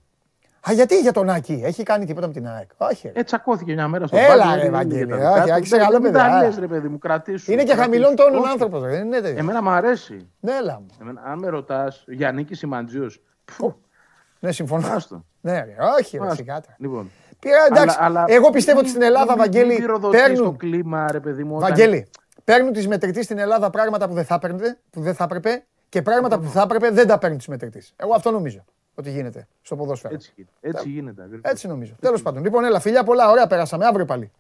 Α, γιατί για τον Άκη, έχει κάνει τίποτα με την ΑΕΚ; Όχι. Έτσι τσακώθηκε μια μέρα στο πάγκο. Έλα, ρε Βαγγέλη. Όχι, Άκη σε καλό παιδί. Δεν ρε παιδί μου, κρατήσου. Είναι και χαμηλών τόνων άνθρωπο. Δεν είναι Εμένα μου αρέσει. Ναι, έλα Αν με ρωτάς, Γιάννη Σιμαντζίο. Ναι, συμφωνώ. Ναι, όχι, ρε, Λοιπόν. Πήρα, εντάξει, εγώ πιστεύω ότι στην Ελλάδα, Βαγγέλη, παίρνουν... κλίμα, ρε παιδί μου. Βαγγέλη, παίρνουν τις μετρητής στην Ελλάδα πράγματα που δεν θα, έπαιρνε, που δεν θα έπρεπε και πράγματα που θα έπρεπε δεν τα παίρνουν τις μετρητής. Εγώ αυτό νομίζω ότι γίνεται στο ποδόσφαιρο. Έτσι, έτσι γίνεται. Έτσι νομίζω. Τέλος πάντων. Λοιπόν, έλα, φιλιά πολλά, ωραία περάσαμε. Αύριο πάλι.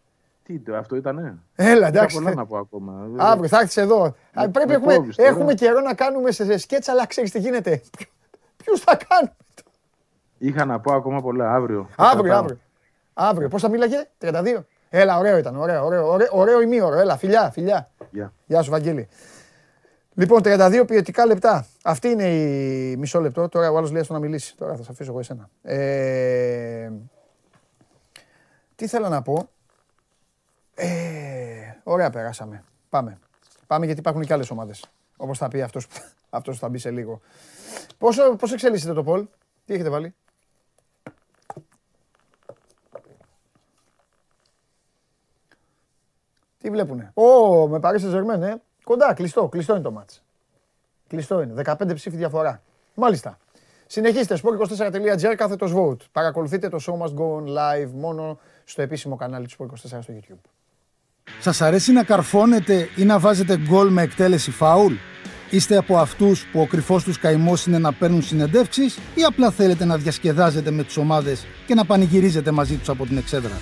Τι, το, αυτό ήτανε; Έλα, εντάξει. Πολλά να πω ακόμα. Αύριο θα έρθεις εδώ. Με, Πρέπει με έχουμε, έχουμε καιρό να κάνουμε σε σκέτσα, αλλά ξέρεις τι γίνεται. Ποιους θα κάνουμε; Είχα να πω ακόμα πολλά αύριο. Αύριο, αύριο. Αύριο. Πώς θα μίλαγε, 32. Έλα, ωραίο ήταν. Ωραίο, ωραίο, ωραίο, ωραίο ημίωρο. Έλα, φιλιά, φιλιά. Yeah. Γεια σου, Βαγγέλη. Λοιπόν, 32 ποιοτικά λεπτά. Αυτή είναι η μισό λεπτό. Τώρα ο άλλος λέει να μιλήσει. Τώρα θα σε αφήσω εγώ εσένα. Ε... Τι θέλω να πω; Ε... Ωραία, περάσαμε. Πάμε. Πάμε γιατί υπάρχουν και άλλες ομάδες. Όπως θα πει αυτός (laughs) αυτός που θα μπει σε λίγο. Πόσο, πώς εξελίσσεται το Πολ, τι έχετε βάλει; Τι βλέπουνε; Ω, με Paris Saint-Germain, ε. Κοντά, κλειστό, κλειστό είναι το μάτς. Κλειστό είναι, 15 ψήφι διαφορά. Μάλιστα. Συνεχίστε, sport24.gr κάθετος vote. Παρακολουθείτε το show must go on live μόνο στο επίσημο κανάλι του Sport24 στο YouTube. Σας αρέσει να καρφώνετε ή να βάζετε γκολ με εκτέλεση φάουλ; Είστε από αυτούς που ο κρυφός τους καημός είναι να παίρνουν συνεντεύξεις ή απλά θέλετε να διασκεδάζετε με τις ομάδες και να πανηγυρίζετε μαζί τους από την εξέδρα;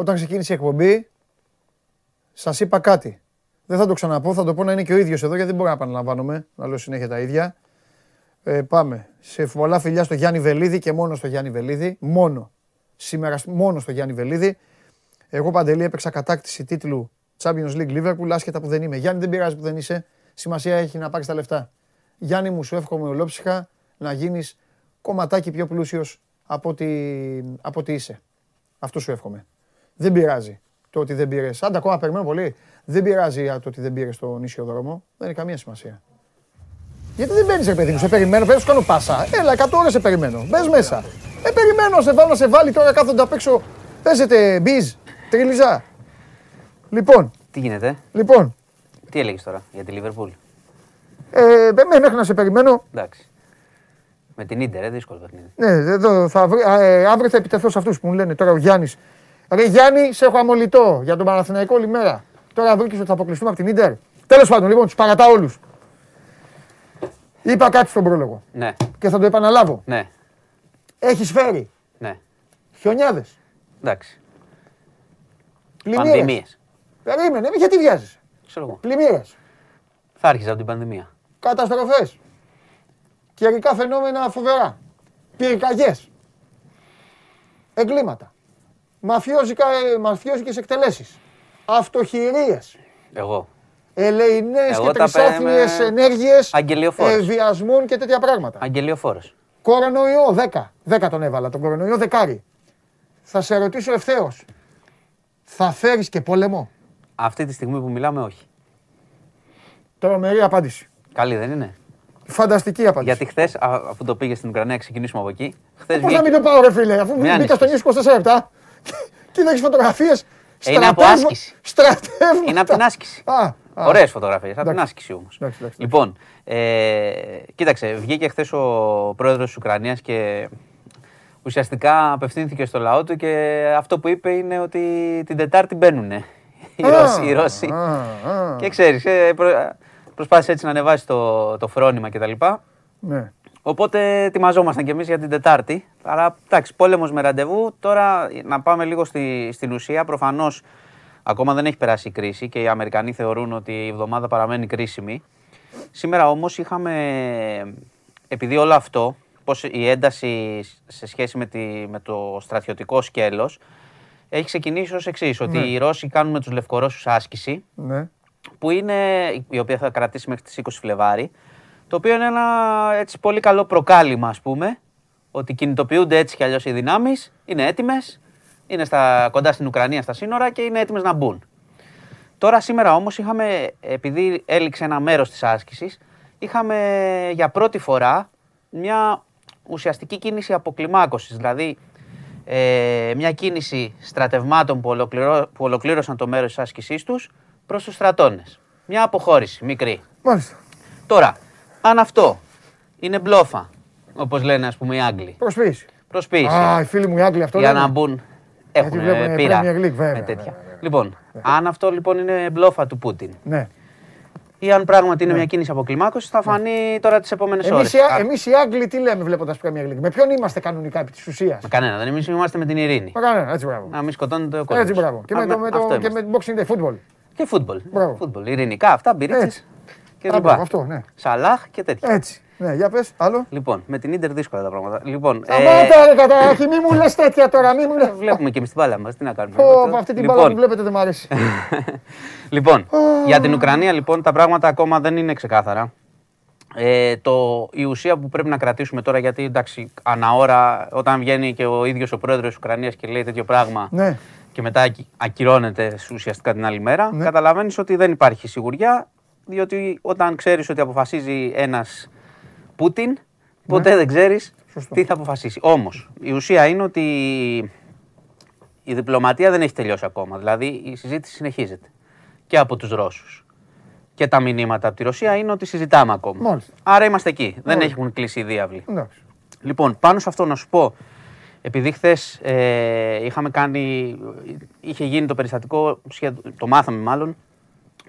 Όταν ξεκίνησε η εκπομπή, σας είπα κάτι. Δεν θα το ξαναπώ, θα το πω να είναι και ο ίδιος εδώ, γιατί δεν μπορώ να επαναλαμβάνομαι, να λέω συνέχεια τα ίδια. Ε, πάμε. Σε πολλά φιλιά στο Γιάννη Βελίδη και μόνο στο Γιάννη Βελίδη. Μόνο. Σήμερα μόνο στο Γιάννη Βελίδη. Εγώ παντελή έπαιξα κατάκτηση τίτλου Champions League Liverpool, άσχετα που δεν είμαι. Γιάννη, δεν πειράζει που δεν είσαι. Σημασία έχει να πάρεις τα λεφτά. Γιάννη μου, σου εύχομαι ολόψυχα να γίνεις κομματάκι πιο πλούσιος από, ότι, είσαι. Αυτό σου εύχομαι. Δεν πειράζει το ότι δεν πήρες. Άντα, ακόμα περιμένω πολύ. Δεν πειράζει το ότι δεν πήρες στο νησιό δρόμο. Δεν έχει καμία σημασία. Γιατί δεν μπαίνει, παιδί μου, σε περιμένω, πρέπει να κάνω πάσα. Έλα, 100 ώρες σε περιμένω. Μπες μέσα. Ε, περιμένω, σε βάλω να σε βάλει τώρα κάθονται απ' έξω. Παίζετε μπιζ, τριλιζά. Λοιπόν. Τι γίνεται; Λοιπόν. Τι έλεγες τώρα για τη Λίβερπουλ. Ε, μέχρι να σε περιμένω. Εντάξει. Με την ντερ, ε, δύσκολο παιχνίδι. Ναι, εδώ θα βρει, ε, αύριο θα επιτεθώ σε αυτούς που μου λένε τώρα ο Γιάννης. Ρε Γιάννη, σε έχω αμολυτό για τον Παναθηναϊκό όλη μέρα. Τώρα βρήκε ότι θα αποκλειστούμε από την ντερ. Τέλος πάντων, λοιπόν, τους παρατάω όλους. Είπα κάτι στον πρόλογο. Ναι. Και θα το επαναλάβω. Ναι. Έχεις φέρει. Ναι. Χιονιάδες. Εντάξει. Πανδημίες. Περίμενε, γιατί βιάζεσαι; Ξέρω εγώ. Πλημμύρες. Θα άρχισε από την πανδημία. Καταστροφές. Καιρικά φαινόμενα φοβερά. Πυρκαγιές. Εγκλήματα. Ε, μαφιόζικες εκτελέσεις. Αυτοχειρίες. Εγώ ελεηνές και τρισάθλιε ενέργειες βιασμών και τέτοια πράγματα. Αγγελιοφόρο. Κορονοϊό, 10. 10 τον έβαλα τον κορονοϊό, δεκάρι. Θα σε ρωτήσω ευθέως. Θα φέρεις και πόλεμο; Αυτή τη στιγμή που μιλάμε, όχι. Τρομερή απάντηση. Καλή δεν είναι; Φανταστική απάντηση. Γιατί χθες, αφού το πήγες στην Ουκρανία, ξεκινήσουμε από εκεί. Χθες Πώς να μην το πάω, ρε φίλε, αφού μπήκα στο νησί 24 λεπτά (laughs) και δεν έχεις φωτογραφίες; Είναι από άσκηση. Στρατεύματα. Είναι από την άσκηση. Ωραίες φωτογραφίες, από την άσκηση όμως. Λοιπόν, ε, κοίταξε, βγήκε χθες ο πρόεδρος της Ουκρανίας και ουσιαστικά απευθύνθηκε στο λαό του και αυτό που είπε είναι ότι την Τετάρτη μπαίνουν (laughs) οι Ρώσοι. Και ξέρεις, ε, προσπάθησε έτσι να ανεβάσει το, το φρόνημα κτλ. Ναι. Οπότε ετοιμαζόμασταν κι εμείς για την Τετάρτη. Αλλά εντάξει, πόλεμος με ραντεβού. Τώρα να πάμε λίγο στη, στην ουσία. Προφανώς ακόμα δεν έχει περάσει η κρίση και οι Αμερικανοί θεωρούν ότι η εβδομάδα παραμένει κρίσιμη. Σήμερα όμως είχαμε, επειδή όλο αυτό, πώς η ένταση σε σχέση με, τη, με το στρατιωτικό σκέλος έχει ξεκινήσει ως εξής ότι ναι. οι Ρώσοι κάνουν με τους Λευκορώσους άσκηση, ναι. που είναι, η οποία θα κρατήσει μέχρι τις 20 Φλεβάρι, το οποίο είναι ένα έτσι πολύ καλό προκάλημα, ας πούμε, ότι κινητοποιούνται έτσι κι αλλιώς οι δυνάμεις, είναι έτοιμες, είναι στα, κοντά στην Ουκρανία στα σύνορα και είναι έτοιμες να μπουν. Τώρα σήμερα όμως είχαμε, επειδή έληξε ένα μέρος της άσκησης, είχαμε για πρώτη φορά μια ουσιαστική κίνηση αποκλιμάκωσης, δηλαδή ε, μια κίνηση στρατευμάτων που, ολοκληρώ, που ολοκλήρωσαν το μέρος της άσκησής τους προς τους στρατώνες. Μια αποχώρηση, μικρή. Μάλιστα. Τώρα, αν αυτό είναι μπλόφα, όπως λένε ας πούμε οι Άγγλοι. Προσποίηση. Προσποίηση. Α, οι φίλοι μου οι Άγγλοι αυτό Για να μπουν έχουν πείρα με τέτοια. Λοιπόν, αν αυτό λοιπόν είναι μπλόφα του Πούτιν. Ναι. Ή αν πράγματι είναι ναι. μια κίνηση αποκλιμάκωσης, θα φανεί τώρα τις επόμενες ώρες. Εμείς οι Άγγλοι τι λέμε βλέποντας Premier League; Με ποιον είμαστε κανονικά επί της ουσίας; Με κανένα. Δεν εμείς είμαστε με την ειρήνη. Με κανένα, έτσι μπράβο. Να μην σκοτώνετε ο κόσμο. Έτσι μπράβο. Και, με, το, με, το, και με boxing day, football. Και football. football. Ειρηνικά αυτά, μπυρίτσε. Και λοιπά. Αυτό, ναι. Σαλάχ και τέτοια. Έτσι. Ναι, για πες, άλλο. Λοιπόν, με την Ίντερ δύσκολα τα πράγματα. Λοιπόν, Σταμάτα, ε... ρε καταρχήν, μη μου λες τέτοια τώρα, μη μου λες. Βλέπουμε και εμείς την μπάλα μας, τι να κάνουμε. Ω, αυτή την λοιπόν... μπάλα που βλέπετε δεν μου αρέσει. (laughs) λοιπόν, για την Ουκρανία λοιπόν τα πράγματα ακόμα δεν είναι ξεκάθαρα. Ε, το, η ουσία που πρέπει να κρατήσουμε τώρα, γιατί εντάξει, ανά όταν βγαίνει και ο ίδιος ο πρόεδρος της Ουκρανίας και λέει τέτοιο πράγμα ναι. και μετά ακυρώνεται ουσιαστικά την άλλη μέρα, ναι. καταλαβαίνεις ότι δεν υπάρχει σιγουριά διότι όταν ξέρεις ότι αποφασίζει ένας Πούτιν, ποτέ ναι. δεν ξέρεις τι θα αποφασίσει. Όμως, η ουσία είναι ότι η διπλωματία δεν έχει τελειώσει ακόμα. Δηλαδή, η συζήτηση συνεχίζεται και από τους Ρώσους και τα μηνύματα από τη Ρωσία είναι ότι συζητάμε ακόμα. Μάλιστα. Άρα είμαστε εκεί. Δεν έχουν κλείσει οι διάβλοι. Εντάξει. Λοιπόν, πάνω σε αυτό να σου πω, επειδή χθες ε, είχαμε κάνει, είχε γίνει το περιστατικό, το μάθαμε μάλλον,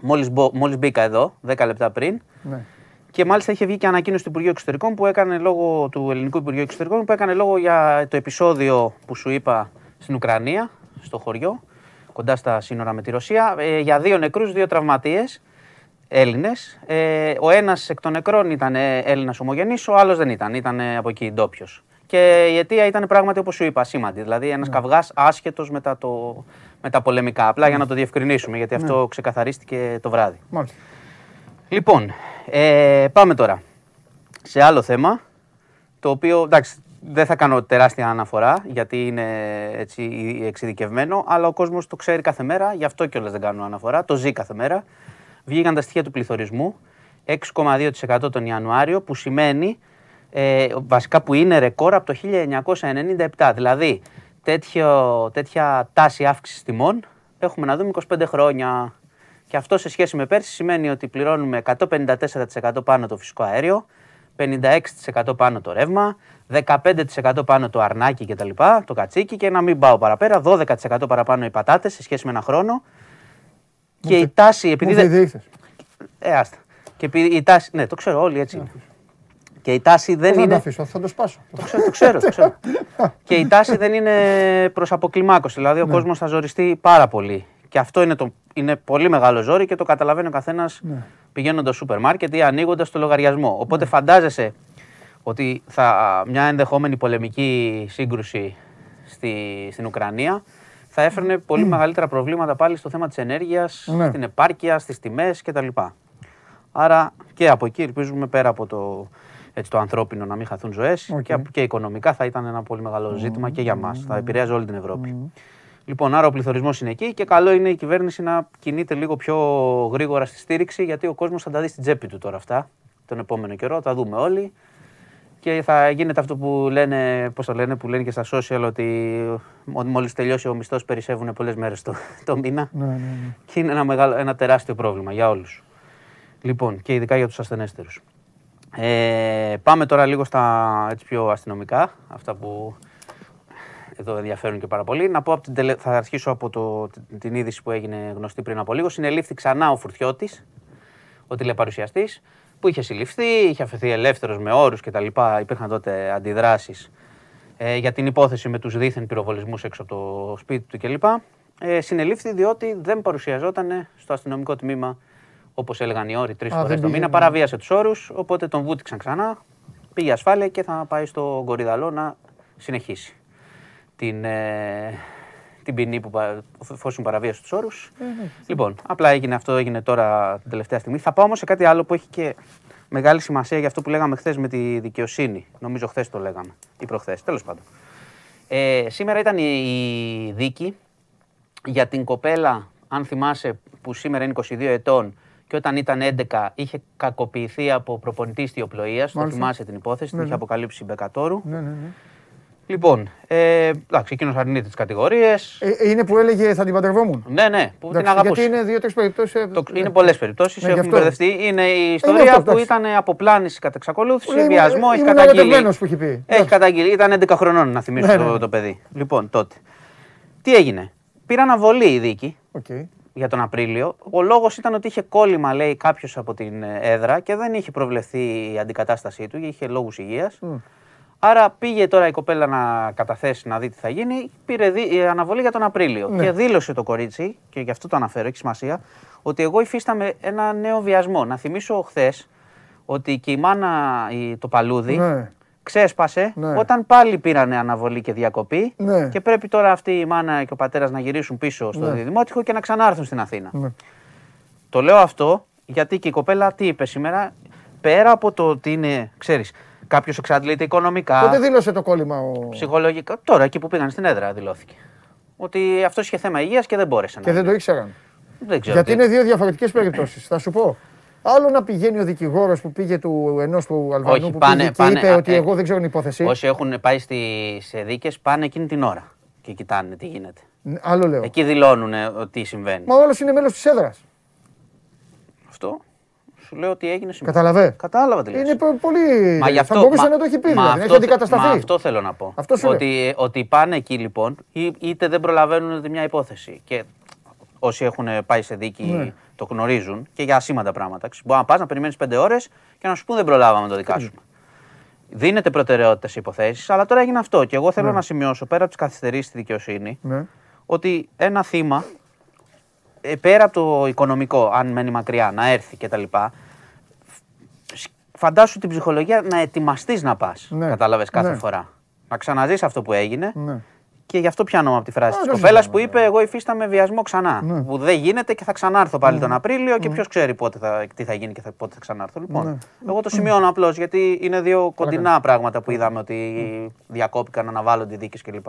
μόλις, μόλις μπήκα εδώ, 10 λεπτά πριν, ναι. Και μάλιστα είχε βγει και ανακοίνωση του Υπουργείου Εξωτερικών που έκανε λόγο του Ελληνικού Υπουργείου Εξωτερικών που έκανε λόγο για το επεισόδιο που σου είπα στην Ουκρανία, στο χωριό, κοντά στα σύνορα με τη Ρωσία, ε, για δύο νεκρούς, δύο τραυματίες Έλληνες. Ε, ο ένας εκ των νεκρών ήταν Έλληνας ομογενής, ο άλλος δεν ήταν, ήταν από εκεί ντόπιος. Και η αιτία ήταν πράγματι όπως σου είπα, σήμαντη. Δηλαδή ένας ναι. καυγάς άσχετος με, το, με τα πολεμικά. Απλά για να το διευκρινίσουμε, γιατί αυτό ναι. ξεκαθαρίστηκε το βράδυ. Μάλιστα. Λοιπόν, ε, πάμε τώρα σε άλλο θέμα. Το οποίο εντάξει, δεν θα κάνω τεράστια αναφορά γιατί είναι έτσι εξειδικευμένο, αλλά ο κόσμος το ξέρει κάθε μέρα, γι' αυτό κιόλας δεν κάνω αναφορά. Το ζει κάθε μέρα. Βγήκαν τα στοιχεία του πληθωρισμού 6,2% τον Ιανουάριο, που σημαίνει ε, βασικά που είναι ρεκόρ από το 1997. Δηλαδή, τέτοιο, τέτοια τάση αύξησης τιμών έχουμε να δούμε 25 χρόνια. Και αυτό σε σχέση με πέρσι σημαίνει ότι πληρώνουμε 154% πάνω το φυσικό αέριο, 56% πάνω το ρεύμα, 15% πάνω το αρνάκι κτλ. Το κατσίκι και να μην πάω παραπέρα, 12% παραπάνω οι πατάτες σε σχέση με ένα χρόνο. Και η τάση. Επειδή δεν. Ε, άστα. Και επειδή η τάση. Ναι, το ξέρω, όλοι έτσι. Και η τάση δεν είναι. Θα το αφήσω, θα το σπάσω. Το ξέρω, το ξέρω. Το ξέρω. (laughs) και η τάση δεν είναι προς αποκλιμάκωση. Δηλαδή ο ναι. κόσμος θα ζοριστεί πάρα πολύ. Και αυτό είναι, το, είναι πολύ μεγάλο ζόρι και το καταλαβαίνει ο καθένας ναι. πηγαίνοντας στο σούπερ μάρκετ ή ανοίγοντας το λογαριασμό. Οπότε ναι. φαντάζεσαι ότι θα, μια ενδεχόμενη πολεμική σύγκρουση στη, στην Ουκρανία θα έφερνε πολύ μεγαλύτερα προβλήματα πάλι στο θέμα της ενέργειας, ναι. στην επάρκεια, στις τιμές κτλ. Άρα και από εκεί ελπίζουμε πέρα από το, έτσι, το ανθρώπινο να μην χαθούν ζωές και, και οικονομικά θα ήταν ένα πολύ μεγάλο ζήτημα και για μας. Θα επηρέαζε όλη την Ευρώπη. Λοιπόν, άρα ο πληθωρισμός είναι εκεί και καλό είναι η κυβέρνηση να κινείται λίγο πιο γρήγορα στη στήριξη γιατί ο κόσμος θα τα δει στην τσέπη του τώρα αυτά τον επόμενο καιρό, τα δούμε όλοι και θα γίνεται αυτό που λένε, πώς το λένε, που λένε και στα social ότι μόλις τελειώσει ο μισθός περισσεύουν πολλές μέρες το, το μήνα. Ναι, ναι, ναι. Και είναι ένα, μεγάλο, ένα τεράστιο πρόβλημα για όλους. Λοιπόν, και ειδικά για τους ασθενέστερους. Ε, πάμε τώρα λίγο στα έτσι πιο αστυνομικά, αυτά που εδώ ενδιαφέρουν και πάρα πολύ. Να πω από την θα αρχίσω από το... την είδηση που έγινε γνωστή πριν από λίγο. Συνελήφθη ξανά ο Φουρτιώτης, ο τηλεπαρουσιαστής, που είχε συλληφθεί, είχε αφαιθεί ελεύθερος με όρους κτλ. Υπήρχαν τότε αντιδράσεις ε, για την υπόθεση με τους δίθεν πυροβολισμούς έξω από το σπίτι του κλπ. Ε, συνελήφθη διότι δεν παρουσιαζόταν στο αστυνομικό τμήμα όπως έλεγαν οι όροι τρεις φορές το μήνα. Παραβίασε τους όρους, οπότε τον βούτυξαν ξανά. Πήγε ασφάλεια και θα πάει στο Κορυδαλό να συνεχίσει την, ε, την ποινή που εφόσον παραβίασε τους όρους. Ε, ναι, λοιπόν, απλά έγινε αυτό, έγινε τώρα την τελευταία στιγμή. Θα πάω όμως σε κάτι άλλο που έχει και μεγάλη σημασία για αυτό που λέγαμε χθες με τη δικαιοσύνη. Νομίζω χθες το λέγαμε ή προχθές. Τέλος πάντων. Ε, σήμερα ήταν η δίκη για την κοπέλα, αν θυμάσαι, που σήμερα είναι 22 ετών και όταν ήταν 11 είχε κακοποιηθεί από προπονητή ιστιοπλοείας. Το θυμάσαι την υπόθεση, ναι, την είχε ναι. αποκαλύψει η Μπεκατόρου. Ναι, ναι, ναι. Λοιπόν, ε, εντάξει, εκείνος αρνείται τις κατηγορίες. Ε, ε, είναι που έλεγε θα την παντρευόμουν. Ναι, ναι, που εντάξει, την αγαπούσε. Γιατί είναι δύο-τρεις περιπτώσεις. Ε, είναι πολλές περιπτώσεις. Ναι, έχουν μπερδευτεί. Είναι η ιστορία είναι αυτό, που ήταν αποπλάνηση κατά εξακολούθηση, βιασμό. Έχει καταγγείλει. που έχει πει. Έχει καταγγείλει. Ήταν 11 χρονών, να θυμίσω ναι, το, ναι. το παιδί. Λοιπόν, τότε. Τι έγινε. Πήραν αναβολή η δίκη. Okay. Για τον Απρίλιο. Ο λόγος ήταν ότι είχε κόλλημα, λέει, κάποιος από την έδρα και δεν είχε προβλεφθεί η αντικατάστασή του, είχε λόγους υγείας. Mm. Άρα πήγε τώρα η κοπέλα να καταθέσει να δει τι θα γίνει. Πήρε αναβολή για τον Απρίλιο. Ναι. Και δήλωσε το κορίτσι, και γι' αυτό το αναφέρω, έχει σημασία, ότι εγώ υφίσταμαι ένα νέο βιασμό. Να θυμίσω χθες ότι και η μάνα το παλούδι ναι. Ξέσπασε ναι. όταν πάλι πήρανε αναβολή και διακοπή. Ναι. Και πρέπει τώρα αυτή η μάνα και ο πατέρας να γυρίσουν πίσω στο ναι. Δημότυχο και να ξανάρθουν στην Αθήνα. Ναι. Το λέω αυτό γιατί και η κοπέλα τι είπε σήμερα, πέρα από το ότι είναι, ξέρεις, Κάποιος εξαντλείται οικονομικά. Πότε δήλωσε το κόλλημα ο. Ψυχολογικά. Τώρα εκεί που πήγαν στην έδρα δηλώθηκε. Ότι αυτός είχε θέμα υγείας και δεν μπόρεσε να. Και δεν το ήξεραν. Δεν ξέρω. Γιατί είναι δύο διαφορετικές περιπτώσεις. Θα σου πω. Άλλο να πηγαίνει ο δικηγόρος που πήγε του ενός του Αλβανού Όχι, που πάνε, πήγε πάνε, και είπε ότι ε, εγώ δεν ξέρω την υπόθεση. Όσοι έχουν πάει στι δίκες πάνε εκείνη την ώρα και κοιτάνε τι γίνεται. Άλλο λέω. Εκεί δηλώνουν ότι συμβαίνει. Μα όλος είναι μέλος της έδρας. Αυτό Σου λέω ότι έγινε σήμερα. Καταλαβέ. Κατάλαβα τι Είναι πολύ. Μα γι αυτό, θα μπορούσε μα, να το έχει πει. Μα δηλαδή. αυτό, έχει αντικατασταθεί. Μα αυτό θέλω να πω. Αυτό ότι, ότι πάνε εκεί λοιπόν, είτε δεν προλαβαίνουν μια υπόθεση. Και όσοι έχουν πάει σε δίκη ναι. Το γνωρίζουν και για ασήμαντα πράγματα. Μπορεί να πας να περιμένεις πέντε ώρες και να σου πούν δεν προλάβαμε να το δικάσουμε. Δίνεται προτεραιότητας σε υποθέσεις, αλλά τώρα έγινε αυτό. Και εγώ θέλω ναι. να σημειώσω πέρα από τις καθυστερήσεις στη δικαιοσύνη ναι. ότι ένα θύμα, ε, πέρα από το οικονομικό, αν μένει μακριά, να έρθει κτλ. Φαντάσου την ψυχολογία να ετοιμαστείς να πας. Ναι. Κατάλαβες κάθε ναι. φορά. Να ξαναζεί αυτό που έγινε ναι. Και γι' αυτό πιάνω από τη φράση της κοπέλας που είπε: Εγώ υφίσταμαι βιασμό ξανά. Ναι. Που δεν γίνεται και θα ξανάρθω πάλι ναι. τον Απρίλιο και ναι. ποιος ξέρει πότε θα, τι θα γίνει και θα, πότε θα ξανάρθω. Λοιπόν, εγώ το σημειώνω απλώς γιατί είναι δύο κοντινά πράγματα που είδαμε ότι διακόπηκαν, αναβάλλονται δίκες κλπ.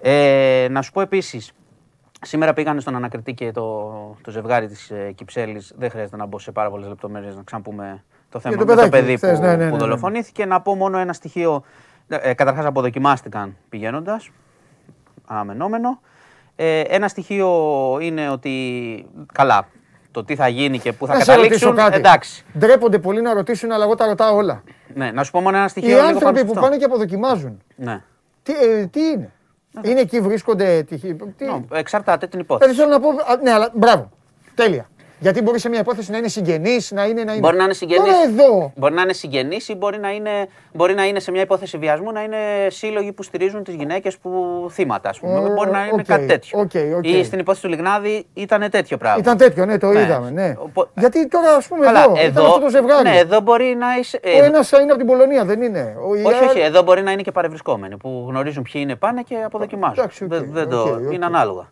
Ε, να σου πω επίσης, σήμερα πήγανε στον ανακριτή και το, το ζευγάρι της ε, Κυψέλης. Δεν χρειάζεται να μπω σε πάρα πολλές λεπτομέρειες να ξαναπούμε το θέμα με το παιδί που, που δολοφονήθηκε. Να πω μόνο ένα στοιχείο ε, καταρχάς αποδοκιμάστηκαν πηγαίνοντας, αναμενόμενο. Ε, ένα στοιχείο είναι ότι, καλά, το τι θα γίνει και πού θα καταλήξουν, κάτι. εντάξει. Ντρέπονται πολύ να ρωτήσουν, αλλά εγώ τα ρωτάω όλα. Ναι, να σου πω μόνο ένα στοιχείο. Οι άνθρωποι που πάνε και αποδοκιμάζουν, ναι. τι, ε, τι είναι; Ναι. Είναι εκεί, βρίσκονται. Τι, τι... εξαρτάται την υπόθεση. Ε, θέλω να πω. Ναι, αλλά μπράβο. Τέλεια. Γιατί μπορεί σε μια υπόθεση να είναι συγγενής, να είναι. Να είναι... Μπορεί να είναι συγγενής. εδώ. Μπορεί να είναι συγγενής ή μπορεί να είναι, μπορεί να είναι σε μια υπόθεση βιασμού να είναι σύλλογοι που στηρίζουν τις γυναίκες που θύματα, ας πούμε. μπορεί να είναι okay, κάτι τέτοιο. Okay, okay. Ή στην υπόθεση του Λιγνάδη ήταν τέτοιο πράγμα. Ήταν τέτοιο, ναι, το ναι. είδαμε. Ναι. Γιατί τώρα, ας πούμε, Καλά, εδώ, εδώ, αυτό το ζευγάρι. Ναι, εδώ μπορεί να είσαι. Ο ένας είναι από την Πολωνία, δεν είναι. Ο όχι, όχι, εδώ μπορεί να είναι και παρευρισκόμενοι που γνωρίζουν ποιοι είναι πάνε και αποδοκιμάζουν. Είναι ανάλογα.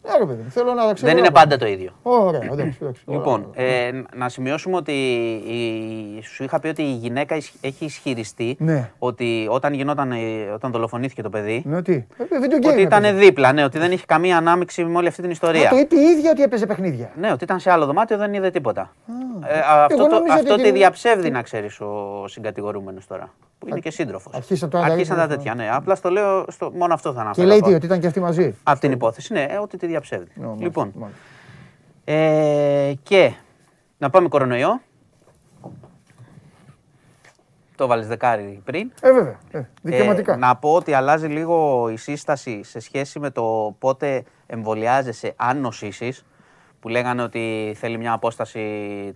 Δεν είναι πάντα το ίδιο. Λοιπόν, ε, να σημειώσουμε ότι η, σου είχα πει ότι η γυναίκα έχει ισχυριστεί ναι. ότι όταν, γινόταν, όταν δολοφονήθηκε το παιδί. Ναι, τι. Ε, ότι ήταν δίπλα, ναι, ότι δεν είχε καμία ανάμειξη με όλη αυτή την ιστορία. Α, το είπε η ίδια ότι έπαιζε παιχνίδια. Ναι, ότι ήταν σε άλλο δωμάτιο, δεν είδε τίποτα. ε, αυτό το, αυτό τη διαψεύδει, να ξέρεις ο συγκατηγορούμενος τώρα. Που είναι και σύντροφος. Αρχίσαν τα τέτοια, ναι. Απλά στο λέω, στο, μόνο αυτό θα αναφέρω. Και λέει τι, ότι ήταν και αυτή μαζί. Από την υπόθεση, ναι, ότι τη διαψεύδει. Λοιπόν. Ε, και να πάμε κορονοϊό. Το βάλεις δεκάρι πριν. Ε, βέβαια. Ε, δικαιωματικά. Ε, να πω ότι αλλάζει λίγο η σύσταση σε σχέση με το πότε εμβολιάζεσαι αν νοσήσεις, που λέγανε ότι θέλει μια απόσταση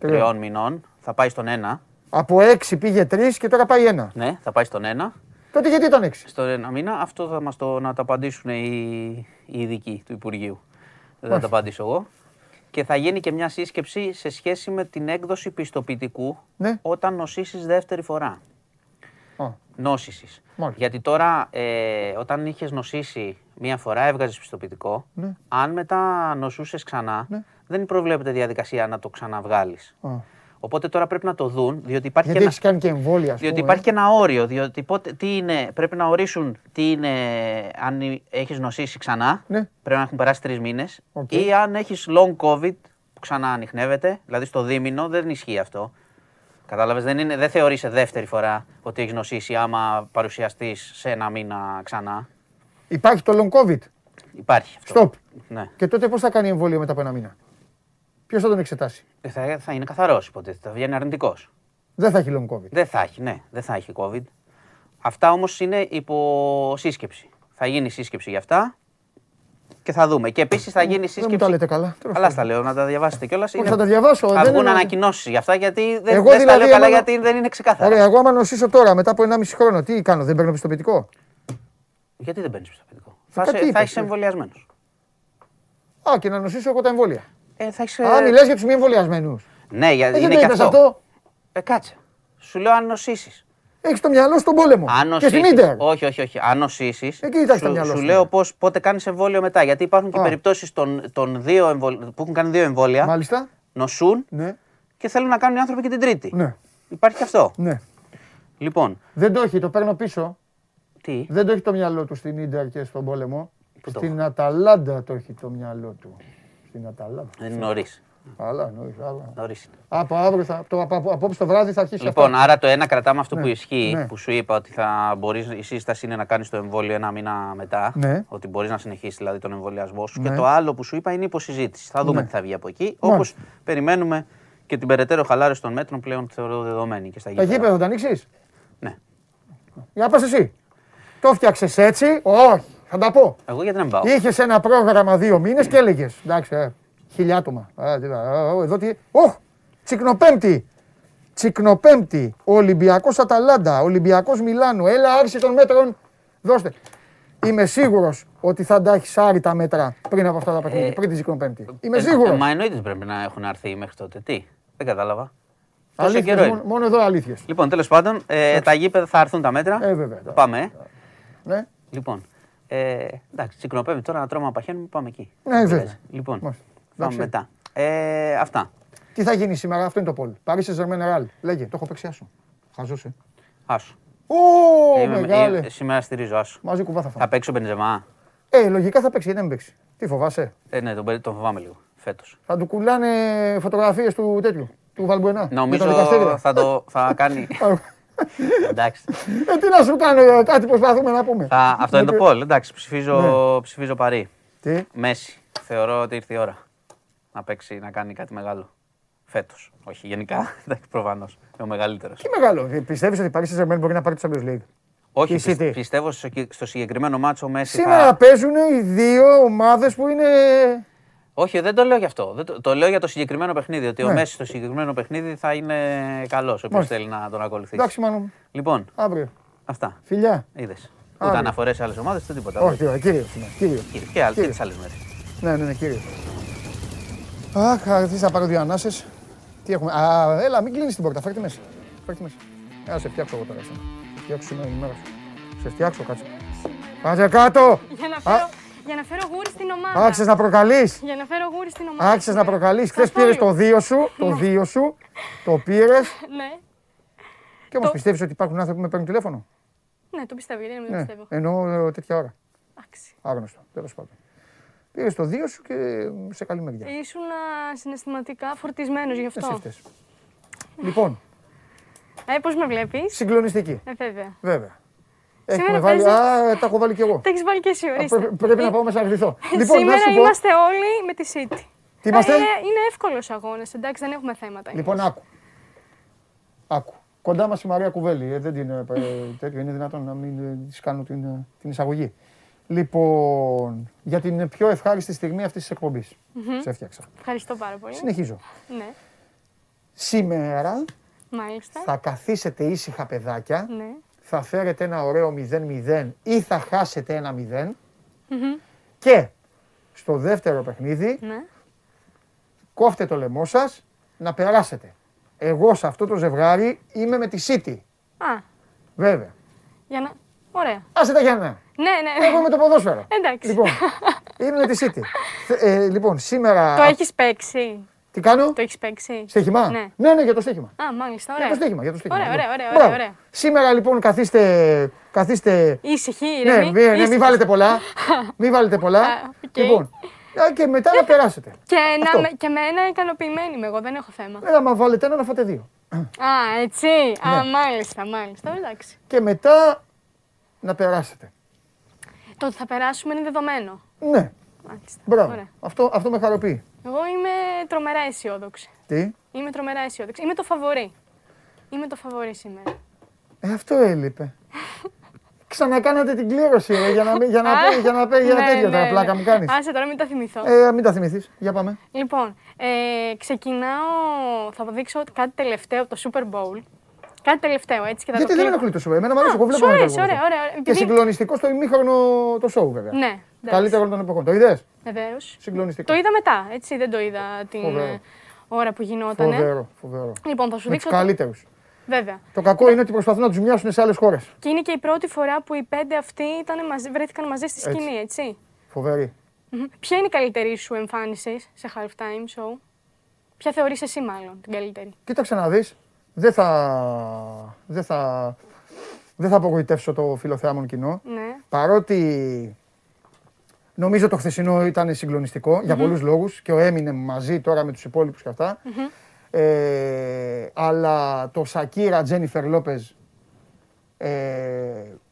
τριών μηνών. Θα πάει στον ένα. Από έξι πήγε τρεις και τώρα πάει ένα. Ναι, θα πάει στον ένα. Τότε γιατί ήταν έξι; Στον ένα μήνα. Αυτό θα μας το, να το απαντήσουν οι, οι ειδικοί του Υπουργείου. Δεν θα το απαντήσω εγώ και θα γίνει και μια σύσκεψη σε σχέση με την έκδοση πιστοποιητικού ναι. όταν νοσήσεις δεύτερη φορά. Oh. Νόσησης. Γιατί τώρα ε, όταν είχες νοσήσει μία φορά έβγαζες πιστοποιητικό, ναι. αν μετά νοσούσες ξανά, ναι. δεν προβλέπεται διαδικασία να το ξαναβγάλεις. Οπότε τώρα πρέπει να το δουν, διότι υπάρχει, Γιατί και, ένα... κάνει και εμβόλια, διότι υπάρχει και ένα όριο. Διότι πότε, τι είναι, πρέπει να ορίσουν τι είναι, αν έχεις νοσήσει ξανά, ναι. πρέπει να έχουν περάσει τρεις μήνες, ή αν έχεις long COVID που ξανά ανοιχνεύεται, δηλαδή στο δίμηνο, δεν ισχύει αυτό. Κατάλαβες, δεν, είναι, δεν θεωρείσαι δεύτερη φορά ότι έχεις νοσήσει άμα παρουσιαστείς σε ένα μήνα ξανά. Υπάρχει το long COVID; Υπάρχει αυτό. Stop. Ναι. Και τότε πώς θα κάνει εμβόλιο μετά από ένα μήνα; Ποιος θα τον εξετάσει; Ε, θα, θα είναι καθαρός, υποτίθεται. Θα βγαίνει αρνητικός. Δεν θα έχει long COVID. Δεν θα έχει, ναι, δεν θα έχει COVID. Αυτά όμως είναι υπό σύσκεψη. Θα γίνει σύσκεψη για αυτά και θα δούμε. Και επίσης θα γίνει σύσκεψη. Δεν μου τα λέτε καλά. Καλά στα λέω, να τα διαβάσετε κιόλας. Όχι, θα τα διαβάσω. Θα βγουν ανακοινώσεις για αυτά γιατί δεν, εγώ, δεν δηλαδή, τα λέω καλά γιατί δεν είναι ξεκάθαρα. Ωραία, εγώ άμα νοσήσω τώρα μετά από 1,5 χρόνο, τι κάνω, δεν παίρνω πιστοποιητικό; Γιατί δεν παίρνεις πιστοποιητικό; Θα, θα είσαι εμβολιασμένος. Α, και να νοσήσω εγώ τα εμβόλια. Ε, θα έχεις... Α, μιλάς για τους μη εμβολιασμένους. Ναι, για, ε, είναι και αυτό. αυτό. Ε, κάτσε. Σου λέω αν νοσήσεις. Έχεις το μυαλό στον πόλεμο. Αν και στην Ιντερ. Όχι, όχι, όχι. Αν νοσήσεις. Εκεί σου, το μυαλό σου. λέω πώς, πότε κάνεις εμβόλιο μετά. Γιατί υπάρχουν και περιπτώσεις των, των δύο εμβολ... που έχουν κάνει δύο εμβόλια. Μάλιστα. Νοσούν ναι. και θέλουν να κάνουν οι άνθρωποι και την τρίτη. Ναι. Υπάρχει και αυτό. Ναι. Λοιπόν. Δεν το έχει, το παίρνω πίσω. Τι; Δεν το έχει το μυαλό του στην Ιντερ και στον πόλεμο. Στην Αταλάντα το έχει το μυαλό του στην Αταλάντα. Είναι νωρίς. Αλλά νωρίς. Αλλά. Νωρίς. Από αύριο, θα, το, από, απόψε το βράδυ θα αρχίσει Λοιπόν, άρα το ένα κρατάμε αυτό ναι. που ισχύει, ναι. που σου είπα ότι θα μπορείς, η σύσταση είναι να κάνεις το εμβόλιο ένα μήνα μετά. Ναι. Ότι μπορείς να συνεχίσεις δηλαδή τον εμβολιασμό σου. Και ναι. το άλλο που σου είπα είναι υποσυζήτηση. Θα δούμε ναι. τι θα βγει από εκεί. Όπως περιμένουμε Και την περαιτέρω χαλάρωση των μέτρων πλέον θεωρώ δεδομένη και στα γήπεδα. Τα γήπεδα θα τα ανοίξεις; Ναι. Για πα εσύ. Το φτιάξε έτσι; Όχι. Θα τα πω. Εγώ γιατί να πάω; Είχες ένα πρόγραμμα δύο μήνες και έλεγες. Εντάξει, ε, χιλιάτομα. Εδώ τι. Οχ! Τσικνοπέμπτη. Τσικνοπέμπτη. Ολυμπιακός Αταλάντα. Ολυμπιακός Μιλάνο. Έλα, άρχισε των μέτρων. Δώστε. Είμαι σίγουρος ότι θα τα έχεις άρει τα μέτρα πριν από αυτά τα παιχνίδια, ε, πριν τη Τσικνοπέμπτη. Είμαι ε, σίγουρο. Μα εννοείται πρέπει να έχουν αρθεί μέχρι τότε. Τι. Δεν κατάλαβα. Αλήθειες, μόνο, μόνο εδώ αλήθειες. Λοιπόν, τέλος πάντων, ε, τα γήπεδα θα έρθουν τα μέτρα. Ε, βέβαια. Πάμε. Ε. Ναι. Λοιπόν, ε, εντάξει, τσικνοπέμπει τώρα να τρώμε απαχαίνουμε, πάμε εκεί. Ναι, βέβαια. Λοιπόν, Μάλιστα. πάμε μετά. Ε, αυτά. Τι θα γίνει σήμερα, αυτό είναι το πόλ. Παρίσι Ζερμέν Ραλ. Λέγε, το έχω παίξει άσο. Χαζούσε. Άσο. Ω, μεγάλε. Ε, σήμερα στηρίζω άσο. Μαζί κουβά θα Θα παίξει ο Μπενζεμά. Ε, λογικά θα παίξει, δεν παίξει. Τι φοβάσαι; Ε, ναι, τον, τον φοβάμαι λίγο φέτος. Θα του κουλάνε φωτογραφίες του τέτοιου. Του Βαλμπουενά. Νομίζω θα, το, θα κάνει. (laughs) Εντάξει. Ε, τι να σου κάνω, ε, κάτι προσπαθούμε να πούμε. Θα, αυτό είναι το πόλ. Εντάξει, ψηφίζω, ναι. ψηφίζω παρή. Τι; Μέση. Θεωρώ ότι ήρθε η ώρα να παίξει, να κάνει κάτι μεγάλο. Φέτος. Όχι, γενικά. (laughs) Προφανώς. Είναι ο μεγαλύτερος. Τι μεγάλο; Ε, Πιστεύεις ότι η Paris saint μπορεί να πάρει το Champions League; Όχι, πι, πιστεύω στο συγκεκριμένο μάτσο Μέση. Σήμερα θα... παίζουν οι δύο ομάδες που είναι. Όχι, δεν το λέω γι' αυτό. Δεν το, το λέω για το συγκεκριμένο παιχνίδι. Ότι ναι. ο Μέση στο συγκεκριμένο παιχνίδι θα είναι καλός. Όποιο θέλει να τον ακολουθήσει. Εντάξει, μάλλον. Λοιπόν. Αύριο. Αυτά. Φιλιά. Είδες. Ούτε αναφορές σε άλλες ομάδες, ούτε τίποτα. Όχι, κύριο. κύριο. Και, άλλες μέρες. Ναι, ναι, ναι, κύριο. Αχ, τι θα πάρω δύο ανάσες. Τι έχουμε; Α, έλα, μην κλείνεις την πόρτα. Φέρτε μέσα. Φέρτε μέσα. Έλα, σε φτιάξω εγώ τώρα. Φτιάξω σήμερα η μέρα σου. Σε φτιάξω, κάτσε. Κάτσε κάτω! Για να φέρω, για να φέρω γούρι στην ομάδα. Άξε να προκαλείς. Για να φέρω γούρι στην ομάδα. Άξε να προκαλείς. Χθες πήρες το δύο σου. Το ναι. δύο σου. Το πήρες. (laughs) Ναι. Και όμως πιστεύεις ότι υπάρχουν άνθρωποι που με παίρνουν τηλέφωνο; Ναι, το πιστεύω. Γιατί δεν ναι. πιστεύω. Εννοώ ε, τέτοια ώρα. Εντάξει. Άγνωστο. Τέλος πάντων. Πήρες το δύο σου και σε καλή μεριά. Ήσουν συναισθηματικά φορτισμένος γι' αυτό. Εσύ λοιπόν. Ε, πώς με βλέπεις; Συγκλονιστική. Ε, βέβαια. βέβαια. Έχουμε βάλει, παίζει... Α, τα έχω βάλει κι εγώ. Τα έχεις βάλει και εσύ, ορίστε. πρέπει να πάω μέσα να γρηθώ. λοιπόν, Σήμερα να είμαστε όλοι με τη City. Τι είμαστε; Ε, είναι εύκολος αγώνα, εντάξει, δεν έχουμε θέματα. Λοιπόν, άκου. Άκου. Κοντά μας η Μαρία Κουβέλη. Ε, δεν την, ε, τέτοιο, είναι δυνατόν να μην ε, της κάνω την, ε, την εισαγωγή. Λοιπόν, για την πιο ευχάριστη στιγμή αυτής της εκπομπής. Mm-hmm. Σε έφτιαξα. Ευχαριστώ πάρα πολύ. Συνεχίζω. Ναι. Σήμερα Μάλιστα. θα καθίσετε ήσυχα παιδάκια. Ναι. Θα φέρετε ένα ωραίο 0-0 ή θα χάσετε ένα 0. Mm-hmm. Και στο δεύτερο παιχνίδι ναι. κόφτε το λαιμό σας να περάσετε. Εγώ σε αυτό το ζευγάρι είμαι με τη City. Α. Βέβαια. Για να... Ωραία. Άσε τα Γιάννα. Ναι, ναι. Εγώ με το ποδόσφαιρο. Εντάξει. Λοιπόν, είμαι με τη City. (laughs) ε, λοιπόν, σήμερα. Το έχεις παίξει; Τι κάνω; Το έχεις παίξει. Στέχημα. Ναι. ναι, ναι, για το στέχημα. Α, μάλιστα. Ωραία. Για το στέχημα. Για το στέχημα. Ωραία, ωραία, ωραία, ωραία, ωραία. Σήμερα λοιπόν καθίστε. καθίστε... Ήσυχοι, ναι, ναι, ναι, μην βάλετε πολλά. (laughs) μην βάλετε πολλά. okay. Λοιπόν, και μετά να περάσετε. Και, να, και με ένα ικανοποιημένη είμαι εγώ, δεν έχω θέμα. Ναι, άμα βάλετε ένα να φάτε δύο. Α, έτσι. Α, ναι. μάλιστα, μάλιστα. Εντάξει. Και μετά να περάσετε. Το ότι θα περάσουμε είναι δεδομένο. Ναι. Μάλιστα. Μπράβο. Αυτό, αυτό με χαροποιεί. Εγώ είμαι τρομερά αισιόδοξη. Τι; Είμαι τρομερά αισιόδοξη. Είμαι το φαβορή. Είμαι το φαβορή σήμερα. Ε, αυτό έλειπε. (laughs) Ξανακάνατε την κλήρωση ρε, για να, για να, πει, για να, πει, για ναι, τέτοια ναι, ναι. πλάκα μου κάνεις. Άσε τώρα μην τα θυμηθώ. Ε, μην τα θυμηθείς. Για πάμε. Λοιπόν, ε, ξεκινάω, θα δείξω κάτι τελευταίο από το Super Bowl. Κάτι τελευταίο, έτσι και θα Γιατί το δεν ενοχλεί το show. Εμένα μου αρέσει, εγώ βλέπω. Ωραία, ωραία, ωραία. Και συγκλονιστικό στο ημίχρονο το show, βέβαια. Ναι. Καλύτερο των εποχών. Το είδες; Βεβαίως. Συγκλονιστικό. Το είδα μετά, έτσι δεν το είδα την φοβερό. ώρα που γινόταν. Φοβερό, φοβερό. Λοιπόν, θα σου Με δείξω. Του καλύτερους. Βέβαια. Το κακό είναι ότι προσπαθούν να τους μοιάσουν σε άλλες χώρες. Και είναι και η πρώτη φορά που οι πέντε αυτοί ήταν μαζί, βρέθηκαν μαζί στη σκηνή, έτσι. έτσι. Φοβερή. Ποια είναι η καλύτερη σου εμφάνιση σε halftime show, Ποια θεωρείς εσύ μάλλον την καλύτερη; Κοίταξε να δεις, δεν θα, δεν θα, δεν θα απογοητεύσω το φιλοθεάμον κοινό. Ναι. Παρότι νομίζω το χθεσινό ήταν για πολλούς λόγους και ο έμεινε μαζί τώρα με τους υπόλοιπους και αυτά. Ε, αλλά το Σακύρα Τζένιφερ Λόπεζ ε,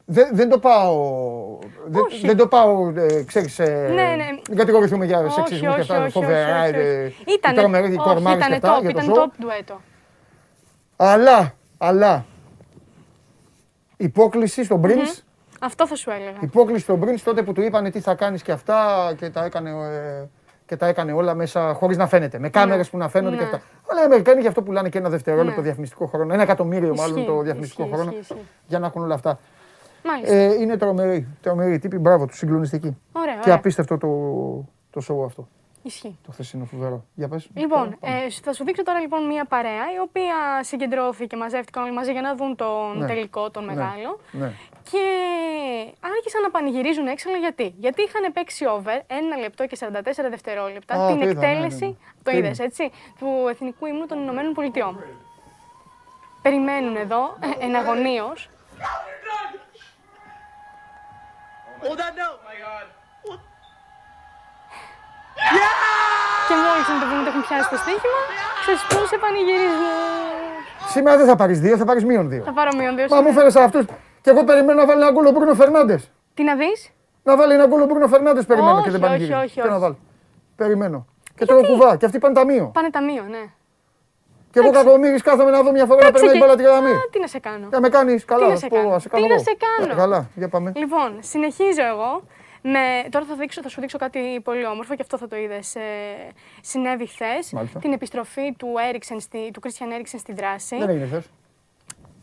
Δεν, δεν το πάω. Δεν, δεν το πάω, ε, ξέρεις, ε, Ναι, ναι. Δεν κατηγορηθούμε για Όχι, σεξισμό και όχι, αυτά. όχι, Φοβερά. όχι, όχι, ε, όχι. Ήτανε- οι τρομεροί, οι όχι, κορμάρες και ήτανε αυτά, top, για το ήταν show. top ντουέτο. Αλλά, αλλά, υπόκληση στον Prince, Αυτό θα σου έλεγα. υπόκληση στον Prince τότε που του είπανε τι θα κάνεις και αυτά και τα έκανε, ε, και τα έκανε όλα μέσα χωρίς να φαίνεται. Με κάμερες που να φαίνονται και Ναι. αυτά. Αλλά οι Αμερικάνοι γι' αυτό πουλάνε και ένα δευτερόλεπτο Ναι. διαφημιστικό χρόνο. Ένα εκατομμύριο μάλλον Ισχύει, το διαφημιστικό ισχύει, χρόνο ισχύει, ισχύει. για να έχουν όλα αυτά. Μάλιστα. Ε, είναι τρομερή. Τρομερή τύπη. Μπράβο τους, συγκλονιστική. Ωραία, Και ωραία. απίστευτο το, το show αυτό. Ισχύει. Το χθεσινό φοβερό. Για πες. Λοιπόν, ε, θα σου δείξω τώρα λοιπόν μία παρέα η οποία συγκεντρώθηκε, μαζεύτηκαν όλοι μαζί για να δουν τον Ναι. τελικό, τον Ναι. μεγάλο. Ναι. Και άρχισαν να πανηγυρίζουν έξαλλα γιατί; Γιατί είχαν παίξει over 1 λεπτό και 44 δευτερόλεπτα Α, την το είδα, ναι, ναι, εκτέλεση, ναι. το Το είδες είδα. έτσι, του Εθνικού Ύμνου των Ηνωμένων Πολιτειών. Περιμένουν εδώ, ε, εναγωνίως, και μόλις συνειδητοποιούν ότι έχουν πιάσει το στοίχημα, ξεσπούσε πανηγυρισμό. Σήμερα δεν θα πάρεις δύο, θα πάρεις μείον δύο. Θα πάρω μείον δύο Μα μου σήμερα. φέρε αυτούς. Και εγώ περιμένω να βάλει ένα γκολ ο Μπρούνο Φερνάντες. Τι να δεις, Να βάλει ένα γκολ ο Μπρούνο Φερνάντες περιμένω Όχι, και δεν όχι, πανηγυρίζει. όχι, Τι να όχι. βάλει. Περιμένω. Και τώρα κουβά. Και αυτοί πάνε ταμείο. πάνε ταμείο, ναι. Και εγώ κακομίρι κάθομαι να δω μια φορά να Εντάξει, περνάει η και- μπάλα τη γραμμή. Α, Τι να σε κάνω. Για με κάνεις καλά. να σε πω, κάνω, ας σε κάνω τι να εγώ. σε κάνω. Ε, Καλά, για πάμε. Λοιπόν, συνεχίζω εγώ. Με... Τώρα θα, δείξω, θα σου δείξω κάτι πολύ όμορφο και αυτό θα το είδες. συνέβη χθες. Μάλιστα. Την επιστροφή του, Έριξεν στη, του Christian Έριξεν στη δράση. Δεν έγινε χθες.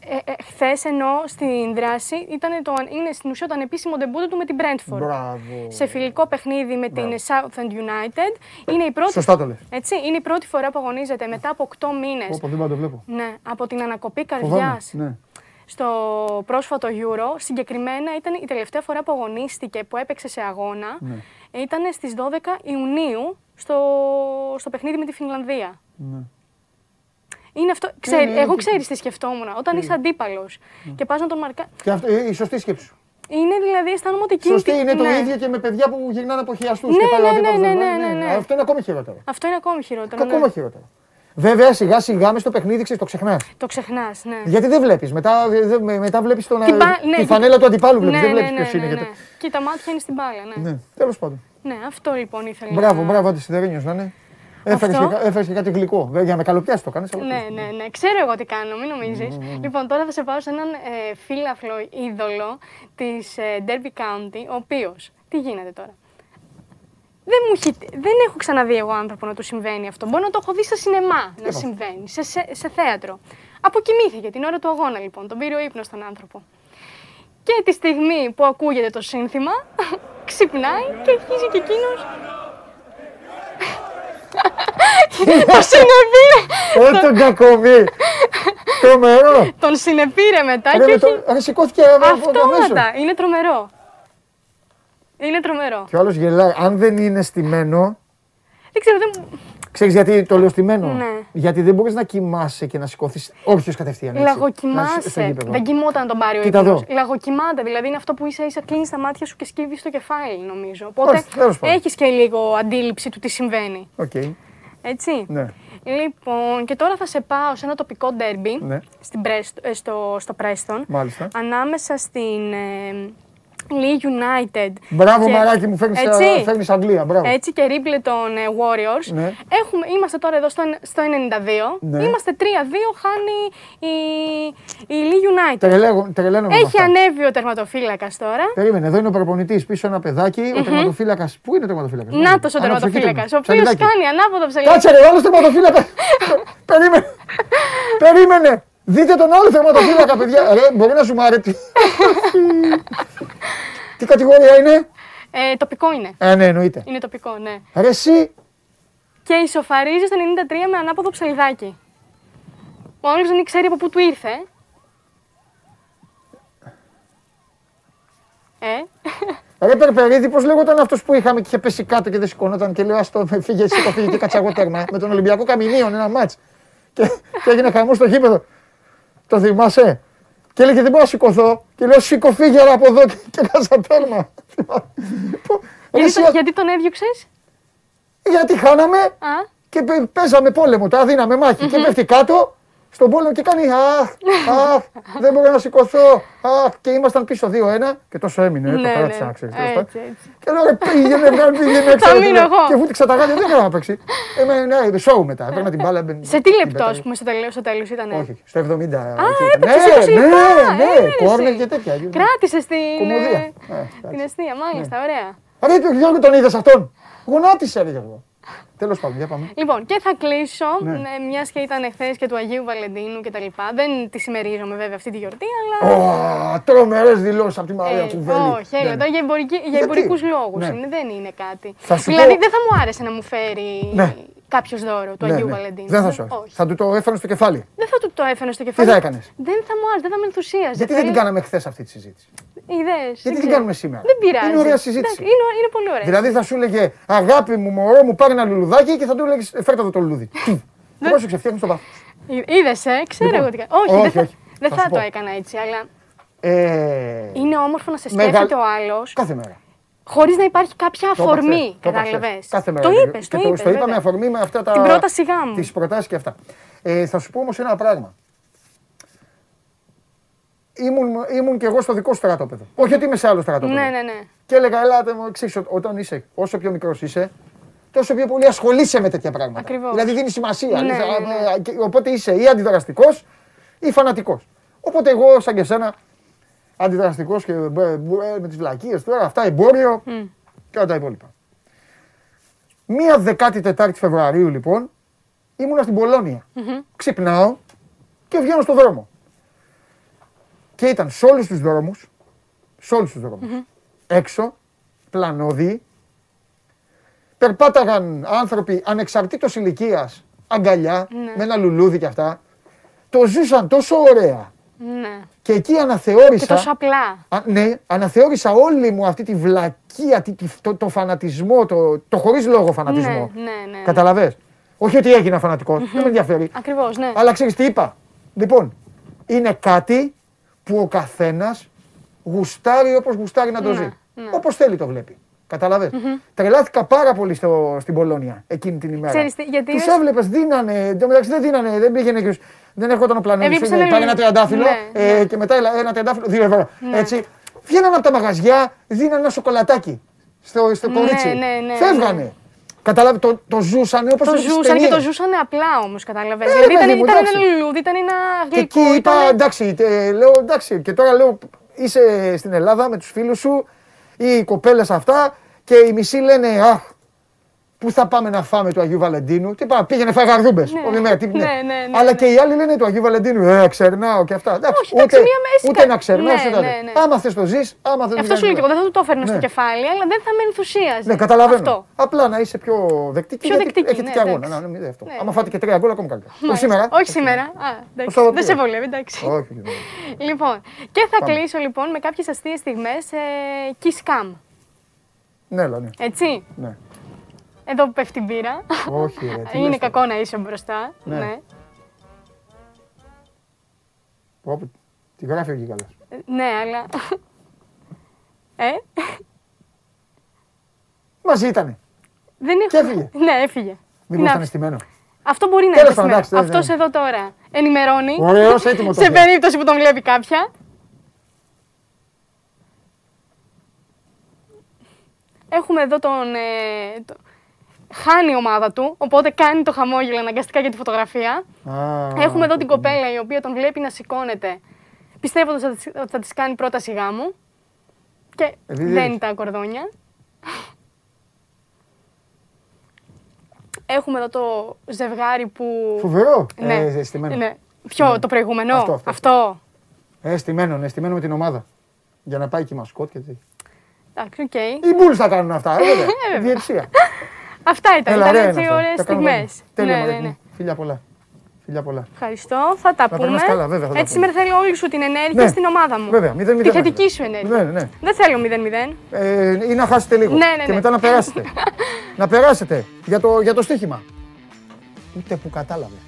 Ε, ε, χθες ενώ στην δράση ήταν το, είναι στην ουσία το ανεπίσημο ντεμπούτο του με την Brentford. Μπράβο. Σε φιλικό παιχνίδι με την Southend United. Είναι η πρώτη, Σωστά το λες. έτσι, είναι η πρώτη φορά που αγωνίζεται μετά από 8 μήνες. Όπω δεν πάω το βλέπω. Ναι, από την ανακοπή Φοβάμαι. καρδιάς Ναι. Στο πρόσφατο Euro. Συγκεκριμένα ήταν η τελευταία φορά που αγωνίστηκε, που έπαιξε σε αγώνα. Ναι. Ήταν στις 12 Ιουνίου στο, στο παιχνίδι με τη Φινλανδία. Ναι. Είναι αυτό, ξέρει, ναι, εγώ ναι. ξέρεις τι σκεφτόμουν. Όταν είσαι αντίπαλος και πας να τον μαρκά... Και αυτό, ε, η σωστή σκέψη σου. Είναι δηλαδή, αισθάνομαι ότι εκείνη Σωστή τη- είναι το ναι. ίδιο και με παιδιά που γυρνάνε από χιαστούς Ναι, και πάλι ο ναι, αντίπαλος ναι, δεν ναι, πάει. ναι, ναι. Αυτό είναι ακόμη χειρότερο. Αυτό είναι ακόμη χειρότερο. ναι. Ακόμα χειρότερο. Βέβαια, σιγά σιγά μες στο παιχνίδι ξέρεις, το ξεχνάς. Το ξεχνάς, ναι. Γιατί δεν βλέπεις. Μετά, δε- με- μετά βλέπεις τον Την α- μπα- ναι, τη και- φανέλα του αντιπάλου. Βλέπεις. Ναι, δεν ναι, βλέπεις ναι, ποιος είναι. ναι, γιατί- ναι. Και τα μάτια είναι στην μπάλα, ναι. Ναι, τέλος πάντων. Ναι, αυτό λοιπόν ήθελα Μπράβο, να... μπράβο, αντισυδερένιο να είναι. Έφερες Αυτό. και, κα- έφερες και κάτι γλυκό. Βέβαια, για να με καλοπιάσει το κάνεις. Ναι, ναι, ναι. Ξέρω εγώ τι κάνω, μην νομίζεις. Λοιπόν, τώρα θα σε πάω σε έναν ε, φύλαφλο είδωλο της ε, Derby County, ο οποίος, τι γίνεται τώρα; Δεν, μου έχει, δεν έχω ξαναδεί εγώ άνθρωπο να του συμβαίνει αυτό. Μπορεί να το έχω δει σε σινεμά να συμβαίνει, σε, σε, σε θέατρο. Αποκοιμήθηκε την ώρα του αγώνα λοιπόν, τον πήρε ο ύπνος στον άνθρωπο. Και τη στιγμή που ακούγεται το σύνθημα, ξυπνάει και αρχίζει και εκείνος το συνεπήρε, Ε, τον κακομί. Τρομερό. τον συνεπήρε μετά Ρε, και με όχι... το- ρε, σηκώθηκε από αμέσως. Αυτόματα. Είναι τρομερό. Είναι τρομερό. Και ο άλλος γελάει. Αν δεν είναι στημένο, Δεν ξέρω, δεν... ξέρεις γιατί το λέω στημένο; Ναι. Γιατί δεν μπορείς να κοιμάσαι και να σηκωθείς όρθιος κατευθείαν. έτσι. Να είσαι στο λαγοκοιμάσαι. γήπεδο. Δεν κοιμόταν τον πάρει ο Κοίτα ύπνος. εδώ. Λαγοκοιμάται. Δηλαδή είναι αυτό που ίσα ίσα κλείνεις τα μάτια σου και σκύβεις το κεφάλι, νομίζω. Οπότε Όχι, τέλος πάντων. έχεις και λίγο αντίληψη του τι συμβαίνει. Οκ. Έτσι. Ναι. Λοιπόν, και τώρα θα σε πάω σε ένα τοπικό ντέρμπι Ναι. στην Πρέστ- ε, στο, στο Πρέστον. Μάλιστα. Ανάμεσα στην ε, Lee United. Μπράβο, και- μαράκι μου, φέρνεις Έτσι. Αγγλία. Μπράβο. Έτσι και ρίμπλε των ε, Warriors. Ναι. Έχουμε, είμαστε τώρα εδώ στο, στο 92. Ναι. Είμαστε 3-2, χάνει η, η Lee United. Τρελαίνω- Τρελαίνομαι με Έχει αυτά. ανέβει ο τερματοφύλακας τώρα. Περίμενε, εδώ είναι ο προπονητής πίσω ένα παιδάκι. Ο τερματοφύλακα. Πού είναι ο τερματοφύλακας; Να ο τερματοφύλακας, ο οποίος κάνει ανάποδο ψελίδι. Κάτσε ρε, άλλος τερματοφύλακα. (laughs) Περίμενε. Περίμενε. Δείτε τον άλλο τερματοφύλακα, παιδιά. Ρε, μπορεί να σου άρεσε. (laughs) Τι κατηγορία είναι; Ε, τοπικό είναι. Ε, ναι, εννοείται. Είναι τοπικό, ναι. Ρε, εσύ; Και ισοφαρίζει στο 93 με ανάποδο ψελιδάκι. Ο άλλο δεν ξέρει από πού του ήρθε. Ε, Ρε, Περπερίδη, πώς λέγονταν αυτός που είχαμε και είχε πέσει κάτω και δεν σηκωνόταν και λέω Αστό, με φύγε, σήκω, φύγε και κάτσα εγώ τέρμα. Με τον Ολυμπιακό Καμινίων, ένα μάτς. Και, και έγινε χαμός στο γήπεδο. Το θυμάσαι; Και έλεγε δεν μπορώ να σηκωθώ. Και λέω σήκω φύγε ρε, από εδώ και, και κάτσα τέρμα. Πού- Ρε, γιατί, εσύ, τον- γιατί τον έδιωξες; γιατί χάναμε Α, και παι- παίζαμε πόλεμο. Τώρα δίναμε μάχη. Και πέφτει κάτω στον πόλεμο και κάνει Αχ, αχ, δεν μπορώ να σηκωθώ. Αχ, και ήμασταν πίσω 2-1 και τόσο έμεινε. Ναι, το ναι. κράτησα, ξέρεις. Έτσι, τέλος πάντων. έτσι. Και λέω ρε πήγαινε, βγάλε, πήγαινε έξω. Θα ρε, μείνω πήγαινε. εγώ. Και βούτυξα τα γάτια, δεν έκανα να παίξει. Ε, με- ναι, σοου μετά. Έπαιρνα την μπάλα. έμπαινε- Σε τι την λεπτός, πέταγα. α πούμε, στο τέλο στο τέλος ήταν. Όχι, στο 70. Α, έπαιξες 20 ναι, λεπτά. ναι, Ε, κόρνερ εσύ. και τέτοια. Κράτησες την. Κομμωδία. ε, Ε, εντάξει. Την αιστεία, μάλιστα, Ναι. ωραία. Ρε, το Γιώργο τον είδες αυτόν; Γονάτισε, ρε Γιώργο. Τέλος πάντων, για πάμε. Λοιπόν, και θα κλείσω, Ναι. μιας και ήταν εχθές και του Αγίου Βαλεντίνου κτλ. Δεν τη συμμερίζομαι βέβαια αυτή τη γιορτή, αλλά. Ω, τρομερές δηλώσεις από τη Μαρία Ε, Κουβέλη. όχι, έλα, Ναι. τώρα για, εμπορική, για Γιατί; εμπορικούς λόγους Ναι. είναι, δεν είναι κάτι. Θα σου δηλαδή, πω- δεν θα μου άρεσε να μου φέρει Ναι. κάποιος δώρο του Ναι, Αγίου ναι. Βαλεντίνου. Δεν θα σου άρεσε. Όχι. Θα του το έφερε στο κεφάλι. Δεν θα του το έφερε στο κεφάλι. θα έκανες; Δεν θα μου άρεσε, δεν θα με ενθουσίαζε. Γιατί δεν την κάναμε χθε αυτή τη συζήτηση; Ιδέες, Γιατί την ξέρω. κάνουμε σήμερα; Δεν πειράζει. Είναι ωραία συζήτηση. Εντάξει, Είναι, είναι πολύ ωραία. Δηλαδή θα σου έλεγε Αγάπη μου, μωρό μου, πάρε ένα λουλουδάκι και θα του έλεγες Φέρτε εδώ το λουλούδι. Πρόσεξε, φτιάχνει στο βάθος. Είδες, ε, ξέρω Λοιπόν, εγώ τι κάνω. Όχι, όχι, δεν θα, όχι. δεν Θα θα σου το πω. έκανα έτσι, αλλά Ε, είναι όμορφο να σε Μεγαλ- σκέφτεται ο άλλος Κάθε μέρα. χωρίς να υπάρχει κάποια Το είπα αφορμή. χθες, το είπα χθες. Κατάλαβες. Κάθε μέρα. Το Και είπες, το το, είπες. το είπα με αφορμή με αυτά τα. Την πρόταση γάμου. Τις προτάσεις και αυτά. Ε, θα σου πω όμως ένα πράγμα. Ήμουν, ήμουν και εγώ στο δικό σου στρατόπεδο. Όχι ότι είμαι σε άλλο στρατόπεδο. Ναι, ναι, ναι. Και έλεγα, ελάτε μου, εξής, ό- όταν είσαι, όσο πιο μικρός είσαι, τόσο πιο πολύ ασχολείσαι με τέτοια πράγματα. Ακριβώς. Δηλαδή δίνει σημασία. Ναι, Δηλαδή, ναι, ναι. ε, και- Οπότε είσαι ή αντιδραστικός ή φανατικός. Οπότε εγώ, σαν και εσένα, αντιδραστικός και μπε- μπε- με τις βλακίες τώρα, αυτά εμπόριο και όλα τα υπόλοιπα. Μία 14η Φεβρουαρίου λοιπόν ήμουνα στην πολωνια Ξυπνάω και βγαίνω στον δρόμο. Και ήταν σε όλους τους δρόμους, σε όλους τους δρόμους, έξω, πλανόδιοι, περπάταγαν άνθρωποι ανεξαρτήτως ηλικίας, αγκαλιά, Ναι. με ένα λουλούδι και αυτά. Το ζούσαν τόσο ωραία. ναι. Και εκεί Και αναθεώρησα. τόσο απλά. Α, ναι, αναθεώρησα όλη μου αυτή τη βλακεία, τη- τη- το, το φανατισμό, το, το χωρίς λόγο φανατισμό. Ναι, ναι, ναι. Καταλαβες; Όχι ότι έγινα φανατικός, δεν με ενδιαφέρει. Ακριβώς, ναι. Αλλά ξέρεις τι είπα; Λοιπόν, είναι κάτι που ο καθένας γουστάρει όπως γουστάρει να το Ναι, ζει. ναι. Όπως θέλει το βλέπει. Καταλαβες; Τρελάθηκα πάρα πολύ στο, στην Πολώνια εκείνη την ημέρα. Ξέρεις τι, γιατί Τους είδες- έβλεπες, δίνανε, εν τω μεταξύ δεν δίνανε, δεν πήγαινε και δεν έρχονταν ο πλανήτης, Έβλεπες είναι, ένα πάρε ένα λι- τριαντάφυλλο Ναι, ε, ναι. και μετά έλα, ένα τριαντάφυλλο, δύο ευρώ. Ναι. Έτσι. Βγαίνανε από τα μαγαζιά, δίνανε ένα σοκολατάκι στο, στο Ναι, κορίτσι. ναι, ναι, Φεύγανε. Ναι. Καταλάβει, το, το ζούσανε όπως Το στις ζούσαν και το ταινίες. ζούσαν απλά όμως, κατάλαβε. Ε, δηλαδή ρε, ήταν, παιδί μου, ήταν εντάξει. ένα λουλούδι, ήταν ένα Και γλυκό. εκεί είπα, ήταν- εντάξει, τε- λέω, εντάξει, και τώρα λέω, είσαι στην Ελλάδα με τους φίλους σου ή οι κοπέλες αυτά και οι μισοί λένε, αχ, πού θα πάμε να φάμε του Αγίου Βαλεντίνου; Τι πάμε, πήγαινε φάει γαρδούμπες. Ναι. όλη μέρα, τι- Ναι, ναι, ναι, Αλλά ναι. και οι άλλοι λένε του Αγίου Βαλεντίνου, ε, ξερνάω και αυτά. Εντάξει, Όχι, εντάξει, ούτε, μία μέση ούτε κα- να ξερνάω, Ναι, ούτε να- ναι, ναι. Άμα θες το ζεις, άμα θες Αυτός σου λέω και εγώ, δεν θα του το έφερνα στο Ναι. κεφάλι, αλλά δεν θα με ενθουσίαζε. Ναι, καταλαβαίνω. Αυτό. Απλά να είσαι πιο δεκτική. Πιο γιατί δεκτική, Έχετε ναι, και αγώνα. εντάξει. Να, μην αυτό. Ναι. Άμα φάτε και τρία γκολ, ακόμα καλύτερα. Όχι Μάλιστα. σήμερα. Όχι σήμερα. Α, εντάξει. Σαββατοκύριακο. Δεν σε βολεύει, εντάξει. Όχι, όχι, όχι. Λοιπόν, και θα Πάμε. κλείσω λοιπόν με κάποιες αστείες στιγμές ε, kiss cam. Ναι, έλα, ναι. Έτσι. Ναι. Εδώ που πέφτει η μπύρα. Όχι, ρε, τι Είναι λες κακό να είσαι μπροστά. Ναι. Ναι. Πω, πω, Τη γράφει εκεί καλά. Ε, Ναι, αλλά. Ε, Μαζί ήτανε. δεν έχω. Και έφυγε. Ναι, έφυγε. Μήπως Είναι ήταν αυ- στημένο. Αυτό μπορεί να Τέλος είναι. πάντων, σήμερα. εντάξει, δεν- Αυτός εδώ τώρα ενημερώνει. Ωραίος, έτοιμος το Σε πια. περίπτωση που τον βλέπει κάποια. Έχουμε εδώ τον. ε, το- Χάνει η ομάδα του, οπότε κάνει το χαμόγελο αναγκαστικά για τη φωτογραφία. Α, Έχουμε εδώ την κοπέλα η οποία τον βλέπει να σηκώνεται, πιστεύοντας ότι θα της- θα της κάνει πρόταση γάμου. Και Επειδή δένει δεν- τα κορδόνια. Έχουμε εδώ το ζευγάρι που. Φοβερό. Ναι, Ε, στημένο. ναι. Ποιο, το προηγούμενο; Αυτό, αυτό. αυτό. Ε, στημένο, ναι, στημένο με την ομάδα. Για να πάει και η μασκότ και τέτοια. Εντάξει, οκ. Οι Bulls θα κάνουν αυτά, (laughs) ε, βέβαια. βέβαια. Η διαιτησία. Αυτά ήταν. Έλα, ήταν ωραία έτσι είναι αυτά. ωραίες Τα κάνουμε. στιγμές. Τέλεια, Ναι, μωρέ ναι, μου. ναι. Φιλιά πολλά. Φιλιά πολλά. Ευχαριστώ. Θα τα πούμε. περνάς καλά, βέβαια, θα τα έτσι πούμε. σήμερα θέλω όλη σου την ενέργεια Ναι. στην ομάδα μου. Βέβαια, 0-0 Τη θετική είναι. σου ενέργεια. Ναι, ναι, ναι. Δεν θέλω 0-0. Ε, ή να χάσετε λίγο. Ναι, ναι, Και ναι. μετά να περάσετε. (laughs) να περάσετε για το, για το στοίχημα. Ούτε που κατάλαβε.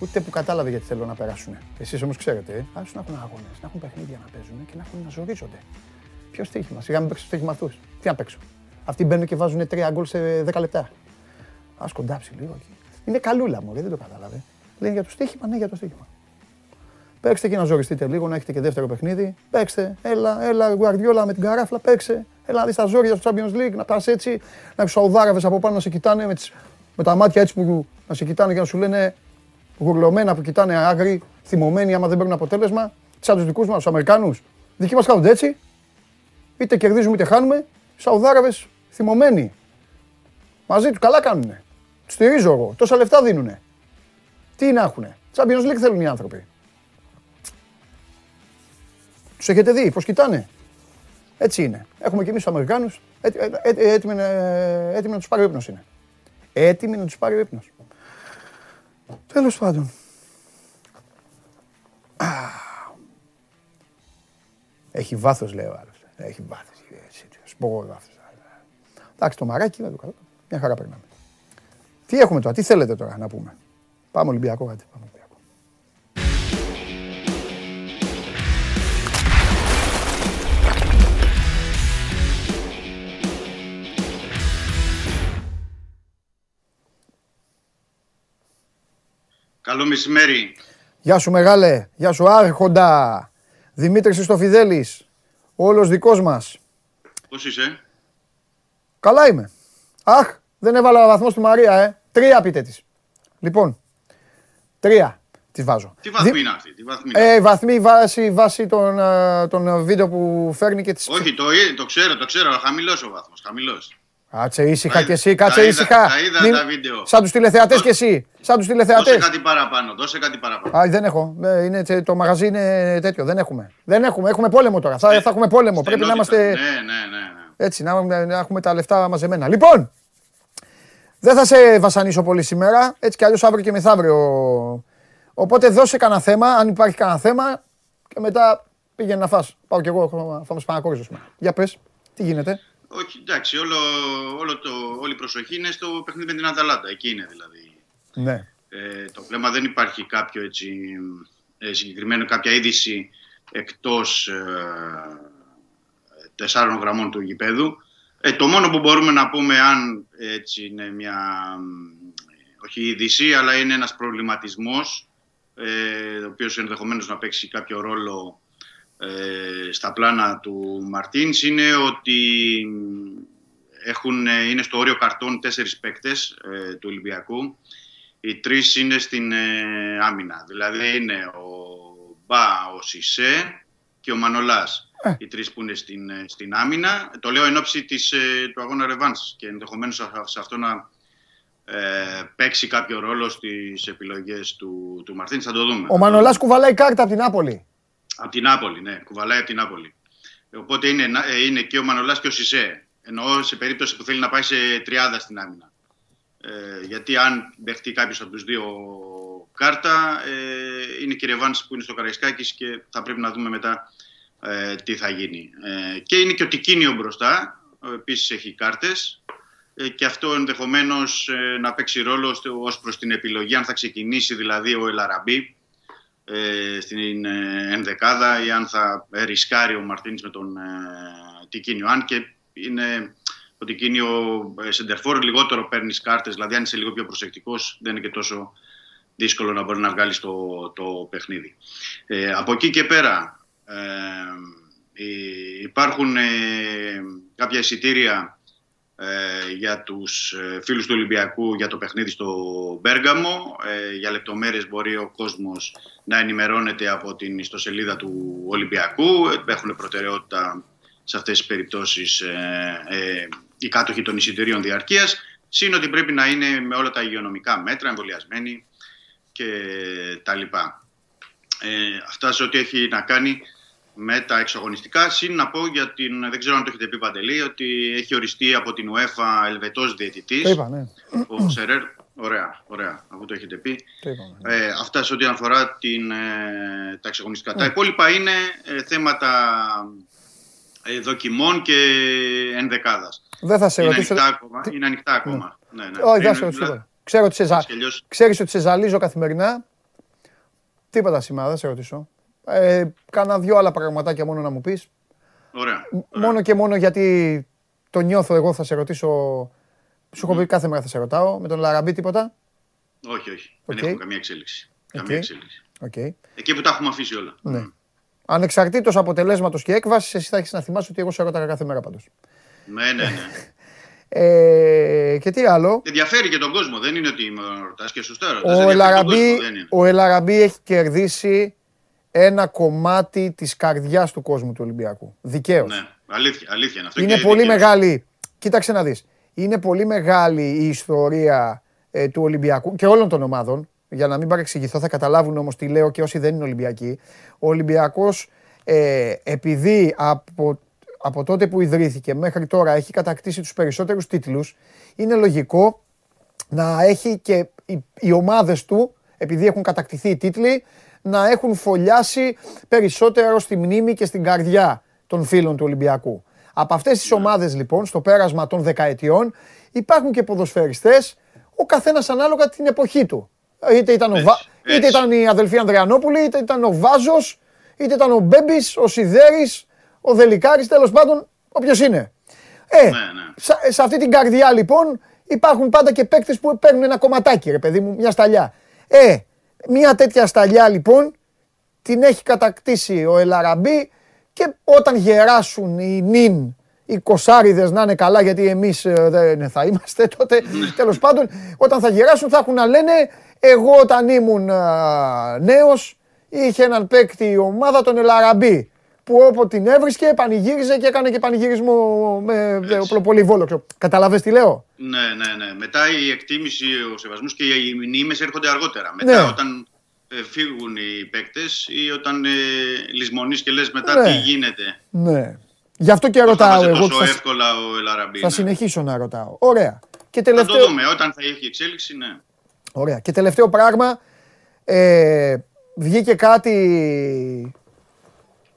Ούτε που κατάλαβε γιατί θέλω να περάσουν. Εσείς όμως ξέρετε, ε, άσου να έχουν αγώνες, να έχουν παιχνίδια να παίζουν και να έχουν να ζορίζονται. Ποιο στοίχημα, σιγά μην παίξω στοίχημα αυτούς. Τι να παίξω. Αυτοί μπαίνουν και βάζουν τρία γκολ σε 10 λεπτά. Α κοντάψει λίγο εκεί. Είναι καλούλα μου, δεν το κατάλαβε. Λένε για το στοίχημα, ναι, για το στοίχημα. Παίξτε και να ζοριστείτε λίγο, να έχετε και δεύτερο παιχνίδι. Παίξτε, έλα, έλα, Γουαρδιόλα με την καράφλα, παίξε. Έλα να δεις τα ζόρια στο Champions League, να πας έτσι, να έχεις Σαουδάραβες από πάνω να σε κοιτάνε με, τις, με τα μάτια έτσι που να σε κοιτάνε και να σου λένε γουρλωμένα που κοιτάνε άγρι, θυμωμένοι άμα δεν παίρνουν αποτέλεσμα. Σαν τους δικούς μας, τους Αμερικάνους. Δικοί μας κάνονται έτσι. Είτε κερδίζουμε είτε χάνουμε. Σαουδάραβες θυμωμένοι. Μαζί του καλά κάνουνε. Τους στηρίζω εγώ. Τόσα λεφτά δίνουνε. Τι να έχουνε. Champions League θέλουν οι άνθρωποι. Τους έχετε δει πώς κοιτάνε. Έτσι είναι. Έχουμε και εμείς τους Αμερικάνους. Έτοιμοι να τους πάρει ο ύπνος είναι. Έτοιμοι να τους πάρει ο ύπνος. Τέλος πάντων. Έχει βάθος, λέει ο άλλος. Έχει βάθος. Σπογό βάθος. Εντάξει, το μαράκι δεν το κάνω. Μια χαρά περνάμε. Τι έχουμε τώρα, τι θέλετε τώρα να πούμε; Πάμε Ολυμπιακό, κάτι. Πάμε Ολυμπιακό. Καλό μεσημέρι. Γεια σου μεγάλε, γεια σου άρχοντα. Δημήτρης Ιστοφιδέλης, όλος δικός μας. Πώς είσαι; Καλά είμαι. Αχ, δεν έβαλα βαθμό στη Μαρία, ε. Τρία πείτε της. Λοιπόν, τρία της βάζω. Τι βαθμή είναι αυτή, τι βαθμή Ε, βαθμή βάση, βάση των, ε, των βίντεο που φέρνει και τις... Όχι, το, το ξέρω, το ξέρω, χαμηλός ο βαθμός, χαμηλός. Κάτσε ήσυχα κι εσύ, κάτσε ήσυχα. Τα είδα τα βίντεο. Σαν τους τηλεθεατές κι εσύ. Σαν τους τηλεθεατές. Δώσε κάτι παραπάνω, δώσε κάτι παραπάνω. Α, δεν έχω. Ε, είναι, το μαγαζί είναι τέτοιο, δεν έχουμε. Δεν έχουμε, έχουμε πόλεμο τώρα. Θα, θα έχουμε πόλεμο. Πρέπει να είμαστε... Ναι, ναι, ναι. Ναι. Έτσι, να, να έχουμε τα λεφτά μαζεμένα. Λοιπόν, δεν θα σε βασανίσω πολύ σήμερα, έτσι κι αλλιώς αύριο και μεθαύριο. Οπότε δώσε κανένα θέμα, αν υπάρχει κανένα θέμα και μετά πήγαινε να φας. Πάω κι εγώ, θα μας πανακόριζω σήμερα. Για πες, τι γίνεται; Όχι, εντάξει, όλο, όλο το, όλη η προσοχή είναι στο παιχνίδι με την Αταλάντα. Εκεί είναι δηλαδή. Ναι. Ε, το βλέμμα δεν υπάρχει κάποιο έτσι, ε, συγκεκριμένο, κάποια είδηση εκτός ε, τεσσάρων γραμμών του γηπέδου. Ε, το μόνο που μπορούμε να πούμε, αν έτσι είναι μια, όχι είδηση, αλλά είναι ένας προβληματισμός, ε, ο οποίος ενδεχομένως να παίξει κάποιο ρόλο ε, στα πλάνα του Μαρτίνς είναι ότι έχουν, είναι στο όριο καρτών τέσσερις παίκτες ε, του Ολυμπιακού. Οι τρεις είναι στην ε, άμυνα. Δηλαδή είναι ο Μπα, ο Σισε και ο Μανολάς. Οι τρεις που είναι στην, στην άμυνα. Το λέω εν ώψη της, του αγώνα Ρεβάνς και ενδεχομένως σε αυτό να ε, παίξει κάποιο ρόλο στις επιλογές του, του Μαρτίνς. Θα το δούμε. Ο Μανολάς κουβαλάει κάρτα από την Νάπολη. Από την Νάπολη, ναι. Κουβαλάει από την Νάπολη. Οπότε είναι, ε, είναι και ο Μανολάς και ο Σισε. Εννοώ σε περίπτωση που θέλει να πάει σε τριάδα στην άμυνα. Ε, γιατί αν δεχτεί κάποιος από τους δύο κάρτα, ε, είναι και Ρεβάνς που είναι στο Καραϊσκάκης και θα πρέπει να δούμε μετά ε, τι θα γίνει. Ε, και είναι και ο Τικίνιο μπροστά, επίσης έχει κάρτες ε, και αυτό ενδεχομένως ε, να παίξει ρόλο ως προς την επιλογή αν θα ξεκινήσει δηλαδή ο Ελαραμπή ε, στην ε, ενδεκάδα ή αν θα ρισκάρει ο Μαρτίνς με τον ε, Τικίνιο. Αν και είναι ο Τικίνιο ε, Σεντερφόρ λιγότερο παίρνεις κάρτες, δηλαδή αν είσαι λίγο πιο προσεκτικός δεν είναι και τόσο δύσκολο να μπορεί να βγάλεις το, το παιχνίδι. Ε, από εκεί και πέρα ε, υπάρχουν κάποια εισιτήρια ε, για τους ε, φίλους του Ολυμπιακού για το παιχνίδι στο Μπέργαμο. Ε, για λεπτομέρειες μπορεί ο κόσμος να ενημερώνεται από την ιστοσελίδα του Ολυμπιακού. Έχουν προτεραιότητα σε αυτές τις περιπτώσεις οι κάτοχοι των εισιτηρίων διαρκείας. Συν ότι πρέπει να είναι με όλα τα υγειονομικά μέτρα, εμβολιασμένοι και τα λοιπά. αυτά σε ό,τι έχει να κάνει με τα εξαγωνιστικά. Συν να πω για την, δεν ξέρω αν το έχετε πει Παντελή, ότι έχει οριστεί από την UEFA Ελβετός διαιτητής. Το είπα, ναι. Ο Σερέρ. Ωραία, ωραία, αφού το έχετε πει. Το είπα, ναι. ε, αυτά σε ό,τι αφορά την, ε, τα εξαγωνιστικά. Ναι. Τα υπόλοιπα είναι ε, θέματα ε, δοκιμών και ενδεκάδας. Δεν θα σε είναι ρωτήσω. Ανοιχτά ακόμα, Είναι ανοιχτά ακόμα. Ναι. Ναι, ναι. Όχι, δεν θα σε ρωτήσω. Ξέρω ότι σε, ζα... Ξέρεις ότι σε ζαλίζω καθημερινά. Τίποτα σήμερα, δεν σε ρωτήσω. Ε, κάνα δυο άλλα πραγματάκια μόνο να μου πεις. Ωραία. Μόνο και μόνο γιατί το νιώθω εγώ θα σε ρωτήσω. Σου έχω πει κάθε μέρα θα σε ρωτάω. Με τον Λαραμπή τίποτα; Όχι, όχι. Δεν έχουμε καμία εξέλιξη. Καμία εξέλιξη. Okay. Εκεί που τα έχουμε αφήσει όλα. Ναι. Ανεξαρτήτως αποτελέσματος και έκβασης, εσύ θα έχεις να θυμάσαι ότι εγώ σε ρωτάω κάθε μέρα πάντως. Ναι, ναι, ναι. (laughs) Ε, και τι άλλο; Ενδιαφέρει και τον κόσμο. Δεν είναι ότι με ρωτάς και σωστά Ο, Ελαραμπή, ο Ελαραμπή έχει κερδίσει ένα κομμάτι της καρδιάς του κόσμου του Ολυμπιακού. Δικαίως. Ναι, αλήθεια, αλήθεια είναι αυτό. Είναι πολύ μεγάλη, κοίταξε να δεις, είναι πολύ μεγάλη η ιστορία ε, του Ολυμπιακού και όλων των ομάδων. Για να μην παρεξηγηθώ, θα καταλάβουν όμως τι λέω και όσοι δεν είναι Ολυμπιακοί. Ο Ολυμπιακός, ε, επειδή από, από τότε που ιδρύθηκε μέχρι τώρα έχει κατακτήσει τους περισσότερους τίτλους, είναι λογικό να έχει και οι, οι ομάδες του, επειδή έχουν κατακτηθεί οι τίτλοι, να έχουν φωλιάσει περισσότερο στη μνήμη και στην καρδιά των φίλων του Ολυμπιακού. Από αυτές τις ομάδες λοιπόν, στο πέρασμα των δεκαετιών, υπάρχουν και ποδοσφαιριστές, ο καθένας ανάλογα την εποχή του. Είτε ήταν, ο Βα... είτε ήταν η αδελφή Ανδριανόπουλη, είτε ήταν ο Βάζος, είτε ήταν ο Μπέμπης, ο Σιδέρης, ο Δελικάρης, τέλος πάντων, όποιος είναι. Ε, ναι, ναι. Σε, αυτή την καρδιά λοιπόν υπάρχουν πάντα και παίκτες που παίρνουν ένα κομματάκι, ρε παιδί μου, μια σταλιά. Ε, μια τέτοια σταλιά λοιπόν την έχει κατακτήσει ο Ελαραμπή και όταν γεράσουν οι νυν, οι κοσάριδες να είναι καλά γιατί εμείς ε, δεν θα είμαστε (laughs) τότε, τέλος πάντων όταν θα γεράσουν θα έχουν να λένε εγώ όταν ήμουν α, νέος είχε έναν παίκτη η ομάδα τον Ελαραμπή που όποτε την έβρισκε πανηγύριζε και έκανε και πανηγυρισμό με οπλοπολιβόλο. Καταλαβες τι λέω; Ναι, ναι, ναι. Μετά η εκτίμηση, ο σεβασμός και οι μνήμες έρχονται αργότερα. Μετά ναι. όταν ε, φύγουν οι παίκτες ή όταν ε, λησμονείς και λες μετά ναι. τι γίνεται. Ναι. Γι' αυτό και ρωτάω εγώ. Τόσο εύκολα ο Ελαραμπή. Θα ναι. συνεχίσω να ρωτάω. Ωραία. Και τελευταίο... Θα το δούμε. Όταν θα έχει εξέλιξη, ναι. Ωραία. Και τελευταίο πράγμα. Ε, βγήκε κάτι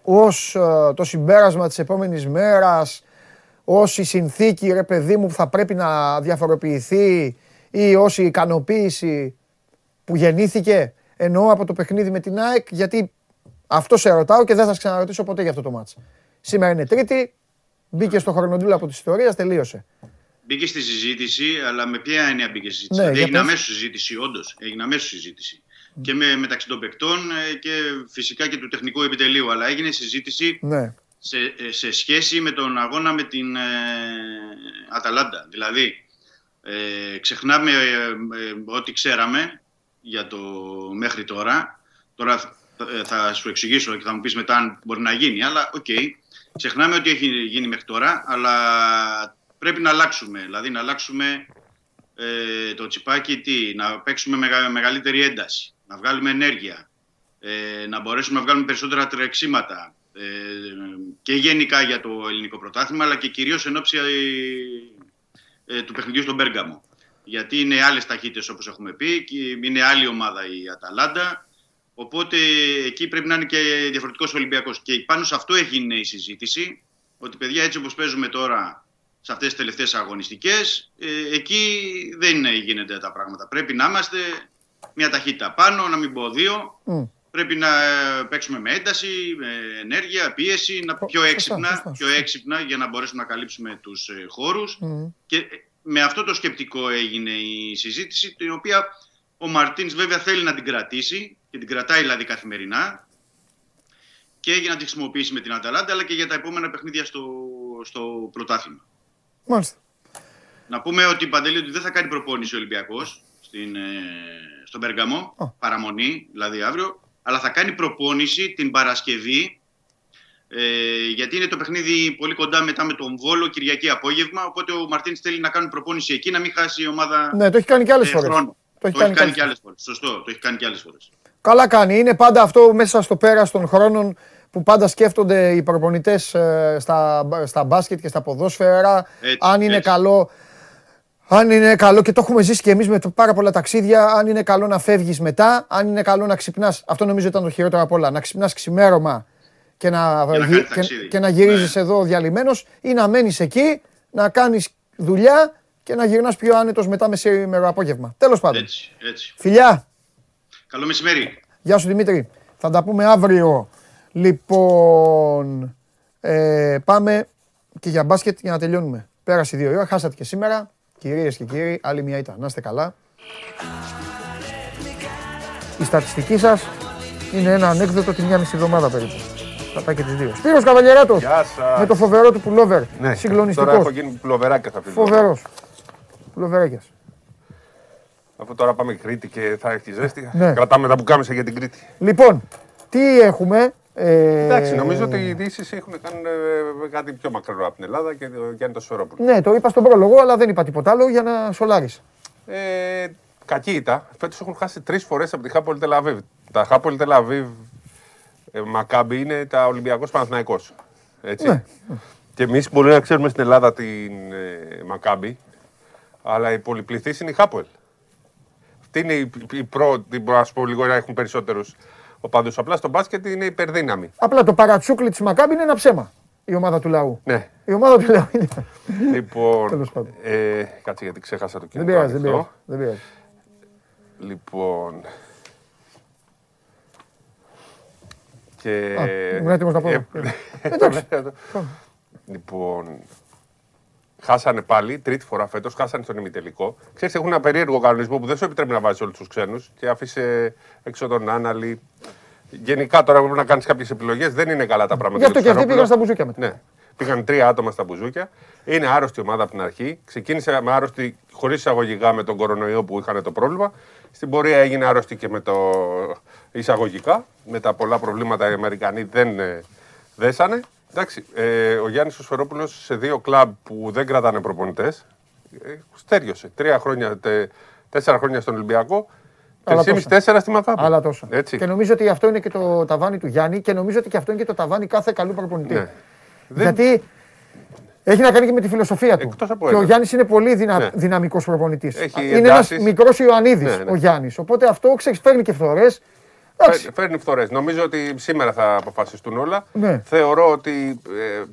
ως ε, το συμπέρασμα της επόμενης μέρας, ως η συνθήκη, ρε παιδί μου, που θα πρέπει να διαφοροποιηθεί ή ως η ικανοποίηση που γεννήθηκε, εννοώ από το παιχνίδι με την ΑΕΚ, γιατί αυτό σε ρωτάω και δεν θα σε ξαναρωτήσω ποτέ για αυτό το μάτς. Σήμερα είναι Τρίτη, μπήκε στο χρονοτούλα από τη ιστορία, τελείωσε. Μπήκε στη συζήτηση, αλλά με ποια έννοια μπήκε στη συζήτηση; Ναι, έγινε αμέσως συζήτηση, όντως. Έγινε αμέσως συζήτηση και με, μεταξύ των παικτών ε, και φυσικά και του τεχνικού επιτελείου. Αλλά έγινε συζήτηση ναι. σε, ε, σε σχέση με τον αγώνα με την ε, Αταλάντα. Δηλαδή, ε, ξεχνάμε ό,τι ξέραμε για το μέχρι τώρα. Τώρα θα σου εξηγήσω και θα μου πεις μετά αν μπορεί να γίνει, αλλά OK. Okay. Ξεχνάμε ότι έχει γίνει μέχρι τώρα, αλλά πρέπει να αλλάξουμε. Δηλαδή να αλλάξουμε το τσιπάκι, τι, να παίξουμε μεγαλύτερη ένταση να βγάλουμε ενέργεια, ε, να μπορέσουμε να βγάλουμε περισσότερα τρεξίματα ε, και γενικά για το ελληνικό πρωτάθλημα, αλλά και κυρίως εν ώψη ε, του παιχνιδιού στον Πέργαμο. Γιατί είναι άλλες ταχύτητες όπως έχουμε πει, και είναι άλλη ομάδα η Αταλάντα, οπότε εκεί πρέπει να είναι και διαφορετικός Ολυμπιακός. Και πάνω σε αυτό έγινε η συζήτηση, ότι παιδιά έτσι όπως παίζουμε τώρα σε αυτές τις τελευταίες αγωνιστικές, εκεί δεν γίνονται τα πράγματα. Πρέπει να είμαστε μια ταχύτητα πάνω, να μην πω δύο. Πρέπει να ε, παίξουμε με ένταση, με ενέργεια, πίεση, να, πιο, έξυπνα, πιο έξυπνα για να μπορέσουμε να καλύψουμε τους ε, χώρους. Και ε, με αυτό το σκεπτικό έγινε η συζήτηση, την οποία ο Μαρτίνς βέβαια θέλει να την κρατήσει και την κρατάει δηλαδή καθημερινά και για να την χρησιμοποιήσει με την Αταλάντα αλλά και για τα επόμενα παιχνίδια στο, στο πρωτάθλημα. Μάλιστα. Να πούμε ότι Παντελή ότι δεν θα κάνει προπόνηση ο Ολυμπιακός στην, στον Περγαμό, παραμονή δηλαδή αύριο, αλλά θα κάνει προπόνηση την Παρασκευή ε, γιατί είναι το παιχνίδι πολύ κοντά μετά με τον Βόλο Κυριακή απόγευμα. Οπότε ο Μαρτίν θέλει να κάνει προπόνηση εκεί, να μην χάσει η ομάδα. Ναι, το έχει κάνει και άλλες ε, φορές. Το, το έχει κάνει, κάνει και άλλες φορές. Σωστό, το έχει κάνει και άλλες φορές. Καλά κάνει. Είναι πάντα αυτό μέσα στο πέρας των χρόνων που πάντα σκέφτονται οι προπονητές ε, στα, στα μπάσκετ και στα ποδόσφαιρα. αν είναι καλό αν είναι καλό και το έχουμε ζήσει και εμείς με πάρα πολλά ταξίδια, αν είναι καλό να φεύγεις μετά, αν είναι καλό να ξυπνάς. Αυτό νομίζω ήταν το χειρότερο απ' όλα. Να ξυπνάς ξημέρωμα και να, και, και, να γυρίζεις ναι. εδώ διαλυμένος ή να μένεις εκεί, να κάνεις δουλειά και να γυρνάς πιο άνετος μετά μεσήμερο απόγευμα. Τέλος πάντων. Έτσι, έτσι. Φιλιά. Καλό μεσημέρι. Γεια σου Δημήτρη. Θα τα πούμε αύριο. Λοιπόν, ε, πάμε και για μπάσκετ για να τελειώνουμε. Πέρασε δύο ώρα, χάσατε και σήμερα. Κυρίες και κύριοι, άλλη μια ήταν. Να είστε καλά. η στατιστική σας είναι ένα ανέκδοτο τη μια μισή εβδομάδα περίπου. Θα πάει και τις δύο. Σπύρος Καβαλιαράτος, με το φοβερό του πουλόβερ. Ναι, Συγκλονιστικός. Τώρα έχω γίνει πουλοβεράκια θα πει. Φοβερός. Πουλοβεράκια. Αφού τώρα πάμε Κρήτη και θα έχεις ζέστη, ναι. κρατάμε τα μπουκάμισα για την Κρήτη. Λοιπόν, τι έχουμε; Ε... Εντάξει, νομίζω ότι οι ειδήσεις έχουν κάνει ε, κάτι πιο μακρινό από την Ελλάδα και ο Γιάννη το Σφερόπουλο. Ναι, το είπα στον πρόλογο, αλλά δεν είπα τίποτα άλλο για να σολάρει. Ε, κακή ήταν. Φέτος έχουν χάσει τρεις φορές από τη Χάπολη Τελαβίβ. Τα Χάπολη Τελαβίβ ε, Μακάμπι είναι τα Ολυμπιακός Παναθναϊκό. Έτσι. Ναι. Και εμείς μπορεί να ξέρουμε στην Ελλάδα την ε, Μακάμπι, αλλά η πολυπληθή είναι η Χάπολ. Αυτή είναι η, η πρώτη, μπορώ να σου πω λίγο να έχουν περισσότερους οπαδού. Απλά στο μπάσκετ είναι υπερδύναμη. Απλά το παρατσούκλι της Μακάμπι είναι ένα ψέμα. Η ομάδα του λαού. Ναι. Η ομάδα του λαού είναι. Λοιπόν. ε, κάτσε γιατί ξέχασα το κοινό. Δεν πειράζει, δεν πειράζει. Λοιπόν. Και... Ήμουν έτοιμος να πω. Ε, Εντάξει. (laughs) λοιπόν, χάσανε πάλι, τρίτη φορά φέτος, χάσανε στον ημιτελικό. Ξέρεις, έχουν ένα περίεργο κανονισμό που δεν σου επιτρέπει να βάζει όλους τους ξένους και άφησε έξω τον Άναλη. Γενικά τώρα πρέπει να κάνεις κάποιες επιλογές. Δεν είναι καλά τα πράγματα. Γι' αυτό και αυτοί πήγαν στα μπουζούκια μετά. Ναι. Πήγαν τρία άτομα στα μπουζούκια. Είναι άρρωστη ομάδα από την αρχή. Ξεκίνησε με άρρωστη χωρίς εισαγωγικά με τον κορονοϊό που είχαν το πρόβλημα. Στην πορεία έγινε άρρωστη και με το εισαγωγικά. Με τα πολλά προβλήματα οι Αμερικανοί δεν ε, δέσανε. Εντάξει, ε, ο Γιάννης Σφερόπουλο σε δύο κλαμπ που δεν κρατάνε προπονητές. Ε, στέριωσε. Τρία χρόνια, τε, τέσσερα χρόνια στον Ολυμπιακό. Τρεις τέσσερα στη Μακάπη. Αλλά τόσο. Έτσι. Και νομίζω ότι αυτό είναι και το ταβάνι του Γιάννη και νομίζω ότι και αυτό είναι και το ταβάνι κάθε καλού προπονητή. Ναι. Γιατί έχει να κάνει και με τη φιλοσοφία του. και ο Γιάννης είναι πολύ δυνα... ναι. δυναμικός προπονητής. Είναι ένας μικρός Ιωαννίδης ναι, ναι. ο Γιάννης. Οπότε αυτό ξέρεις, φέρνει και φθορές. Φέρνει φθορές. Νομίζω ότι σήμερα θα αποφασιστούν όλα. Ναι. Θεωρώ ότι ε,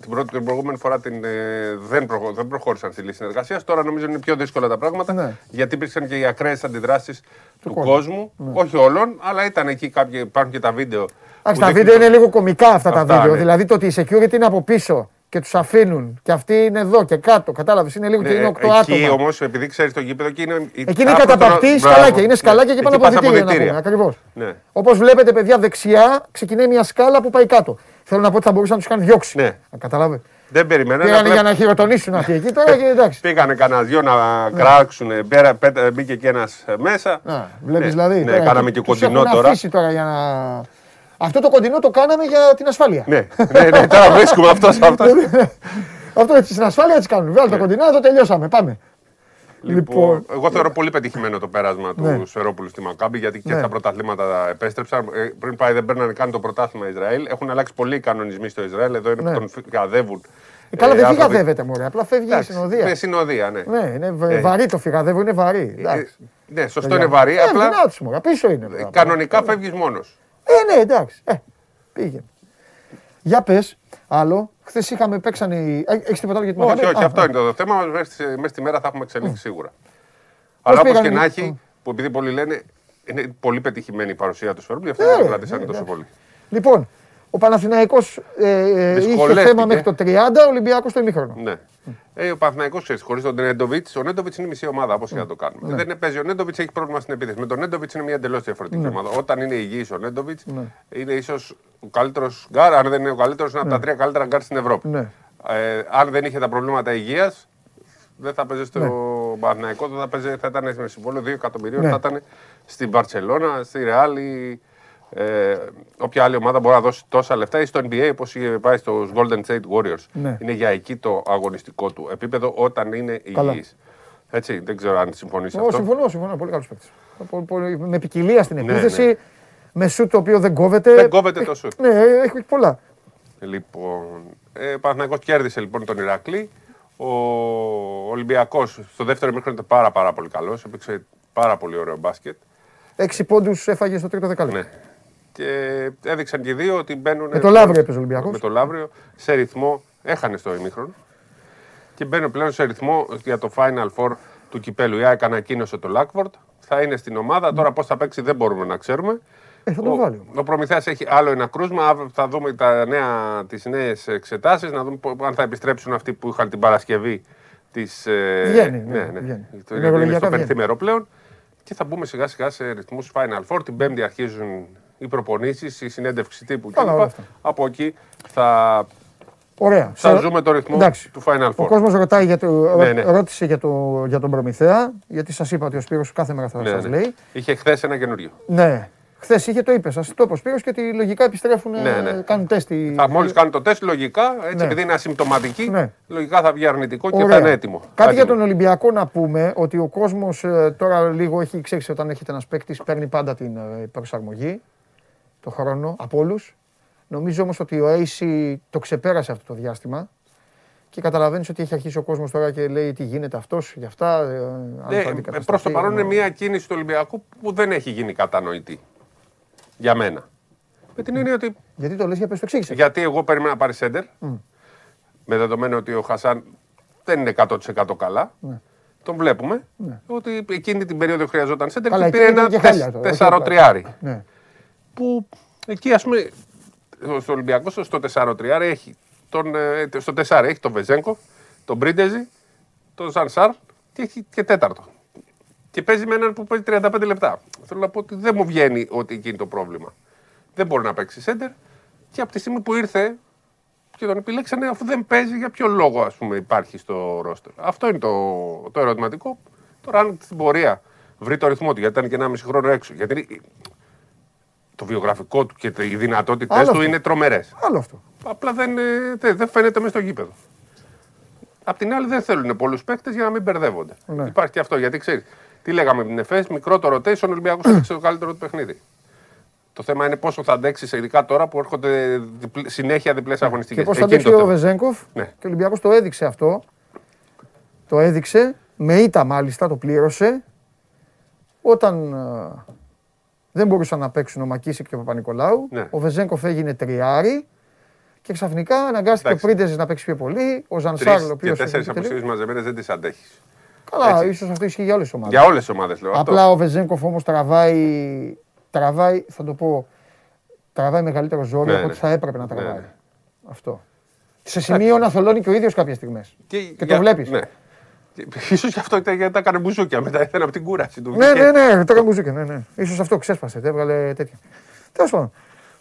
την, πρώτη, την προηγούμενη φορά την, ε, δεν, προχω, δεν προχώρησαν στη λύση συνεργασίας. Τώρα νομίζω είναι πιο δύσκολα τα πράγματα. Ναι. Γιατί υπήρξαν και οι ακραίες αντιδράσεις του, του κόσμου. Ναι. Όχι όλων, αλλά ήταν εκεί κάποιοι, υπάρχουν και τα βίντεο. Εντάξει, τα βίντεο είναι λίγο κομικά αυτά, τα βίντεο. Ναι. Δηλαδή το ότι η security είναι από πίσω και τους αφήνουν. Και αυτοί είναι εδώ και κάτω. Κατάλαβες, είναι λίγο και είναι οκτώ άτομα. Εκεί όμως, επειδή ξέρεις το γήπεδο, εκεί είναι. Εκεί είναι καταπακτή σκαλάκια. Είναι σκαλάκια και πάνω από διτήρια. Ακριβώς. Ναι. Όπως βλέπετε, παιδιά, δεξιά ξεκινάει μια σκάλα που πάει κάτω. Θέλω να πω ότι θα μπορούσαν να τους κάνουν διώξει. Ναι. Κατάλαβε. Δεν περιμένανε. Πήγανε για να χειροτονήσουν αυτοί εκεί τώρα και εντάξει. Πήγανε κανένα δυο να κράξουν. Μπήκε και ένας μέσα. Βλέπεις ναι, δηλαδή. Ναι, κάναμε και κοντινό τώρα. τώρα για να. Αυτό το κοντινό το κάναμε για την ασφάλεια. ναι, ναι, ναι, τώρα βρίσκουμε αυτός. αυτός. αυτό έτσι στην ασφάλεια έτσι κάνουμε. Βγάλω το ναι. κοντινό, το τελειώσαμε. Πάμε. Λοιπόν, λοιπόν, εγώ θεωρώ πολύ πετυχημένο το πέρασμα του ναι. Σφερόπουλου στη Μακάμπη γιατί και ναι. τα πρωταθλήματα επέστρεψαν. Ε, πριν πάει δεν παίρνανε καν το πρωτάθλημα Ισραήλ. Έχουν αλλάξει πολλοί οι κανονισμοί στο Ισραήλ. Εδώ είναι ναι. που τον φυγαδεύουν. Ε, καλά, δεν φυγαδεύεται μόνο. Απλά φεύγει η συνοδεία. Με συνοδεία, ναι. Ναι, είναι ε. βαρύ το φυγαδεύω, είναι βαρύ. Ε, ναι, σωστό είναι βαρύ. Ε, απλά πίσω είναι. Κανονικά φεύγεις μόνος. Ε, ναι, εντάξει. Ε, πήγε. Για πες, άλλο. Χθες είχαμε παίξανε. Έχεις τίποτα άλλο για την Όχι, όχι, αυτό είναι το θέμα. Μέσα στη μέρα θα έχουμε εξελίξει σίγουρα. Αλλά όπως και να έχει, που επειδή πολλοί λένε είναι πολύ πετυχημένη η παρουσία του Σφερόπουλου, γι' αυτό δεν κρατήσανε τόσο πολύ. Λοιπόν, ο Παναθηναϊκός ε, είχε θέμα μέχρι το 30, ο Ολυμπιακός το ημίχρονο. Ναι. Ε, ο Παναθηναϊκός ξέρεις, χωρίς τον Νέντοβιτς, ο Νέντοβιτς είναι μισή ομάδα, όπως και να το κάνουμε. Ναι. Δεν παίζει. Ο Νέντοβιτς έχει πρόβλημα στην επίθεση. Με τον Νέντοβιτς είναι μια εντελώς διαφορετική ναι. ομάδα. Όταν είναι υγιής ο Νέντοβιτς, ναι. είναι ίσως ο καλύτερος γκαρντ, αν δεν είναι ο καλύτερος, είναι από τα ναι. τρία καλύτερα γκαρντ στην Ευρώπη. Ναι. Ε, αν δεν είχε τα προβλήματα υγείας, δεν θα παίζει στο ναι. Παναθηναϊκό, θα, παίζει, θα ήταν με συμβόλαιο 2 εκατομμυρίων, ναι. θα ήταν στην Παρσελώνα, στη Ρεάλη, ε, όποια άλλη ομάδα μπορεί να δώσει τόσα λεφτά ή στο NBA όπως είχε πάει στο Golden State Warriors. Ναι. Είναι για εκεί το αγωνιστικό του επίπεδο όταν είναι υγιή. Έτσι, δεν ξέρω αν συμφωνείς αυτό. Συμφωνώ, συμφωνώ. Πολύ καλός παίκτης. Με ποικιλία στην ναι, επίθεση. Ναι. Με σουτ το οποίο δεν κόβεται. Δεν κόβεται το σουτ. Ναι, έχει πολλά. Λοιπόν, ε, Παναγιώ κέρδισε λοιπόν τον Ηρακλή. Ο Ολυμπιακός στο δεύτερο μήχρονο ήταν πάρα, πάρα πολύ καλός. Έπαιξε πάρα πολύ ωραίο μπάσκετ. Έξι πόντους έφαγε στο τρίτο δεκάλεπτο. Ναι. Και έδειξαν και οι δύο ότι μπαίνουν. Με το Λαύριο έπαιζε ο Ολυμπιακός. Με το Λαύριο σε ρυθμό. Έχανε στο ημίχρονο. Και μπαίνουν πλέον σε ρυθμό για το Final Four του κυπέλου. Η ΑΕΚ ανακοίνωσε το Λάκφορντ. Θα είναι στην ομάδα. Τώρα πώς θα παίξει δεν μπορούμε να ξέρουμε. Ε, θα το βάλει. Ο, ο Προμηθέας έχει άλλο ένα κρούσμα. Θα δούμε τα νέα, τις νέες εξετάσεις, να δούμε αν θα επιστρέψουν αυτοί που είχαν την Παρασκευή. Της, ε, βγαίνει, ναι, ναι, ναι. Είναι στο πενθήμερο πλέον. Και θα μπούμε σιγά σιγά σε ρυθμούς Final Four. Την Πέμπτη αρχίζουν οι προπονήσεις, η συνέντευξη τύπου κλπ. Από εκεί θα Ωραία. Θα ζούμε το ρυθμό του Final Four. Ο κόσμος ρωτάει για το, ναι, ναι. ρώτησε για, το, για τον Προμηθέα, γιατί σας είπα ότι ο Σπύρος κάθε μέρα θα ναι, σας ναι. λέει. Είχε χθες ένα καινούριο. Ναι. Χθες είχε το είπες, σα το είπε ο Σπύρος και ότι λογικά επιστρέφουν, ναι, ναι. κάνουν τεστ. Θα μόλις κάνουν το τεστ, λογικά, έτσι ναι. επειδή είναι ασυμπτωματική, ναι. λογικά θα βγει αρνητικό Ωραία. και θα είναι έτοιμο. Κάτι για τον Ολυμπιακό να πούμε ότι ο κόσμος ε, τώρα λίγο έχει ξέρεις όταν έχετε ένας παίκτης, παίρνει πάντα την ε, προσαρμογή, το χρόνο από όλους. Νομίζω όμως ότι ο AC το ξεπέρασε αυτό το διάστημα και καταλαβαίνεις ότι έχει αρχίσει ο κόσμος τώρα και λέει τι γίνεται αυτός για αυτά. Ε, ναι, Προς το παρόν είναι μια κίνηση του Ολυμπιακού που δεν έχει γίνει κατανοητή. Για μένα. Με την έννοια ότι. Γιατί το λες για πες το εξήγησες. Γιατί εγώ περίμενα να πάρει σέντερ. Με δεδομένο ότι ο Χασάν δεν είναι 100% καλά. Ναι. Τον βλέπουμε ναι. ότι εκείνη την περίοδο χρειαζόταν σέντερ και πήρε ένα 4-3. Ναι. Που εκεί ας πούμε στο Ολυμπιακός στο 4-3 έχει τον, ε, στο 4 έχει τον Βεζέγκο, τον Μπρίντεζι, τον Ζανσάρ και έχει και τέταρτο. Και παίζει με έναν που παίζει 35 λεπτά. Θέλω να πω ότι δεν μου βγαίνει ότι εκεί είναι το πρόβλημα. Δεν μπορεί να παίξει σέντερ και από τη στιγμή που ήρθε και τον επιλέξανε, αφού δεν παίζει, για ποιο λόγο ας πούμε, υπάρχει στο ρόστερ. Αυτό είναι το, το ερωτηματικό. Τώρα, αν στην πορεία βρει το ρυθμό του, γιατί ήταν και ένα μισή χρόνο έξω. Γιατί το βιογραφικό του και οι δυνατότητές του είναι τρομερές. Άλλο αυτό. Απλά δεν, ε, δεν φαίνεται μέσα στο γήπεδο. Απ' την άλλη, δεν θέλουν πολλούς παίκτες για να μην μπερδεύονται. Ναι. Υπάρχει και αυτό γιατί ξέρεις. Τι λέγαμε με την ΕΦΕΣ, μικρό το rotation, ο Ολυμπιακός (clears throat) θα το καλύτερο του παιχνίδι. Το θέμα είναι πόσο θα αντέξει, ειδικά τώρα που έρχονται διπλ, συνέχεια διπλές αγωνιστικές. Και πώς θα αντέξει ο Βεζέγκοφ; Ναι. Και ο Ολυμπιακός το έδειξε αυτό. Το έδειξε. Με ήττα μάλιστα το πλήρωσε. Όταν ε, δεν μπορούσαν να παίξουν ο Μακίσικ και ο Παπα-Νικολάου. Ναι. Ο Βεζέγκοφ έγινε τριάρι. Και ξαφνικά αναγκάστηκε Εντάξει. ο Πρίντεζ να παίξει πιο πολύ. Ο Ζανσάρ, ο οποίος. Και τέσσερι αποσύρε μαζεμένες δεν τις αντέχεις. Καλά, ίσως αυτό ισχύει για όλες τις ομάδες. Για όλες τις ομάδες λέω. Απλά αυτό. ο Βεζέγκοφ όμως τραβάει, τραβάει, θα το πω, τραβάει μεγαλύτερο ζόρι ναι, από ό,τι ναι. θα έπρεπε να ναι, τραβάει. Ναι. Αυτό. Σε σημείο να θολώνει και ο ίδιος κάποιες στιγμές. Και, και το βλέπεις. Ναι. σω γι' αυτό ήταν γιατί τα έκανε μπουζούκια μετά ήθελε από την κούραση του. Ναι, ναι, ναι, τα έκανε μπουζούκια. Ναι, ναι. σω αυτό ξέσπασε, έβγαλε τέτοια. Τέλος πάντων.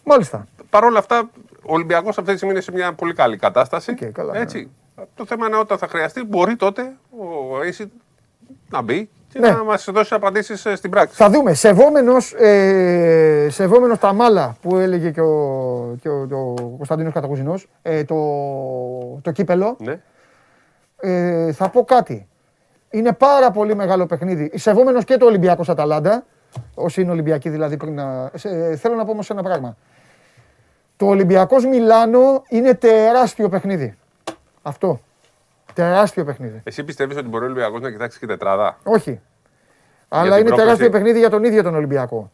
Μάλιστα. Παρ' όλα αυτά, ο Ολυμπιακός αυτή τη στιγμή είναι σε μια πολύ καλή κατάσταση. Okay, καλά, ναι. Έτσι. Ναι. Το θέμα είναι όταν θα χρειαστεί, μπορεί τότε ο Αίση να μπει και ναι. να μας δώσει απαντήσεις ε, στην πράξη. Θα δούμε. Σεβόμενος ε, σεβόμενος τα μάλα που έλεγε και ο, και ο, ο Κωνσταντίνος Κατακουζινό, ε, το, το κύπελο. Ναι. Ε, θα πω κάτι. Είναι πάρα πολύ μεγάλο παιχνίδι. Σεβόμενος και το Ολυμπιακός Αταλάντα. Όσοι είναι Ολυμπιακοί δηλαδή πριν να. Ε, θέλω να πω όμως ένα πράγμα. Το Ολυμπιακός Μιλάνο είναι τεράστιο παιχνίδι. Αυτό. Τεράστιο παιχνίδι. Εσύ πιστεύεις ότι μπορεί ο Ολυμπιακός να κοιτάξει και τετράδα; Όχι. Αλλά είναι τεράστιο παιχνίδι για τον ίδιο τον Ολυμπιακό.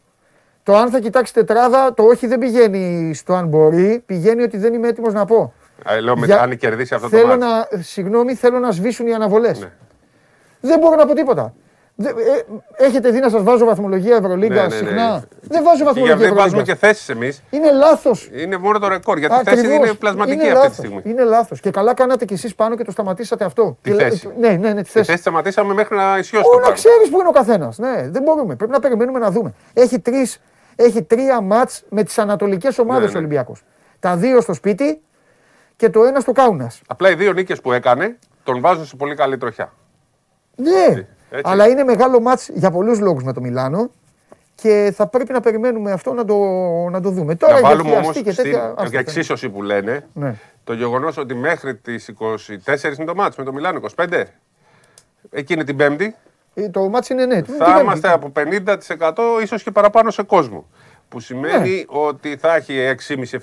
Το αν θα κοιτάξει τετράδα, το όχι δεν πηγαίνει στο αν μπορεί, πηγαίνει ότι δεν είμαι έτοιμος να πω. Α, λέω, για... αν κερδίσει αυτό θέλω το να, Συγγνώμη, θέλω να σβήσουν οι αναβολές. Ναι. Δεν μπορώ να πω τίποτα. Ε, έχετε δει να σας βάζω βαθμολογία Ευρωλίγκα ναι, ναι, ναι. συχνά; Δεν βάζω βαθμολογία Ευρωλίγκα. Δεν βάζουμε και θέσεις εμείς. Είναι λάθος. Είναι μόνο το ρεκόρ. Γιατί η θέση είναι πλασματική αυτή τη στιγμή. Είναι λάθος. Και καλά κάνατε κι εσείς πάνω και το σταματήσατε αυτό. Τη θέση. Ναι, ναι, ναι, τη θέση. Τη θέση σταματήσαμε μέχρι να ισιώσει. Όχι, να ξέρεις που είναι ο καθένας. Ναι, δεν μπορούμε. Πρέπει να περιμένουμε να δούμε. Έχει, τρεις, έχει τρία μάτς με τις ανατολικές ομάδες ναι, ναι. Ολυμπιακός. Τα δύο στο σπίτι και το ένας στο Κάουνας. Απλά οι δύο νίκες που έκανε τον βάζουν σε πολύ καλή τροχιά. Ναι. Έτσι. Αλλά είναι μεγάλο μάτς για πολλούς λόγους με το Μιλάνο και θα πρέπει να περιμένουμε αυτό να το, να το δούμε. Τώρα να βάλουμε όμως και τέτοια... στην εξίσωση που λένε ναι. το γεγονός ότι μέχρι τις 24 είναι το μάτς με το Μιλάνο, 25. Εκείνη την Πέμπτη. Ε, το μάτς είναι ναι. Θα είμαστε από 50% ίσως και παραπάνω σε κόσμο. Που σημαίνει ναι. ότι θα έχει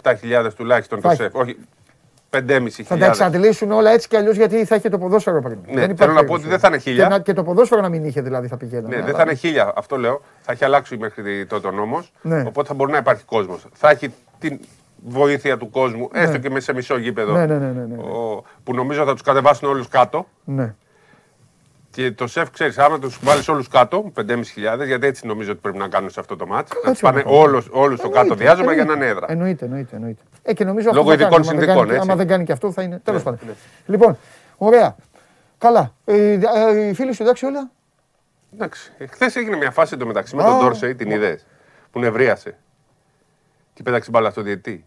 6.500-7.000 τουλάχιστον το σεφ. Όχι, 5.500. Θα τα εξαντλήσουν όλα έτσι κι αλλιώς γιατί θα έχει το ποδόσφαιρο πριν. Ναι, δεν θέλω να πω ότι δεν θα είναι χίλια. Και, και το ποδόσφαιρο να μην είχε δηλαδή θα πηγαίνει. Ναι, δεν θα είναι χίλια, αυτό λέω. Θα έχει αλλάξει μέχρι τότε ο νόμος. Ναι. Οπότε θα μπορεί να υπάρχει κόσμος. Θα έχει την βοήθεια του κόσμου, ναι. έστω και μέσα σε μισό γήπεδο. Ναι, ναι, ναι, ναι, ναι. Ο, που νομίζω θα τους κατεβάσουν όλους κάτω. Ναι. Και το σεφ, ξέρεις, άμα του βάλεις όλους κάτω, 5.500, γιατί έτσι νομίζω ότι πρέπει να κάνουν σε αυτό το μάτσο. Να τους πάνε όλους στο κάτω διάζωμα για να είναι έδρα. Εννοείται, εννοείται. εννοείται. Ε, και νομίζω Λόγω ειδικών συνδικών. Άμα δεν κάνει και αυτό θα είναι. Τέλος ναι, πάντων. Ναι. Λοιπόν, ωραία. Καλά. Ε, ε, οι φίλοι σου εντάξει όλα; Εντάξει. Χθες έγινε μια φάση εντωμεταξύ με τον Ντόρσεϊ, την ιδέα που νευρίασε. Και πέταξε μπάλα στο διετή.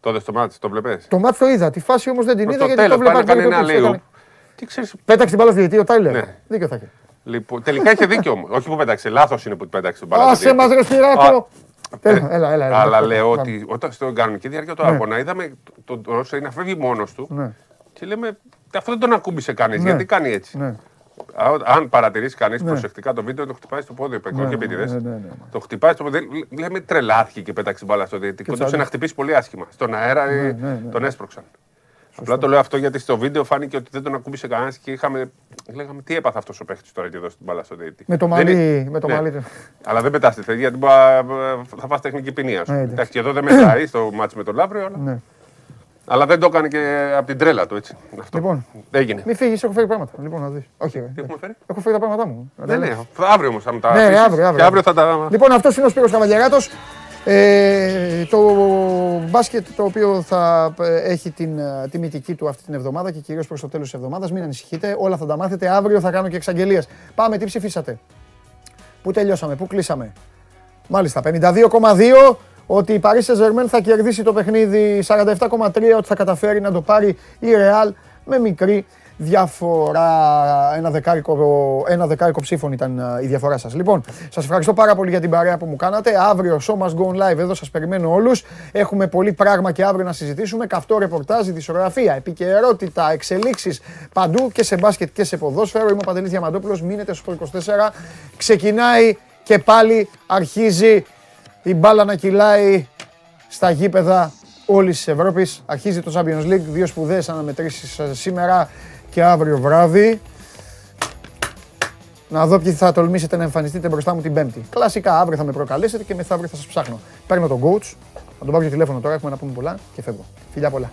Το δε στο μάτι, το βλεπέ. Το μάτι το είδα. Τη φάση όμως δεν την είδα γιατί το βλέπα. Κάνει ένα λίγο. Τι ξέρεις... Πέταξε την μπάλα στο διετή ο Τάιλερ. Ναι. Δίκιο θα έχει. Λοιπόν, τελικά είχε δίκιο όμως. Όχι που πέταξε. Λάθος είναι που πέταξε την μπάλα. Άσε μας ρε σπυράκο. Έλα, έλα, έλα, Αλλά λέω ότι όταν στην κανονική διάρκεια του αγώνα είδαμε τον Ρώσο να φεύγει μόνος του ναι. και λέμε αυτό δεν τον ακούμπησε κανείς. Γιατί κάνει έτσι. Αν παρατηρήσει κανείς ναι. προσεκτικά το βίντεο, το χτυπάει στο πόδι ο ναι, επίτηδε. Ναι, ναι, ναι, ναι, Το χτυπάει στο πόδι. Λέμε τρελάθηκε και πέταξε μπάλα στο διαιτητή. Κόντωσε να χτυπήσει πολύ άσχημα. Στον αέρα ε, τον έσπρωξαν. Απλά το λέω αυτό γιατί στο βίντεο φάνηκε ότι δεν τον ακούμπησε κανένας και είχαμε. Λέγαμε τι έπαθε αυτός ο παίχτης τώρα και δώσει την μπάλα στο διαιτητή. Με το μαλλί. Με το μαλλί. Αλλά δεν πετάστε θέση γιατί θα φας τεχνική ποινία. Και εδώ δεν μετράει στο μάτσο με τον Λαύριο. Αλλά... Αλλά δεν το έκανε και από την τρέλα του έτσι. Αυτό. Λοιπόν, έγινε. Μην φύγεις, έχω φέρει πράγματα. Λοιπόν, να δεις. Όχι, Τι έχουμε φέρει; Έχω φέρει τα πράγματά μου. Ναι, ναι, αύριο όμως θα μου τα ναι, αύριο, αύριο. Και αύριο θα τα... Λοιπόν, αυτός είναι ο Σπύρος Καβαλιαράτος. Ε, το μπάσκετ το οποίο θα ε, έχει την ε, τιμητική του αυτή την εβδομάδα και κυρίως προς το τέλος της εβδομάδας. Μην ανησυχείτε, όλα θα τα μάθετε. Αύριο θα κάνω και εξαγγελίες. Πάμε, τι ψηφίσατε; Πού τελειώσαμε, πού κλείσαμε; Μάλιστα, 52,2 ότι η Paris Saint-Germain θα κερδίσει το παιχνίδι 47,3, ότι θα καταφέρει να το πάρει η Real με μικρή διαφορά. Ένα δεκάρικο, ένα δεκάρικο ψήφων ήταν η διαφορά σας. Λοιπόν, σας ευχαριστώ πάρα πολύ για την παρέα που μου κάνατε. Αύριο Show Must Go Live, εδώ σας περιμένω όλους. Έχουμε πολύ πράγμα και αύριο να συζητήσουμε. Καυτό ρεπορτάζ, δισογραφία, επικαιρότητα, εξελίξεις παντού και σε μπάσκετ και σε ποδόσφαιρο. Είμαι ο Παντελής Διαμαντόπουλος, μείνετε στο 24. Ξεκινάει και πάλι αρχίζει η μπάλα να κυλάει στα γήπεδα όλης της Ευρώπης. Αρχίζει το Champions League, δύο σπουδαίες αναμετρήσεις ε, σήμερα και αύριο βράδυ. Να δω ποιοι θα τολμήσετε να εμφανιστείτε μπροστά μου την Πέμπτη. Κλασικά αύριο θα με προκαλέσετε και μεθαύριο θα σας ψάχνω. Παίρνω τον coach, θα τον πάρω για τηλέφωνο τώρα, έχουμε να πούμε πολλά και φεύγω. Φιλιά πολλά.